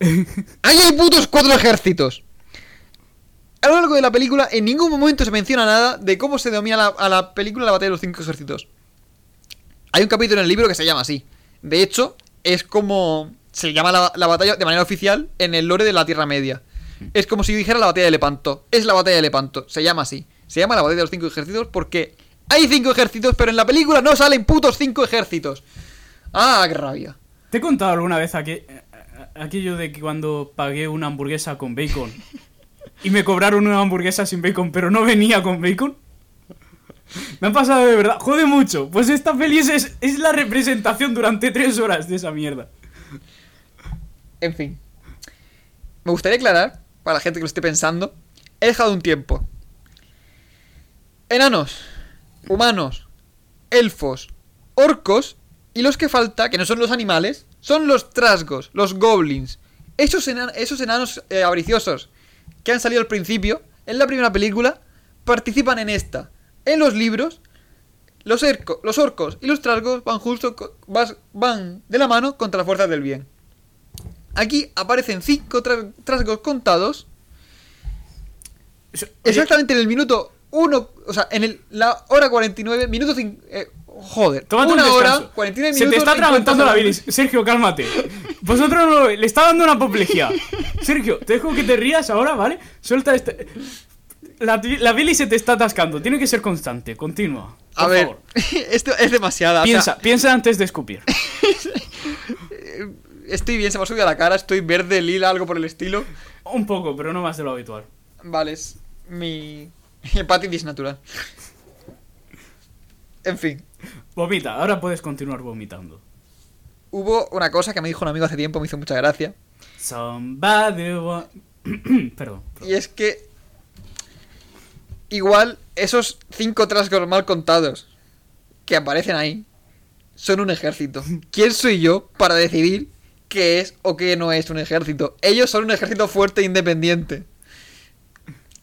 Ahí hay putos cuatro ejércitos. A lo largo de la película, en ningún momento se menciona nada de cómo se denomina la- a la película la batalla de los cinco ejércitos. Hay un capítulo en el libro que se llama así. De hecho, es como. Se llama la, la batalla de manera oficial en el lore de la Tierra Media. Es como si yo dijera la batalla de Lepanto. Es la batalla de Lepanto. Se llama así. Se llama la batalla de los cinco ejércitos porque hay cinco ejércitos, pero en la película no salen putos cinco ejércitos. Ah, qué rabia. ¿Te he contado alguna vez aqu- aquello de que cuando pagué una hamburguesa con bacon y me cobraron una hamburguesa sin bacon, pero no venía con bacon? Me ha pasado de verdad. Jode mucho. Pues esta peli es, la representación durante tres horas de esa mierda. En fin. Me gustaría aclarar, para la gente que lo esté pensando, he dejado un tiempo. Enanos, humanos, elfos, orcos y los que falta, que no son los animales, son los trasgos, los goblins. Esos, esos enanos eh, avariciosos que han salido al principio, en la primera película, participan en esta. En los libros, los, erco- los orcos y los trasgos van justo van de la mano contra las fuerzas del bien. Aquí aparecen cinco tra- trasgos contados. Exactamente en el minuto 1, o sea, en el, la hora 49, minuto 5. Joder, tómate un una hora, descanso. 49 Se minutos. te está 50 atragantando la bilis. Sergio, cálmate. Vosotros no, le está dando una apoplejía. Sergio, te dejo que te rías ahora, ¿vale? Suelta este. La, la bilis se te está atascando. Tiene que ser constante. Continúa. A ver, favor. esto es demasiada. o sea, Piensa, piensa antes de escupir. estoy bien, se me ha subido a la cara, estoy verde, lila, algo por el estilo. Un poco, pero no más de lo habitual. Vale, es mi hepatitis natural. En fin, Vomita, ahora puedes continuar vomitando. hubo una cosa que me dijo un amigo hace tiempo, me hizo mucha gracia. Somebody wa- Perdón. Y es que. Igual, esos cinco trasgos mal contados que aparecen ahí son un ejército. ¿Quién soy yo para decidir qué es o qué no es un ejército? Ellos son un ejército fuerte e independiente.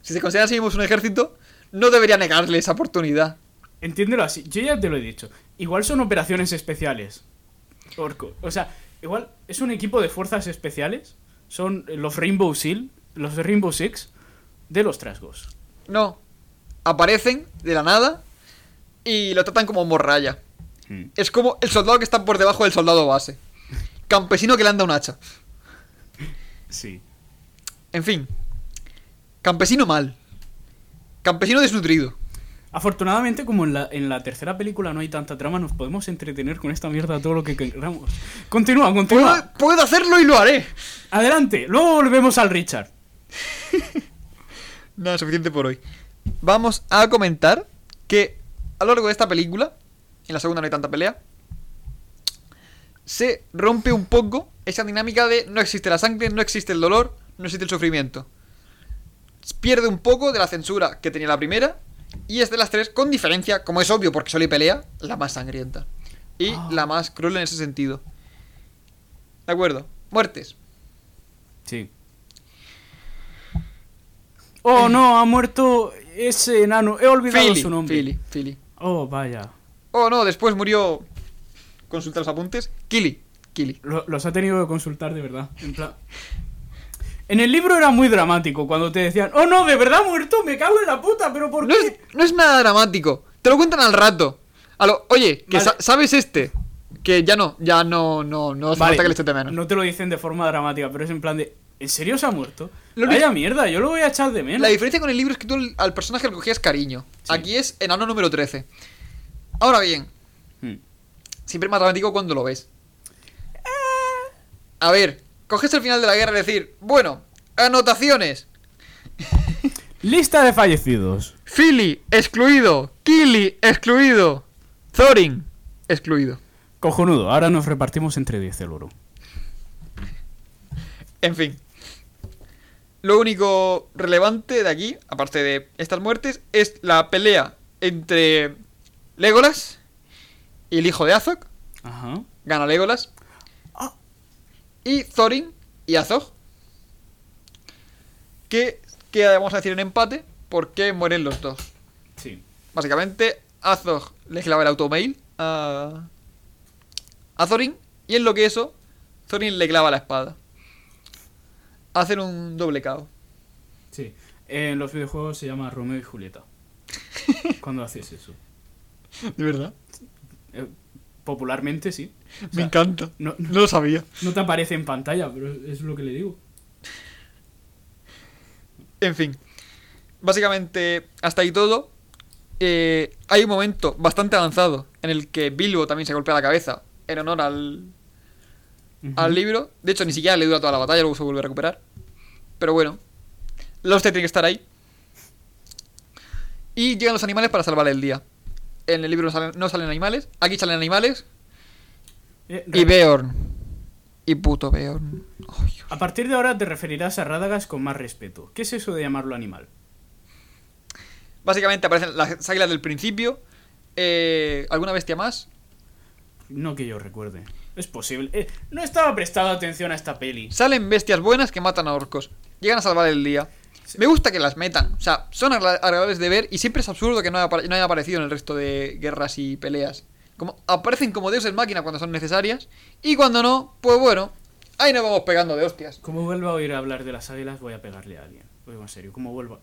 Si se consideran sí mismos un ejército, no debería negarle esa oportunidad. Entiéndelo así. Yo ya te lo he dicho. Igual son operaciones especiales. Orco. O sea, igual es un equipo de fuerzas especiales. Son los Rainbow Seal, los Rainbow Six de los trasgos. No. Aparecen de la nada y lo tratan como morralla. Hmm. Es como el soldado que está por debajo del soldado base. Campesino que le anda un hacha. Sí. En fin. Campesino mal. Campesino desnutrido. Afortunadamente, como en la, en la tercera película no hay tanta trama, nos podemos entretener con esta mierda todo lo que queramos. Continúa, continúa. Puedo, puedo hacerlo y lo haré. Adelante, luego volvemos al Richard. Nada, suficiente por hoy. Vamos a comentar que a lo largo de esta película, en la segunda no hay tanta pelea, se rompe un poco esa dinámica de no existe la sangre, no existe el dolor, no existe el sufrimiento. Pierde un poco de la censura que tenía la primera y es de las tres, con diferencia, como es obvio porque solo pelea, la más sangrienta. Y Ah. la más cruel en ese sentido. De acuerdo. Muertes. Sí. Oh, no, ha muerto ese enano. He olvidado Philly, su nombre. Philly, Philly. Oh, vaya. Oh, no, después murió. Consulta los apuntes. Killy. Lo- los ha tenido que consultar de verdad. En plan. En el libro era muy dramático cuando te decían, oh no, de verdad ha muerto, me cago en la puta, pero ¿por No qué? es, no es nada dramático. Te lo cuentan al rato. A lo, oye, que Vale. sa- ¿sabes este? Que ya no, ya no, no, no hace Vale, falta que le de menos. no te lo dicen de forma dramática, pero es en plan de, ¿en serio se ha muerto? Lo Vaya mierda, yo lo voy a echar de menos. La diferencia con el libro es que tú al- al personaje le cogías cariño. Sí. Aquí es enano número 13. Ahora bien, Hmm. siempre es más dramático cuando lo ves. A ver, coges el final de la guerra y decir, bueno, anotaciones. Lista de fallecidos. Philly, excluido. Killy, excluido. Thorin, excluido. Cojonudo, ahora nos repartimos entre 10 el oro. En fin. Lo único relevante de aquí, aparte de estas muertes, es la pelea entre Legolas y el hijo de Azog. Ajá. Gana Legolas. Y Thorin y Azog. Que queda, vamos a decir, en empate porque mueren los dos. Sí. Básicamente, Azog le clava el automail a, a Thorin Y en lo que eso, Thorin le clava la espada. Hacen un doble KO. Sí. En los videojuegos se llama Romeo y Julieta. Cuando haces eso. De verdad. Popularmente sí. O Me encanta. no, no- No lo sabía. no te aparece en pantalla, pero es lo que le digo. En fin. Básicamente, hasta ahí todo. Eh, hay un momento bastante avanzado en el que Bilbo también se golpea la cabeza en honor al, al libro. De hecho, ni siquiera le dura toda la batalla, luego se vuelve a recuperar. Pero bueno, la hostia tiene que estar ahí. Y llegan los animales para salvar el día. En el libro no salen, no salen animales, aquí salen animales. Eh, Y Beorn. Y puto Beorn. A partir de ahora te referirás a Rádagas con más respeto. ¿Qué es eso de llamarlo animal? Básicamente aparecen las águilas del principio. eh, ¿Alguna bestia más? No que yo recuerde. Es posible. Eh, no estaba prestado atención a esta peli. Salen bestias buenas que matan a orcos. Llegan a salvar el día. Me gusta que las metan. O sea, son agra- agradables de ver y siempre es absurdo que no haya, no haya aparecido en el resto de guerras y peleas. Como, aparecen como dioses máquina cuando son necesarias. Y cuando no, pues bueno, ahí nos vamos pegando de hostias. Como vuelva a oír hablar de las águilas, voy a pegarle a alguien. Lo digo en serio, como vuelva.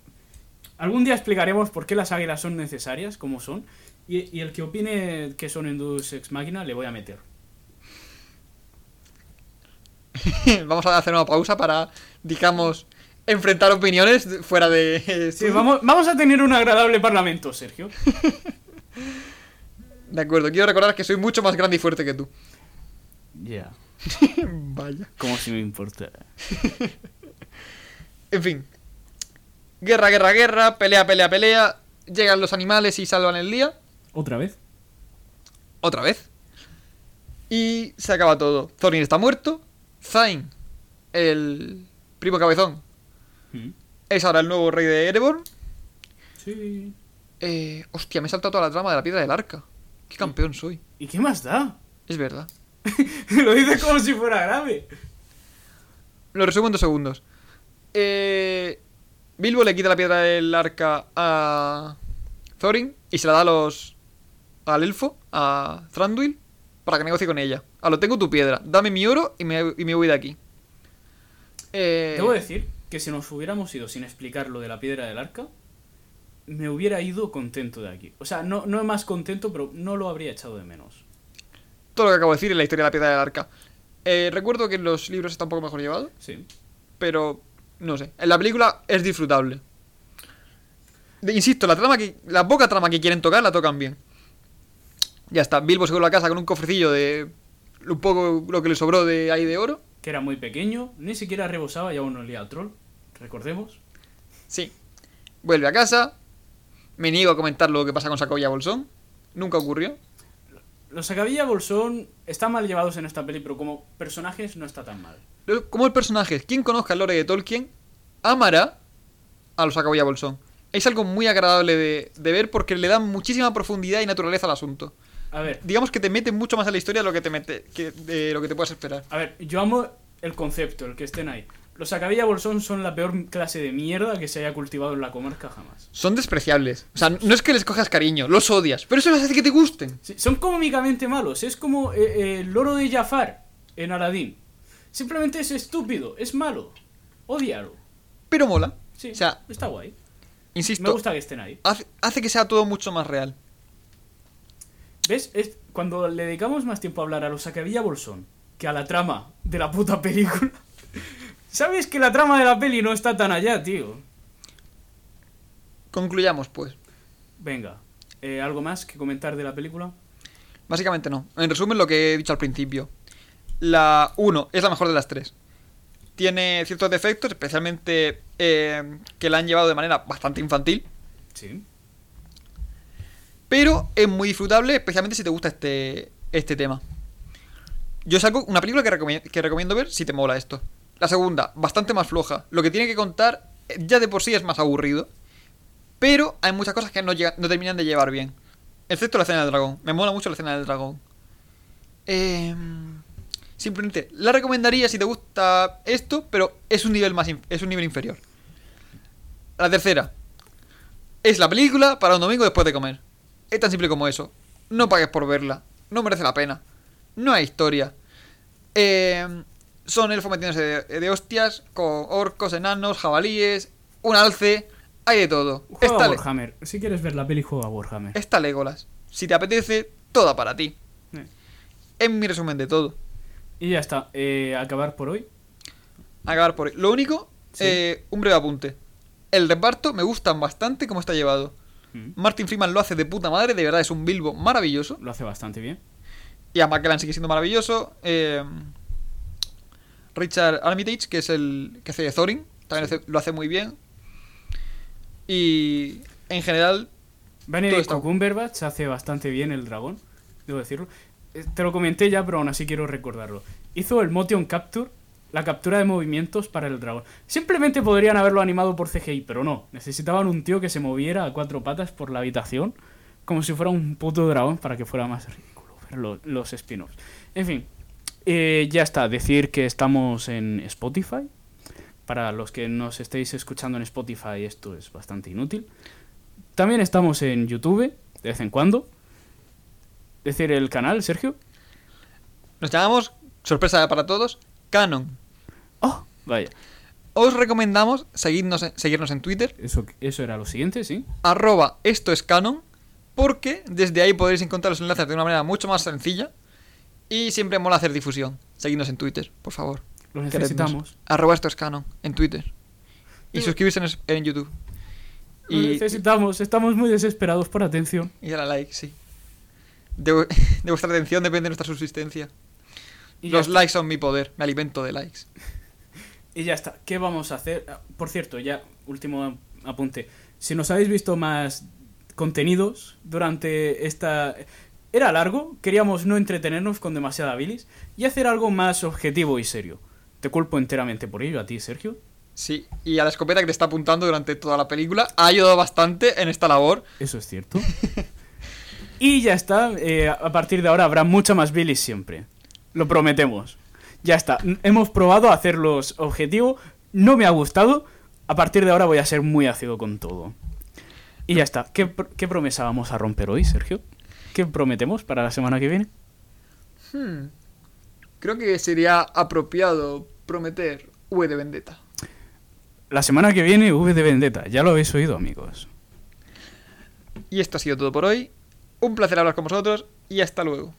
Algún día explicaremos por qué las águilas son necesarias, cómo son. Y, y el que opine que son en Deus Ex Máquina, le voy a meter. vamos a hacer una pausa para, digamos, enfrentar opiniones fuera de... eh, Sí, vamos, vamos a tener un agradable parlamento, Sergio. De acuerdo, quiero recordar que soy mucho más grande y fuerte que tú. Ya. Vaya. Como si me importara. En fin. Guerra, guerra, guerra, pelea, pelea, pelea. Llegan los animales y salvan el día. ¿Otra vez? Otra vez. Y se acaba todo. Thorin está muerto. Zain, el primo cabezón, Mm. es ahora el nuevo rey de Erebor. Sí. Eh, hostia, me he saltado toda la trama de la piedra del arca. Qué campeón soy. ¿Y qué más da? Es verdad. Lo dices como si fuera grave. Lo resumo en dos segundos. Eh, Bilbo le quita la piedra del arca a Thorin y se la da a los al elfo, a Thranduil, para que negocie con ella. A lo tengo tu piedra, dame mi oro y me, y me voy de aquí. Eh, Debo decir que si nos hubiéramos ido sin explicar lo de la piedra del arca, me hubiera ido contento de aquí. O sea, no, no más contento, pero no lo habría echado de menos. todo lo que acabo de decir es la historia de la piedra del arca. Eh, recuerdo que en los libros está un poco mejor llevado, Sí. pero no sé. En la película es disfrutable. De- insisto, la trama que. La poca trama que quieren tocar la tocan bien. Ya está. Bilbo se vuelve a casa con un cofrecillo de. Un poco lo que le sobró de ahí de oro. Que era muy pequeño, ni siquiera rebosaba y aún no olía al troll. Recordemos. Sí. Vuelve a casa. Me niego a comentar lo que pasa con y Bolsón. Nunca ocurrió. Los Acabilla Bolsón están mal llevados en esta peli, pero como personajes no está tan mal. Como el personaje, quien conozca el lore de Tolkien, amará a los y Bolsón. Es algo muy agradable de, de ver porque le dan muchísima profundidad y naturaleza al asunto. A ver, digamos que te mete mucho más en la historia de lo que te mete que, de lo que te puedas esperar. a ver, yo amo el concepto, el que estén ahí. Los Acabilla Bolsón son la peor clase de mierda que se haya cultivado en la comarca jamás. Son despreciables. O sea, no es que les cojas cariño, los odias, pero eso les hace que te gusten. Sí, son cómicamente malos, es como eh, eh, el loro de Jafar en Aladdin. Simplemente es estúpido, es malo. Odialo. Pero mola. Sí, O sea, está guay. Me insisto, gusta que estén ahí. hace, hace que sea todo mucho más real. ¿Ves? Es cuando le dedicamos más tiempo a hablar a los Acabilla Bolsón que a la trama de la puta película. ¿Sabes que la trama de la peli no está tan allá, tío? Concluyamos, pues. Venga, eh, ¿algo más que comentar de la película? Básicamente no. En resumen, lo que he dicho al principio. La 1 es la mejor de las tres. Tiene ciertos defectos, especialmente eh, que la han llevado de manera bastante infantil. Sí. Pero es muy disfrutable, especialmente si te gusta este, este tema. Yo saco una película que, que recomiendo ver si te mola esto. La segunda, bastante más floja. Lo que tiene que contar ya de por sí es más aburrido. Pero hay muchas cosas que no, llega- no terminan de llevar bien. Excepto la escena del dragón. Me mola mucho la escena del dragón. Eh, simplemente la recomendaría si te gusta esto, pero es un nivel más es un nivel inferior. La tercera. Es la película para un domingo después de comer. Es tan simple como eso. No pagues por verla. No merece la pena. No hay historia. Eh, son elfos metiéndose de, de hostias con orcos, enanos, jabalíes, un alce, hay de todo. Juega Está, a Warhammer. Si quieres ver la peli, juega a Warhammer. está Legolas. Si te apetece, toda para ti. Eh. Es mi resumen de todo. Y ya está. Eh, acabar por hoy. Acabar por ahí. Lo único, Sí. eh, un breve apunte. El reparto me gusta bastante cómo está llevado. Mm, Martin Freeman lo hace de puta madre, de verdad es un Bilbo maravilloso. Lo hace bastante bien. Y a McKellen sigue siendo maravilloso. Eh, Richard Armitage, que es el que hace de Thorin, también hace- lo hace muy bien. Y en general, Benedict Cumberbatch hace bastante bien el dragón, debo decirlo. Eh, Te lo comenté ya, pero aún así quiero recordarlo. Hizo el motion capture, la captura de movimientos para el dragón. Simplemente podrían haberlo animado por CGI, pero no. Necesitaban un tío que se moviera a cuatro patas por la habitación, como si fuera un puto dragón, para que fuera más ridículo ver lo- los spin-offs. En fin, eh, ya está. Decir que estamos en Spotify. Para los que nos estéis escuchando en Spotify, esto es bastante inútil. También estamos en YouTube, de vez en cuando. Decir el canal, Sergio. nos llamamos, sorpresa para todos, Canon. Oh, vaya. Os recomendamos seguirnos en, seguirnos en Twitter, Eso, eso era lo siguiente, sí. arroba esto es canon, porque desde ahí podréis encontrar los enlaces de una manera mucho más sencilla y siempre mola hacer difusión. Seguidnos en Twitter, por favor. Lo Querednos. necesitamos. Arroba esto es canon en Twitter. Y suscribirse en, en YouTube. Lo necesitamos. Estamos muy desesperados por atención. y a like, sí. De, vu- de vuestra atención depende nuestra subsistencia. Y Los likes son mi poder, me alimento de likes. Y ya está. ¿Qué vamos a hacer? Ah, Por cierto, ya, último apunte. Si nos habéis visto más contenidos durante esta... Era largo, queríamos no entretenernos con demasiada bilis y hacer algo más objetivo y serio. Te culpo enteramente por ello, a ti, Sergio. Sí, y a la escopeta que te está apuntando durante toda la película ha ayudado bastante en esta labor. Eso es cierto. y ya está. eh, a partir de ahora habrá mucha más bilis siempre. Lo prometemos. Ya está. Hemos probado a hacerlos objetivo. No me ha gustado. A partir de ahora voy a ser muy ácido con todo. Y ya está. ¿Qué, pr- qué promesa vamos a romper hoy, Sergio? ¿Qué prometemos para la semana que viene? Hmm. Creo que sería apropiado prometer V de Vendetta. La semana que viene, V de Vendetta. Ya lo habéis oído, amigos. Y esto ha sido todo por hoy. Un placer hablar con vosotros y hasta luego.